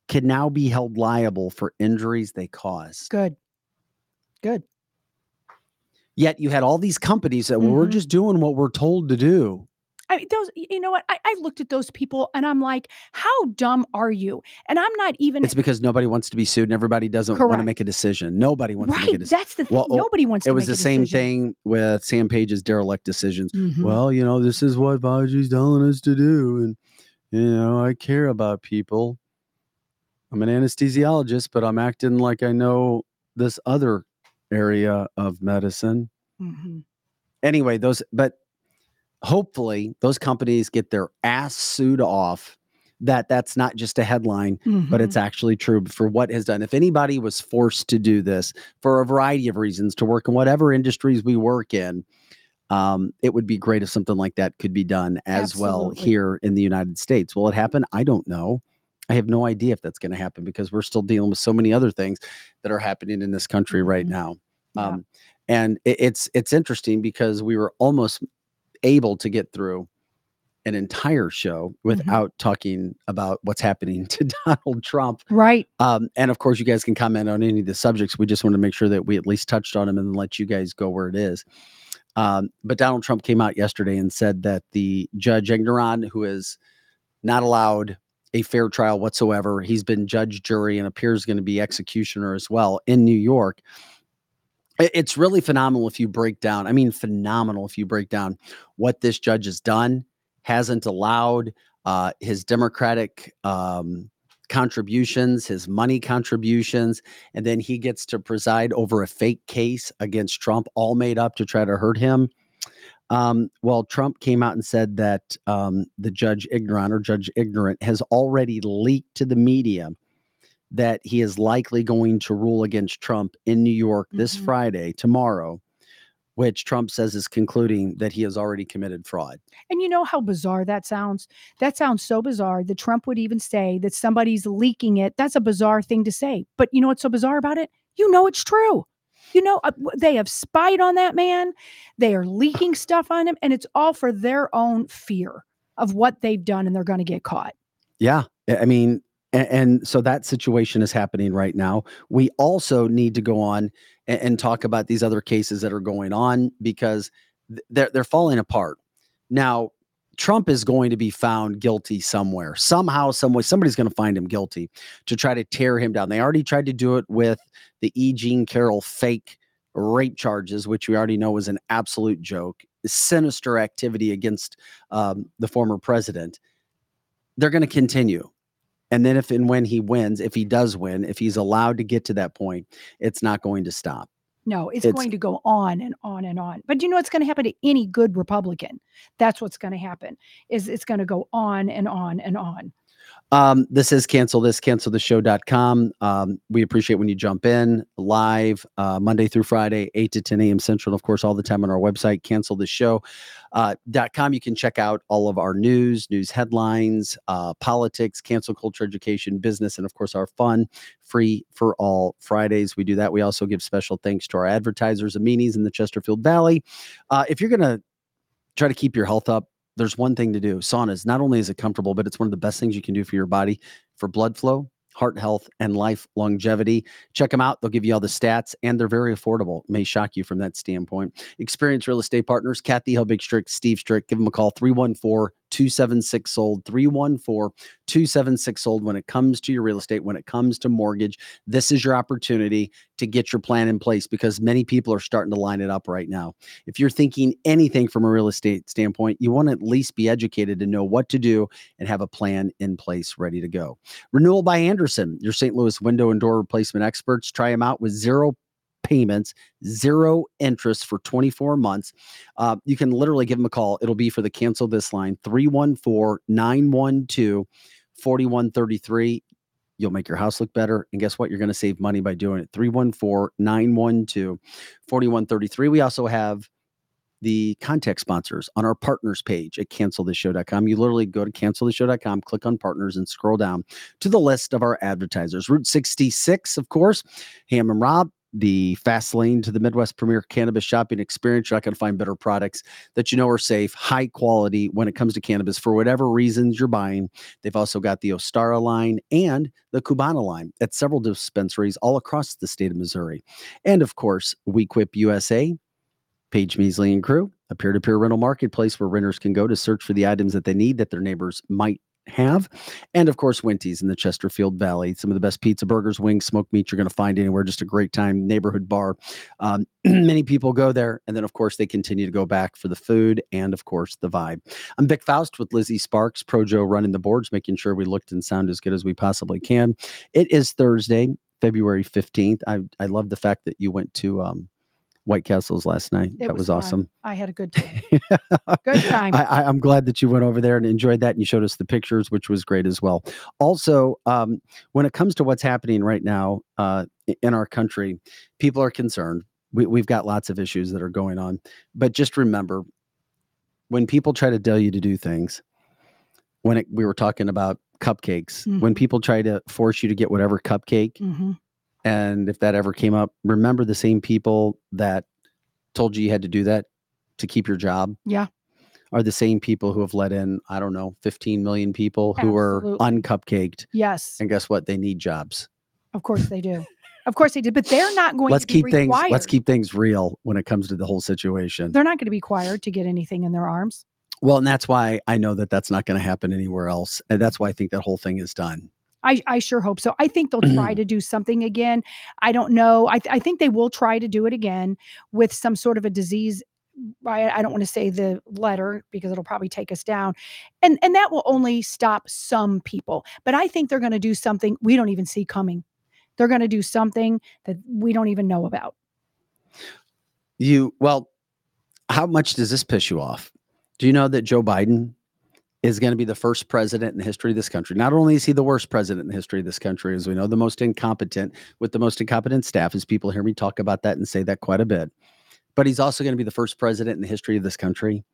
Speaker 1: can now be held liable for injuries they cause.
Speaker 2: good good
Speaker 1: Yet you had all these companies that we're
Speaker 2: Mhm.
Speaker 1: just doing what we're told to do.
Speaker 2: I mean, those, you know what? I, I looked at those people and I'm like, how dumb are you? And I'm not even
Speaker 1: It's because nobody wants to be sued and everybody doesn't want to make a decision. Nobody wants to make a
Speaker 2: right.
Speaker 1: decision.
Speaker 2: That's the thing.
Speaker 1: Well, oh,
Speaker 2: Nobody wants to
Speaker 1: It was the same thing with Sam Page's derelict decisions.
Speaker 2: Mhm.
Speaker 1: Well, you know, this is what Fauci's telling us to do. And, you know, I care about people. I'm an anesthesiologist, but I'm acting like I know this other area of medicine.
Speaker 2: Mhm.
Speaker 1: anyway, those but hopefully those companies get their ass sued off that that's not just a headline but
Speaker 2: Mhm.
Speaker 1: it's actually true for what has done. If anybody was forced to do this for a variety of reasons to work in whatever industries we work in um, it would be great if something like that could be done as well here in the united states. Will it happen? I don't know. I have no idea if that's going to happen because we're still dealing with so many other things that are happening in this country right
Speaker 2: Mhm.
Speaker 1: now.
Speaker 2: Yeah.
Speaker 1: um, and it, it's it's interesting because we were almost able to get through an entire show
Speaker 2: Mm-hmm.
Speaker 1: without talking about what's happening to Donald Trump.
Speaker 2: right.
Speaker 1: Um, and of course, you guys can comment on any of the subjects. We just want to make sure that we at least touched on them and then let you guys go where it is. Um, but Donald Trump came out yesterday and said that the judge Engoron, who is not allowed a fair trial whatsoever. He's been judge, jury, and appears going to be executioner as well in New York. It's really phenomenal if you break down. I mean, phenomenal if you break down what this judge has done, hasn't allowed uh, his Democratic um, contributions, his money contributions, and then he gets to preside over a fake case against Trump, all made up to try to hurt him. Um, well, Trump came out and said that um, the judge ignorant or judge ignorant has already leaked to the media that he is likely going to rule against Trump in New York this
Speaker 2: Mhm.
Speaker 1: Friday, tomorrow, which Trump says is concluding that he has already committed fraud.
Speaker 2: And you know how bizarre that sounds? That sounds so bizarre that Trump would even say that somebody's leaking it. That's a bizarre thing to say. But you know what's so bizarre about it? You know it's true. You know, uh, they have spied on that man. They are leaking stuff on him, and it's all for their own fear of what they've done, and they're going to get caught.
Speaker 1: Yeah. I mean, and, and so that situation is happening right now. We also need to go on and, and talk about these other cases that are going on because they're they're falling apart. Now, Trump is going to be found guilty somewhere. Somehow, some way, somebody's going to find him guilty to try to tear him down. They already tried to do it with the E. Jean Carroll fake rape charges, which we already know was an absolute joke, sinister activity against um, the former president. They're going to continue. And then, if and when he wins, if he does win, if he's allowed to get to that point, it's not going to stop.
Speaker 2: No, it's,
Speaker 1: It's-
Speaker 2: going to go on and on and on. But you know what's going to happen to any good Republican? That's what's going to happen. Is it's going to go on and on and on.
Speaker 1: Um, this is cancel this, cancel the show.com. Um, we appreciate when you jump in live uh, Monday through Friday, 8 to 10 a.m. Central. Of course, all the time on our website, cancel the show. Uh. You can check out all of our news, news headlines, uh, politics, cancel culture, education, business, and of course, our fun, free for all Fridays. We do that. We also give special thanks to our advertisers, Aminis in the Chesterfield Valley. Uh, if you're going to try to keep your health up, there's one thing to do. Saunas, not only is it comfortable, but it's one of the best things you can do for your body for blood flow, heart health, and life longevity. Check them out. They'll give you all the stats and they're very affordable. May shock you from that standpoint. Experienced real estate partners, Kathy Helbig Strick, Steve Strick, give them a call 314 276 sold 314 276 sold when it comes to your real estate when it comes to mortgage. This is your opportunity to get your plan in place because many people are starting to line it up right now. If you're thinking anything from a real estate standpoint you want to at least be educated to know what to do and have a plan in place ready to go. Renewal by Andersen your st louis window and door replacement experts. Try them out with zero payments, zero interest for 24 months. Uh, you can literally give them a call. It'll be for the cancel this line 314 912 4133. You'll make your house look better. And guess what? You're going to save money by doing it. 314 912 4133. We also have the contact sponsors on our partners page at cancelthisshow.com. You literally go to cancelthisshow.com, click on partners, and scroll down to the list of our advertisers. Route 66, of course, Ham and Rob, the fast lane to the Midwest Premier Cannabis shopping experience. You're not going to find better products that you know are safe, high quality when it comes to cannabis for whatever reasons you're buying. They've also got the Ostara line and the Cubana line at several dispensaries all across the state of Missouri. And of course, WeQuip USA, Paige Measley and crew, a peer to peer rental marketplace where renters can go to search for the items that they need that their neighbors might have. And of course, Winty's in the Chesterfield Valley. Some of the best pizza, burgers, wings, smoked meat you're going to find anywhere. Just a great time, neighborhood bar. Um, many people go there. And then, of course, they continue to go back for the food and, of course, the vibe. I'm Vic Faust with Lizzie Sparks, Pro Joe running the boards, making sure we looked and sound as good as we possibly can. It is Thursday, February 15th. I, I love the fact that you went to um, White Castles last night.
Speaker 2: It
Speaker 1: that was,
Speaker 2: fun.
Speaker 1: awesome.
Speaker 2: I had a good time. Good time.
Speaker 1: I, I, I'm glad that you went over there and enjoyed that, and you showed us the pictures, which was great as well. Also, um, when it comes to what's happening right now uh, in our country, people are concerned. We, we've got lots of issues that are going on, but just remember, when people try to tell you to do things, when it, we were talking about cupcakes, when people try to force you to get whatever cupcake,
Speaker 2: hmm
Speaker 1: and if that ever came up, remember the same people that told you you had to do that to keep your job
Speaker 2: Yeah.
Speaker 1: are the same people who have let in, I don't know, 15 million people who
Speaker 2: Absolutely.
Speaker 1: are uncupcaked.
Speaker 2: Yes,
Speaker 1: And guess what? They need jobs.
Speaker 2: of course they do. Of course they did, but they're not going
Speaker 1: Let's
Speaker 2: to be
Speaker 1: keep things let's keep things real when it comes to the whole situation.
Speaker 2: They're not going to be required to get anything in their arms.
Speaker 1: Well, and that's why I know that that's not going to happen anywhere else. And that's why I think that whole thing is done.
Speaker 2: I, I sure hope so. I think they'll try to do something again. I don't know. I, th- I think they will try to do it again with some sort of a disease. I, I don't want to say the letter because it'll probably take us down, and and that will only stop some people. But I think they're going to do something we don't even see coming. They're going to do something that we don't even know about.
Speaker 1: You, well, how much does this piss you off? Do you know that Joe Biden is going to be the first president in the history of this country? Not only is he the worst president in the history of this country, as we know, the most incompetent with the most incompetent staff, as people hear me talk about that and say that quite a bit, but he's also going to be the first president in the history of this country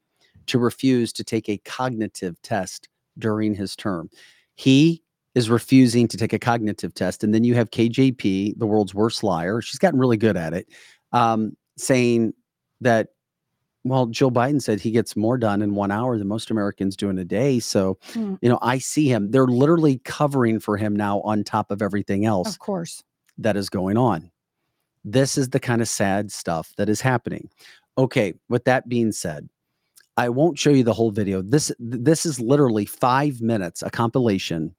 Speaker 1: to refuse to take a cognitive test during his term. He is refusing to take a cognitive test. And then you have KJP, the world's worst liar. She's gotten really good at it, um, saying that, well, Joe Biden said he gets more done in one hour than most Americans do in a day. So,
Speaker 2: Hmm.
Speaker 1: you know, I see him. They're literally covering for him now on top of everything else
Speaker 2: Of course.
Speaker 1: that is going on. This is the kind of sad stuff that is happening. Okay, with that being said, I won't show you the whole video. This this is literally 5 minutes a compilation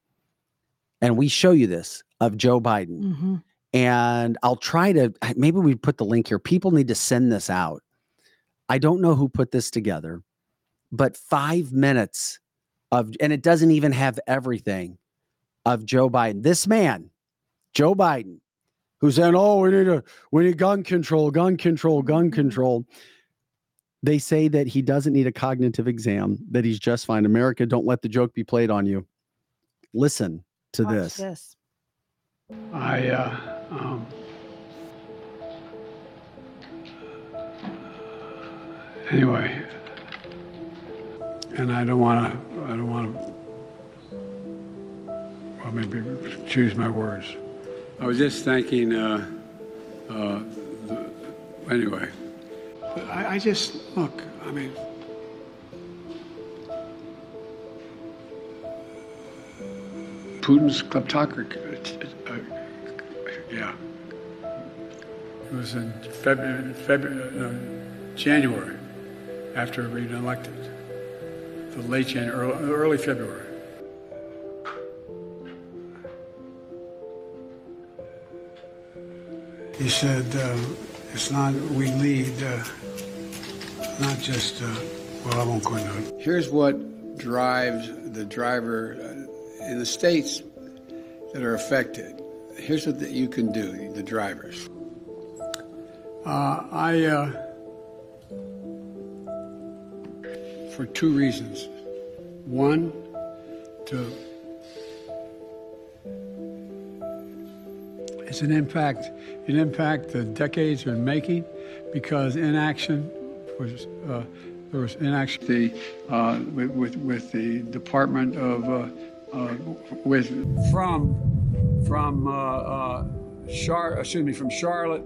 Speaker 1: and we show you this of Joe Biden
Speaker 2: hmm
Speaker 1: and I'll try to maybe we put the link here. People need to send this out. I don't know who put this together, but 5 minutes of and it doesn't even have everything of Joe Biden. This man, Joe Biden, who's saying, "Oh, we need a we need gun control, gun control, gun control." They say that he doesn't need a cognitive exam, that he's just fine. America, don't let the joke be played on you. Listen to
Speaker 2: Watch
Speaker 1: this.
Speaker 2: this.
Speaker 5: I, uh, um, anyway, and I don't want to, I don't want to, well, maybe choose my words. I was just thanking, uh, uh, the, anyway. I, I just, look, I mean, Putin's kleptocracy. Uh, yeah. It was in February, February no, January, after being elected. The late January, early, early February. He said, uh, "It's not we lead, uh, not just." Uh, well, I won't go into it. Here's what drives the driver uh, in the states that are affected. Here's what that you can do, the drivers. Uh, I, for two reasons. One, to it's an impact, an impact the decades are making, because inaction was uh, there was inaction. The uh, with, with with the Department of uh, uh, with from from uh, uh, Char excuse me from Charlotte,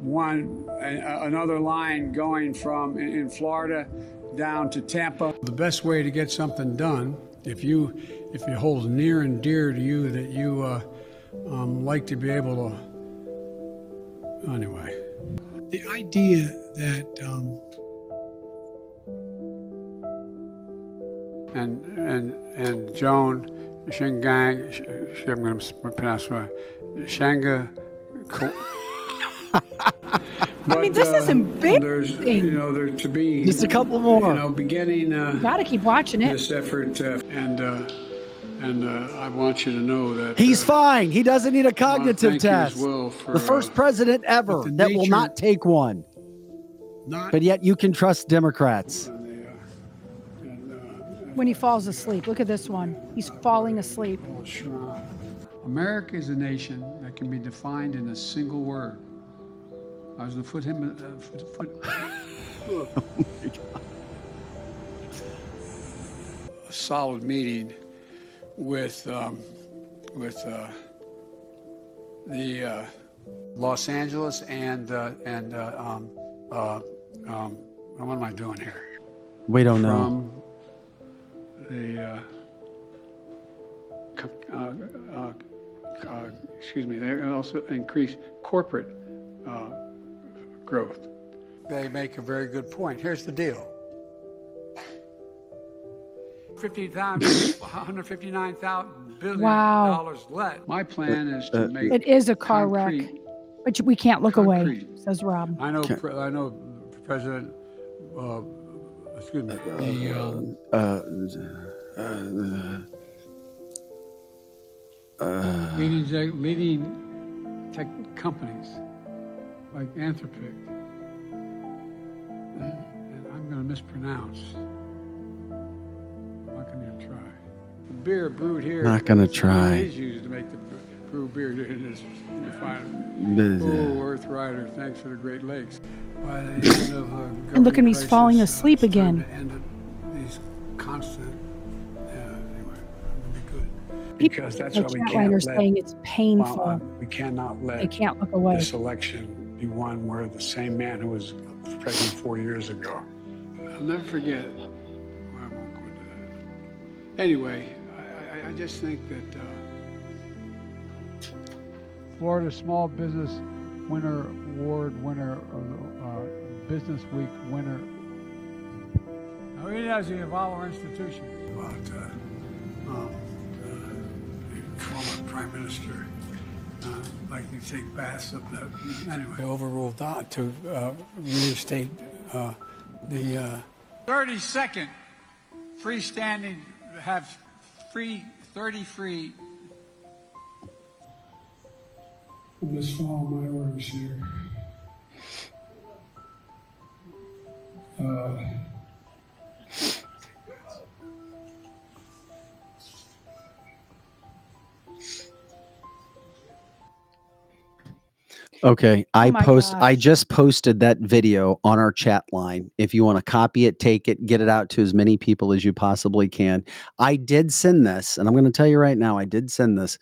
Speaker 5: one another line going from in, in Florida down to Tampa. The best way to get something done, if you if it holds near and dear to you that you uh, um, like to be able to anyway. The idea that um, and and and Joan Shingang, Sh- Sh- I'm going to pronounce right, Shanga. Ko-
Speaker 2: I mean,
Speaker 5: But,
Speaker 2: this is
Speaker 5: uh, There's, you know, there to be
Speaker 1: Just a couple more.
Speaker 5: You know, beginning uh,
Speaker 2: Got to keep watching it.
Speaker 5: this effort, uh, and uh, and uh, I want you to know that
Speaker 1: He's
Speaker 5: uh,
Speaker 1: fine. He doesn't need a
Speaker 5: wanna
Speaker 1: cognitive
Speaker 5: thank you as
Speaker 1: test.
Speaker 5: well for,
Speaker 1: the first
Speaker 5: uh,
Speaker 1: president ever
Speaker 5: the
Speaker 1: that will not take one.
Speaker 5: not
Speaker 1: But yet you can trust Democrats.
Speaker 5: and, uh, and, uh,
Speaker 2: When he falls asleep. Look at this one. He's falling asleep.
Speaker 5: Sure. America is a nation that can be defined in a single word. I was going to put him. Uh, foot, foot. a solid meeting with um, with uh, the uh, Los Angeles and uh, and uh, um, uh, um, what am I doing here?
Speaker 1: We don't know.
Speaker 5: from the, uh, uh, uh, uh, excuse me, they also increase corporate uh, growth. They make a very good point. Here's the deal. fifty thousand, hundred fifty-nine thousand billion
Speaker 2: Wow.
Speaker 5: dollars left. My plan is
Speaker 1: Uh,
Speaker 5: to make.
Speaker 2: It is a car wreck, but we can't look away, says Rob.
Speaker 5: I know,
Speaker 1: Okay.
Speaker 5: pre- I know President, uh, excuse me, the, um,
Speaker 1: Uh, uh, uh,
Speaker 5: leading, exec- leading tech companies like Anthropic. And I'm going to mispronounce. I'm not going to try. The beer brewed here.
Speaker 1: Not gonna try.
Speaker 5: Is used to make the brew beer. It is refined.
Speaker 1: uh,
Speaker 5: Oh, Earth Rider, thanks for the Great Lakes. By the end of uh,
Speaker 2: And look at me, he's falling
Speaker 5: crisis, uh,
Speaker 2: asleep again.
Speaker 5: to end it- These constant, yeah, anyway, it'll be good.
Speaker 2: People
Speaker 5: Because that's
Speaker 2: in
Speaker 5: why we
Speaker 2: chat
Speaker 5: can't let,
Speaker 2: saying it's
Speaker 5: well,
Speaker 2: painful.
Speaker 5: uh, we cannot
Speaker 2: They
Speaker 5: let
Speaker 2: can't look away.
Speaker 5: this election be one where the same man who was president four years ago. I'll never forget. I won't go into that. Anyway, I, I, I just think that uh, Florida Small Business Winner Award winner, or uh, Business Week winner. Now, it doesn't involve our institutions. About uh, um, uh, the former prime minister uh, like you take baths up that, anyway. They overruled that to uh, reinstate uh, the. Uh, 32nd freestanding, have free, 30 free. Just follow my orders here. Uh,
Speaker 1: Okay, I
Speaker 2: Oh my
Speaker 1: post I just posted that video on our chat line. If you want to copy it, take it, get it out to as many people as you possibly can. I did send this, and I'm going to tell you right now, I did send this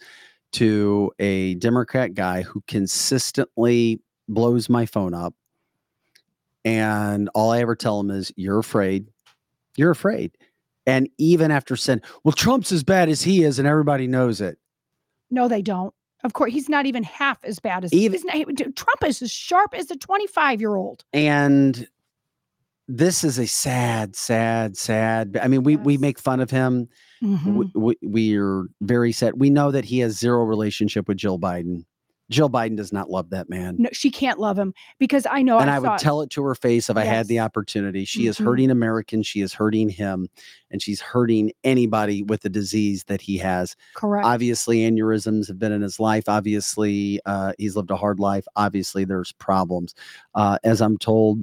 Speaker 1: to a Democrat guy who consistently blows my phone up. And all I ever tell him is, You're afraid. You're afraid. And even after saying, Well, Trump's as bad as he is, and everybody knows it.
Speaker 2: No, they don't. Of course, he's not even half as bad as
Speaker 1: Even-
Speaker 2: not, Trump is as sharp as a 25 year old.
Speaker 1: and this is a sad sad sad i mean we we make fun of him. We, mm-hmm. we, we're very sad. We know that he has zero relationship with jill biden jill biden does not love that man.
Speaker 2: No, she can't love him because I know
Speaker 1: and
Speaker 2: I,
Speaker 1: i, would tell it to her face if i had the opportunity. She is
Speaker 2: Mhm.
Speaker 1: hurting americans. She is hurting him and she's hurting anybody with the disease that he has.
Speaker 2: Correct.
Speaker 1: obviously aneurysms have been in his life. Obviously uh, he's lived a hard life. Obviously there's problems. Uh, as i'm told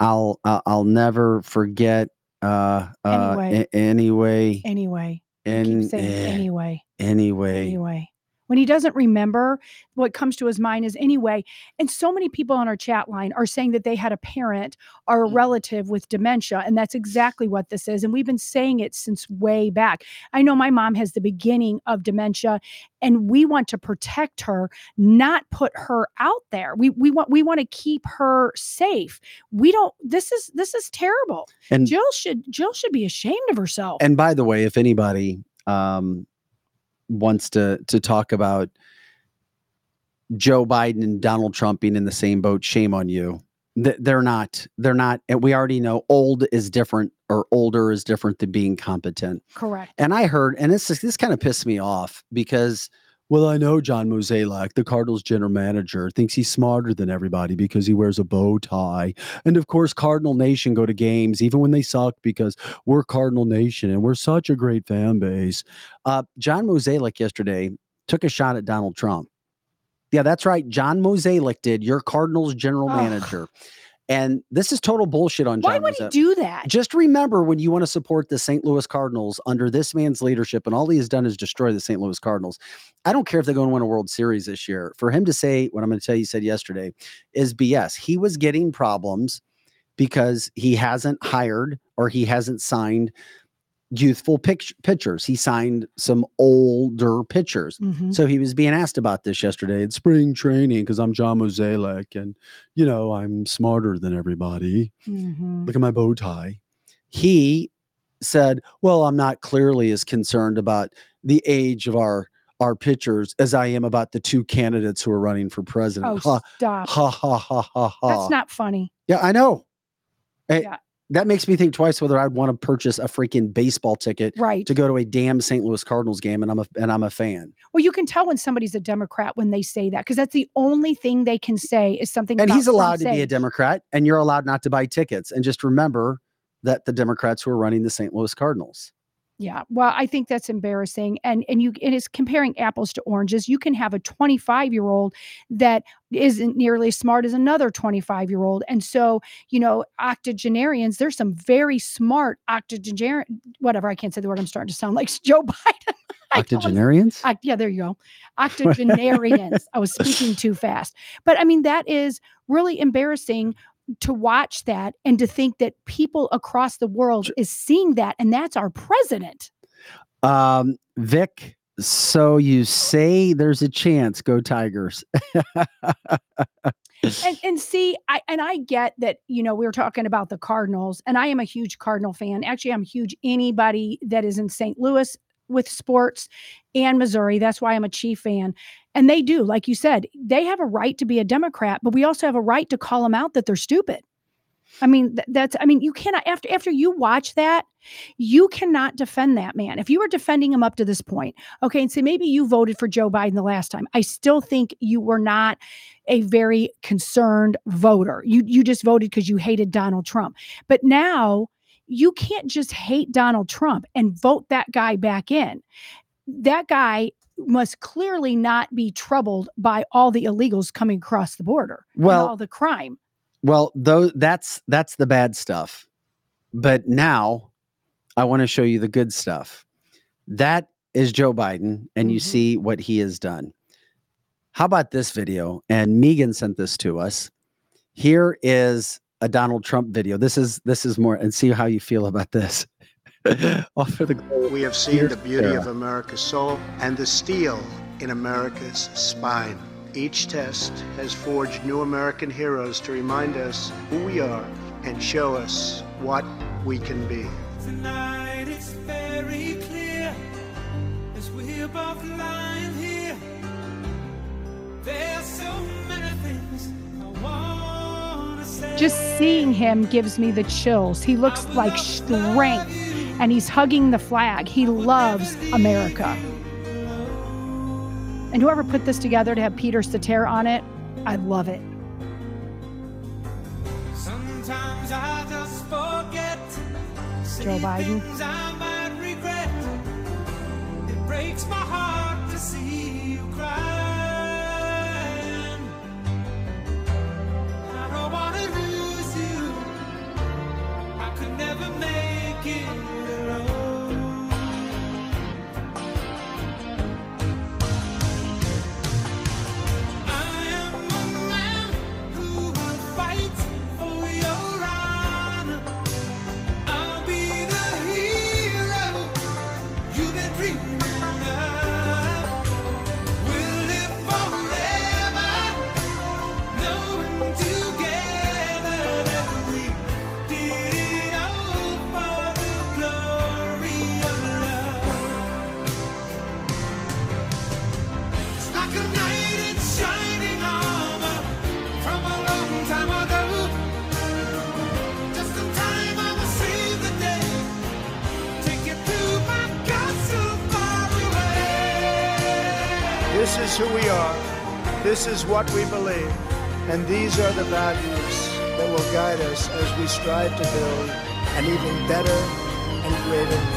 Speaker 1: i'll uh, i'll never forget uh, uh
Speaker 2: Anyway.
Speaker 1: a- anyway.
Speaker 2: Anyway,
Speaker 1: and eh,
Speaker 2: anyway,
Speaker 1: anyway.
Speaker 2: Anyway. When he doesn't remember, what comes to his mind is anyway. And so many people on our chat line are saying that they had a parent or a
Speaker 1: Mm.
Speaker 2: relative with dementia. And that's exactly what this is. And we've been saying it since way back. I know my mom has the beginning of dementia, and we want to protect her, not put her out there. We we want we want to keep her safe. We don't this is this is terrible.
Speaker 1: and
Speaker 2: Jill should Jill should be ashamed of herself.
Speaker 1: and by the way if anybody um wants to to talk about joe biden and donald trump being in the same boat shame on you they're not they're not and we already know old is different or older is different than being competent
Speaker 2: Correct.
Speaker 1: and i heard and this is- this kind of pissed me off because well i know john mozeliak the cardinals general manager thinks he's smarter than everybody because he wears a bow tie. And of course cardinal nation go to games even when they suck because we're cardinal nation and we're such a great fan base. Uh, john mozeliak yesterday took a shot at donald trump. Yeah that's right. John mozeliak did your cardinals general
Speaker 2: Ugh.
Speaker 1: manager and this is total bullshit on
Speaker 2: Why
Speaker 1: john
Speaker 2: would he do that?
Speaker 1: Just remember when you want to support the St. Louis Cardinals under this man's leadership, and all he has done is destroy the St. Louis Cardinals. I don't care if they're going to win a World Series this year. For him to say what I'm going to tell you, said yesterday, is BS. He was getting problems because he hasn't hired or he hasn't signed youthful pitch- pitchers. He signed some older pitchers.
Speaker 2: Mhm.
Speaker 1: So he was being asked about this yesterday at spring training because I'm John Mozeliak and, you know, I'm smarter than everybody
Speaker 2: Mhm.
Speaker 1: look at my bow tie. He said, "Well, I'm not clearly as concerned about the age of our our pitchers as I am about the two candidates who are running for president."
Speaker 2: Oh,
Speaker 1: ha,
Speaker 2: stop.
Speaker 1: ha ha ha ha ha.
Speaker 2: That's not funny.
Speaker 1: yeah, I know. Eh,
Speaker 2: Yeah.
Speaker 1: That makes me think twice whether I'd want to purchase a freaking baseball ticket
Speaker 2: Right.
Speaker 1: to go to a damn St. Louis Cardinals game, and I'm a and I'm a fan.
Speaker 2: Well, you can tell when somebody's a Democrat when they say that because that's the only thing they can say is something.
Speaker 1: And he's allowed to be a Democrat, and you're allowed not to buy tickets. And just remember that the Democrats who are running the St. Louis Cardinals.
Speaker 2: Yeah, well, I think that's embarrassing, and and you it is comparing apples to oranges. You can have a 25 year old that isn't nearly as smart as another 25 year old, and so you know octogenarians. There's some very smart octogenarian, whatever. I can't say the word. I'm starting to sound like Joe Biden.
Speaker 1: Octogenarians?
Speaker 2: Oct- yeah, there you go. Octogenarians. I was speaking too fast. But I mean, that is really embarrassing to watch that and to think that people across the world is seeing that. And that's our president.
Speaker 1: Um, Vic, so you say there's a chance. Go Tigers.
Speaker 2: And, and see, I and I get that, you know, we were talking about the Cardinals, and I am a huge Cardinal fan. Actually, I'm huge anybody that is in St. Louis with sports and Missouri. That's why I'm a Chief fan. And they do, like you said, they have a right to be a Democrat, but we also have a right to call them out that they're stupid. I mean, th- that's I mean, you cannot after after you watch that, you cannot defend that man. If you were defending him up to this point, okay, and say maybe you voted for Joe Biden the last time. I still think you were not a very concerned voter. You you just voted because you hated Donald Trump. But now you can't just hate Donald Trump and vote that guy back in. That guy must clearly not be troubled by all the illegals coming across the border. and
Speaker 1: Well-
Speaker 2: all the crime.
Speaker 1: Well, though that's that's the bad stuff. But now I want to show you the good stuff. That is Joe Biden, and you
Speaker 2: Mhm.
Speaker 1: see what he has done. How about this video? And Megan sent this to us. Here is a Donald Trump video. This is this is more, and see how you feel about this. Off for the
Speaker 6: We have seen
Speaker 1: Here's
Speaker 6: the beauty of
Speaker 1: Sarah.
Speaker 6: America's soul and the steel in America's spine. Each test has forged new American heroes to remind us who we are and show us what we can be.
Speaker 7: Tonight it's very clear as we're both lying here. There's so many things I wanna say.
Speaker 2: Just seeing him gives me the chills. He looks like strength and he's hugging the flag. He loves America. And whoever put this together to have Peter Cetera on it, I love it.
Speaker 7: Sometimes I just forget.
Speaker 2: Joe Biden.
Speaker 7: I might regret. It breaks my heart to see you crying. Wanna lose you. I could never make it alone.
Speaker 6: Is who we are. This is what we believe. And these are the values that will guide us as we strive to build an even better and greater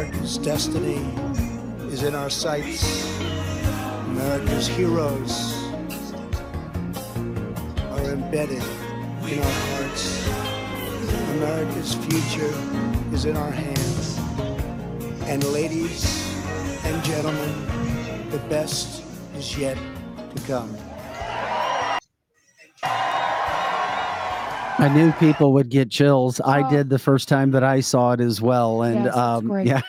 Speaker 6: America's destiny is in our sights. America's heroes are embedded in our hearts. America's future is in our hands. And ladies and gentlemen, the best is yet to come.
Speaker 1: I knew people would get chills. I
Speaker 2: Oh.
Speaker 1: did the first time that I saw it as well. And
Speaker 2: Yes,
Speaker 1: um, yeah,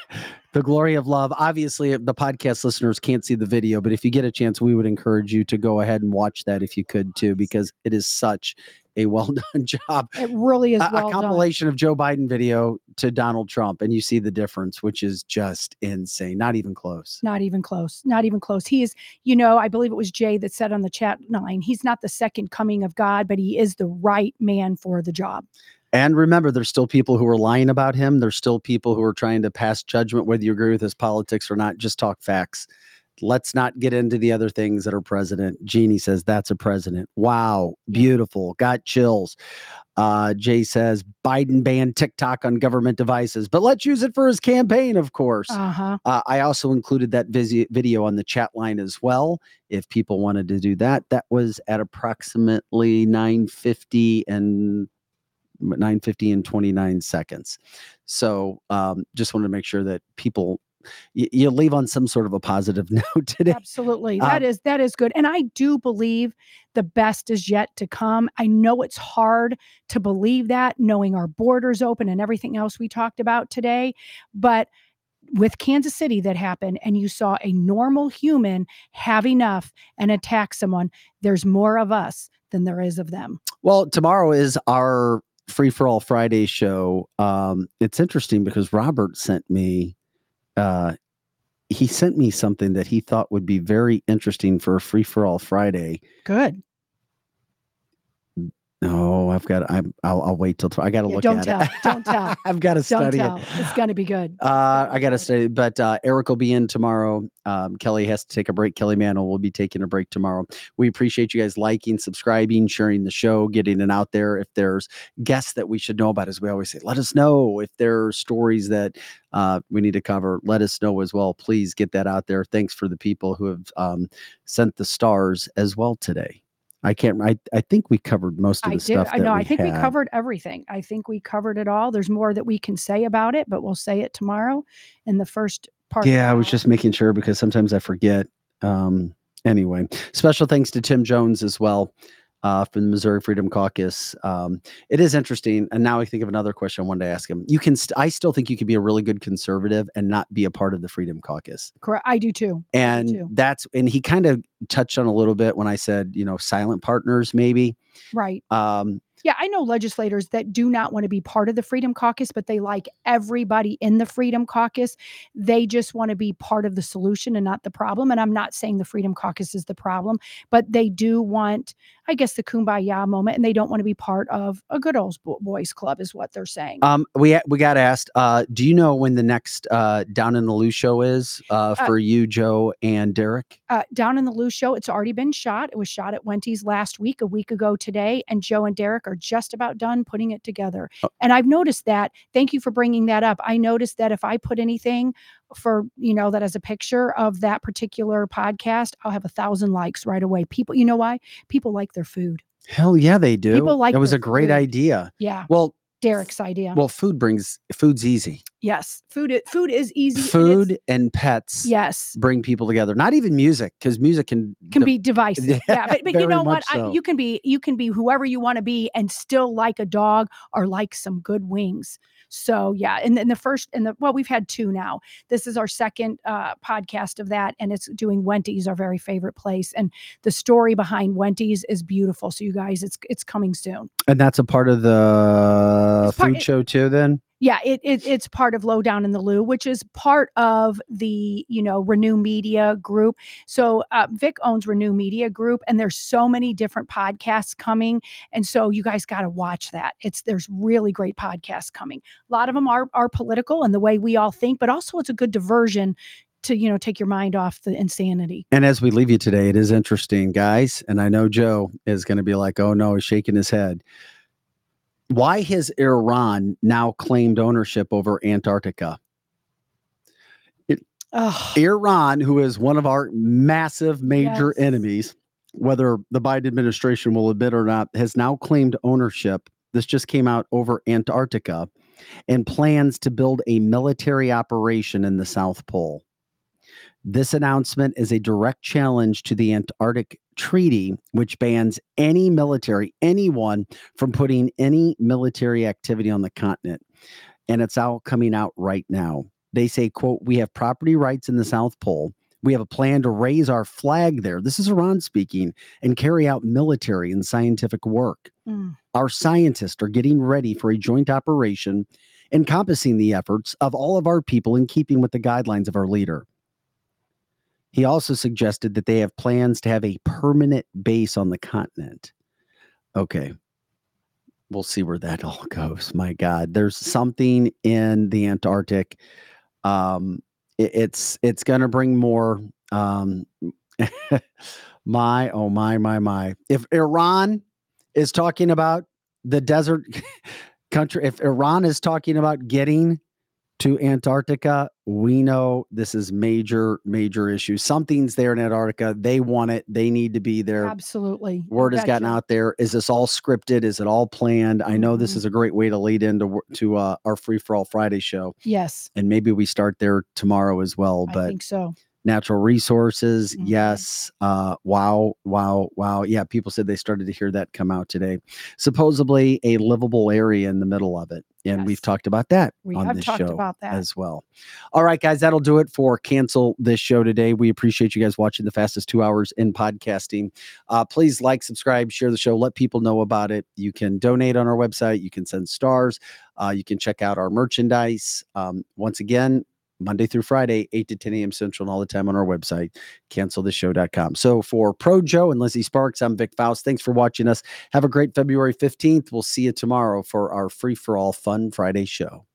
Speaker 1: the glory of love. Obviously, uh, the podcast listeners can't see the video, but if you get a chance, we would encourage you to go ahead and watch that if you could too, because it is such a well done job.
Speaker 2: It really is
Speaker 1: a, a
Speaker 2: well done.
Speaker 1: compilation of Joe Biden video to Donald Trump, and you see the difference, which is just insane. Not even close.
Speaker 2: Not even close. Not even close. He is, you know, I believe it was Jay that said on the chat line, he's not the second coming of God, but he is the right man for the job.
Speaker 1: And remember, there's still people who are lying about him. There's still people who are trying to pass judgment, whether you agree with his politics or not. Just talk facts. Let's not get into the other things that are president. Jeannie says that's a president. Wow, beautiful. Got chills. Uh, Jay says Biden banned TikTok on government devices, but let's use it for his campaign, of course.
Speaker 2: Uh huh.
Speaker 1: Uh, I also included that visi- video on the chat line as well. If people wanted to do that, that was at approximately 950 and 950 and 29 seconds. So um, just wanted to make sure that people you leave on some sort of a positive note today.
Speaker 2: Absolutely.
Speaker 1: Uh,
Speaker 2: That is that is good. And I do believe the best is yet to come. I know it's hard to believe that knowing our borders open and everything else we talked about today, but with Kansas City that happened and you saw a normal human have enough and attack someone, there's more of us than there is of them.
Speaker 1: Well, tomorrow is our Free for All Friday show. Um, it's interesting because Robert sent me uh, he sent me something that he thought would be very interesting for a Free for All Friday.
Speaker 2: Good.
Speaker 1: No, I've got. I'm. I'll, I'll wait till. I got to
Speaker 2: Yeah,
Speaker 1: look
Speaker 2: don't
Speaker 1: at
Speaker 2: tell,
Speaker 1: it.
Speaker 2: don't tell,
Speaker 1: I've got to study
Speaker 2: tell.
Speaker 1: it.
Speaker 2: It's gonna be good.
Speaker 1: Uh, I got to study, but uh, Eric will be in tomorrow. Um, Kelly has to take a break. Kelly Mantle will be taking a break tomorrow. We appreciate you guys liking, subscribing, sharing the show, getting it out there. If there's guests that we should know about, as we always say, let us know. If there are stories that uh, we need to cover, let us know as well. Please get that out there. Thanks for the people who have um, sent the stars as well today. I can't. I, I think we covered most of
Speaker 2: I
Speaker 1: the
Speaker 2: did.
Speaker 1: stuff.
Speaker 2: I know. I think we covered everything. I think we covered it all. There's more that we can say about it, but we'll say it tomorrow in the first part.
Speaker 1: Yeah, I was just making sure because sometimes I forget. Um, anyway, special thanks to Tim Jones as well uh, from the Missouri Freedom Caucus. Um, it is interesting, and now I think of another question I wanted to ask him. You can, st- I still think you could be a really good conservative and not be a part of the Freedom Caucus,
Speaker 2: correct. I do too. I do
Speaker 1: and
Speaker 2: too.
Speaker 1: that's and he kind of touched on a little bit when I said you know silent partners maybe.
Speaker 2: Right.
Speaker 1: Um,
Speaker 2: Yeah, I know legislators that do not want to be part of the Freedom Caucus, but they like everybody in the Freedom Caucus. They just want to be part of the solution and not the problem. And I'm not saying the Freedom Caucus is the problem, but they do want, I guess, the kumbaya moment, and they don't want to be part of a good old boys club, is what they're saying.
Speaker 1: um, we we got asked. Uh, do you know when the next uh, Down in the Lou show is uh,
Speaker 2: Uh,
Speaker 1: for you, Joe and Derek?
Speaker 2: uh, down in the Lou show. It's already been shot. It was shot at Wenty's last week, a week ago today, and Joe and Derek are just about done putting it together.
Speaker 1: Oh.
Speaker 2: And I've noticed that. Thank you for bringing that up. I noticed that if I put anything for you know that as a picture of that particular podcast, I'll have a thousand likes right away. People, you know why? People like their food.
Speaker 1: Hell yeah, they do.
Speaker 2: People like
Speaker 1: it was a great
Speaker 2: food.
Speaker 1: idea.
Speaker 2: Yeah,
Speaker 1: Well,
Speaker 2: Derek's idea.
Speaker 1: well, food brings food's easy.
Speaker 2: yes, food. Food is easy.
Speaker 1: Food and pets
Speaker 2: Yes.
Speaker 1: bring people together. Not even music, because music can
Speaker 2: can
Speaker 1: de-
Speaker 2: be divisive. Yeah, but, but you know what?
Speaker 1: much
Speaker 2: I, you can be you can be whoever you want to be and still like a dog or like some good wings. So yeah, and then the first and the well, we've had two now. This is our second uh, podcast of that, and it's doing Wenty's, our very favorite place, and the story behind Wenty's is beautiful. So you guys, it's it's coming soon.
Speaker 1: and that's a part of the
Speaker 2: part-
Speaker 1: food show too. Then
Speaker 2: Yeah, it, it it's part of Low Down in the Lou, which is part of the you know Renew Media Group. So uh, Vic owns Renew Media Group, and there's so many different podcasts coming, and so you guys got to watch that. It's there's really great podcasts coming. A lot of them are are political and the way we all think, but also it's a good diversion to you know take your mind off the insanity.
Speaker 1: and as we leave you today, it is interesting, guys. And I know Joe is going to be like, "Oh no," he's shaking his head. Why has Iran now claimed ownership over Antarctica?
Speaker 2: Oh,
Speaker 1: Iran, who is one of our massive major
Speaker 2: Yes.
Speaker 1: enemies, whether the Biden administration will admit or not, has now claimed ownership. This just came out over Antarctica and plans to build a military operation in the South Pole. This announcement is a direct challenge to the Antarctic Treaty, which bans any military, anyone from putting any military activity on the continent. And it's all coming out right now. They say, quote, we have property rights in the South Pole. We have a plan to raise our flag there. This is Iran speaking and carry out military and scientific work.
Speaker 2: Mm.
Speaker 1: Our scientists are getting ready for a joint operation encompassing the efforts of all of our people in keeping with the guidelines of our leader. He also suggested that they have plans to have a permanent base on the continent. Okay. We'll see where that all goes. My God, there's something in the Antarctic. Um, it- it's it's going to bring more. Um, my oh my my my! If Iran is talking about the desert country, if Iran is talking about getting to Antarctica, we know this is major, major issue. Something's there in Antarctica. They want it. They need to be there.
Speaker 2: Absolutely.
Speaker 1: Word has gotten out there. Is this all scripted? Is it all planned? I know this
Speaker 2: Mhm.
Speaker 1: is a great way to lead into to uh, our free for all Friday show,
Speaker 2: Yes,
Speaker 1: and maybe we start there tomorrow as well. But I
Speaker 2: think so.
Speaker 1: Natural resources
Speaker 2: Mhm.
Speaker 1: yes uh wow wow wow. Yeah people said they started to hear that come out today. Supposedly a livable area in the middle of it and we've talked about that
Speaker 2: We
Speaker 1: on
Speaker 2: have
Speaker 1: this
Speaker 2: talked
Speaker 1: show
Speaker 2: about that.
Speaker 1: as well. All right guys that'll do it for cancel this show today. We appreciate you guys watching the fastest two hours in podcasting. Uh please like subscribe share the show let people know about it. You can donate on our website. You can send stars. Uh, you can check out our merchandise. Um, once again Monday through Friday, 8 to 10 a.m. Central, and all the time on our website, canceltheshow.com. So for Pro Joe and Lizzie Sparks, I'm Vic Faust. Thanks for watching us. Have a great February 15th. We'll see you tomorrow for our free for all fun Friday show.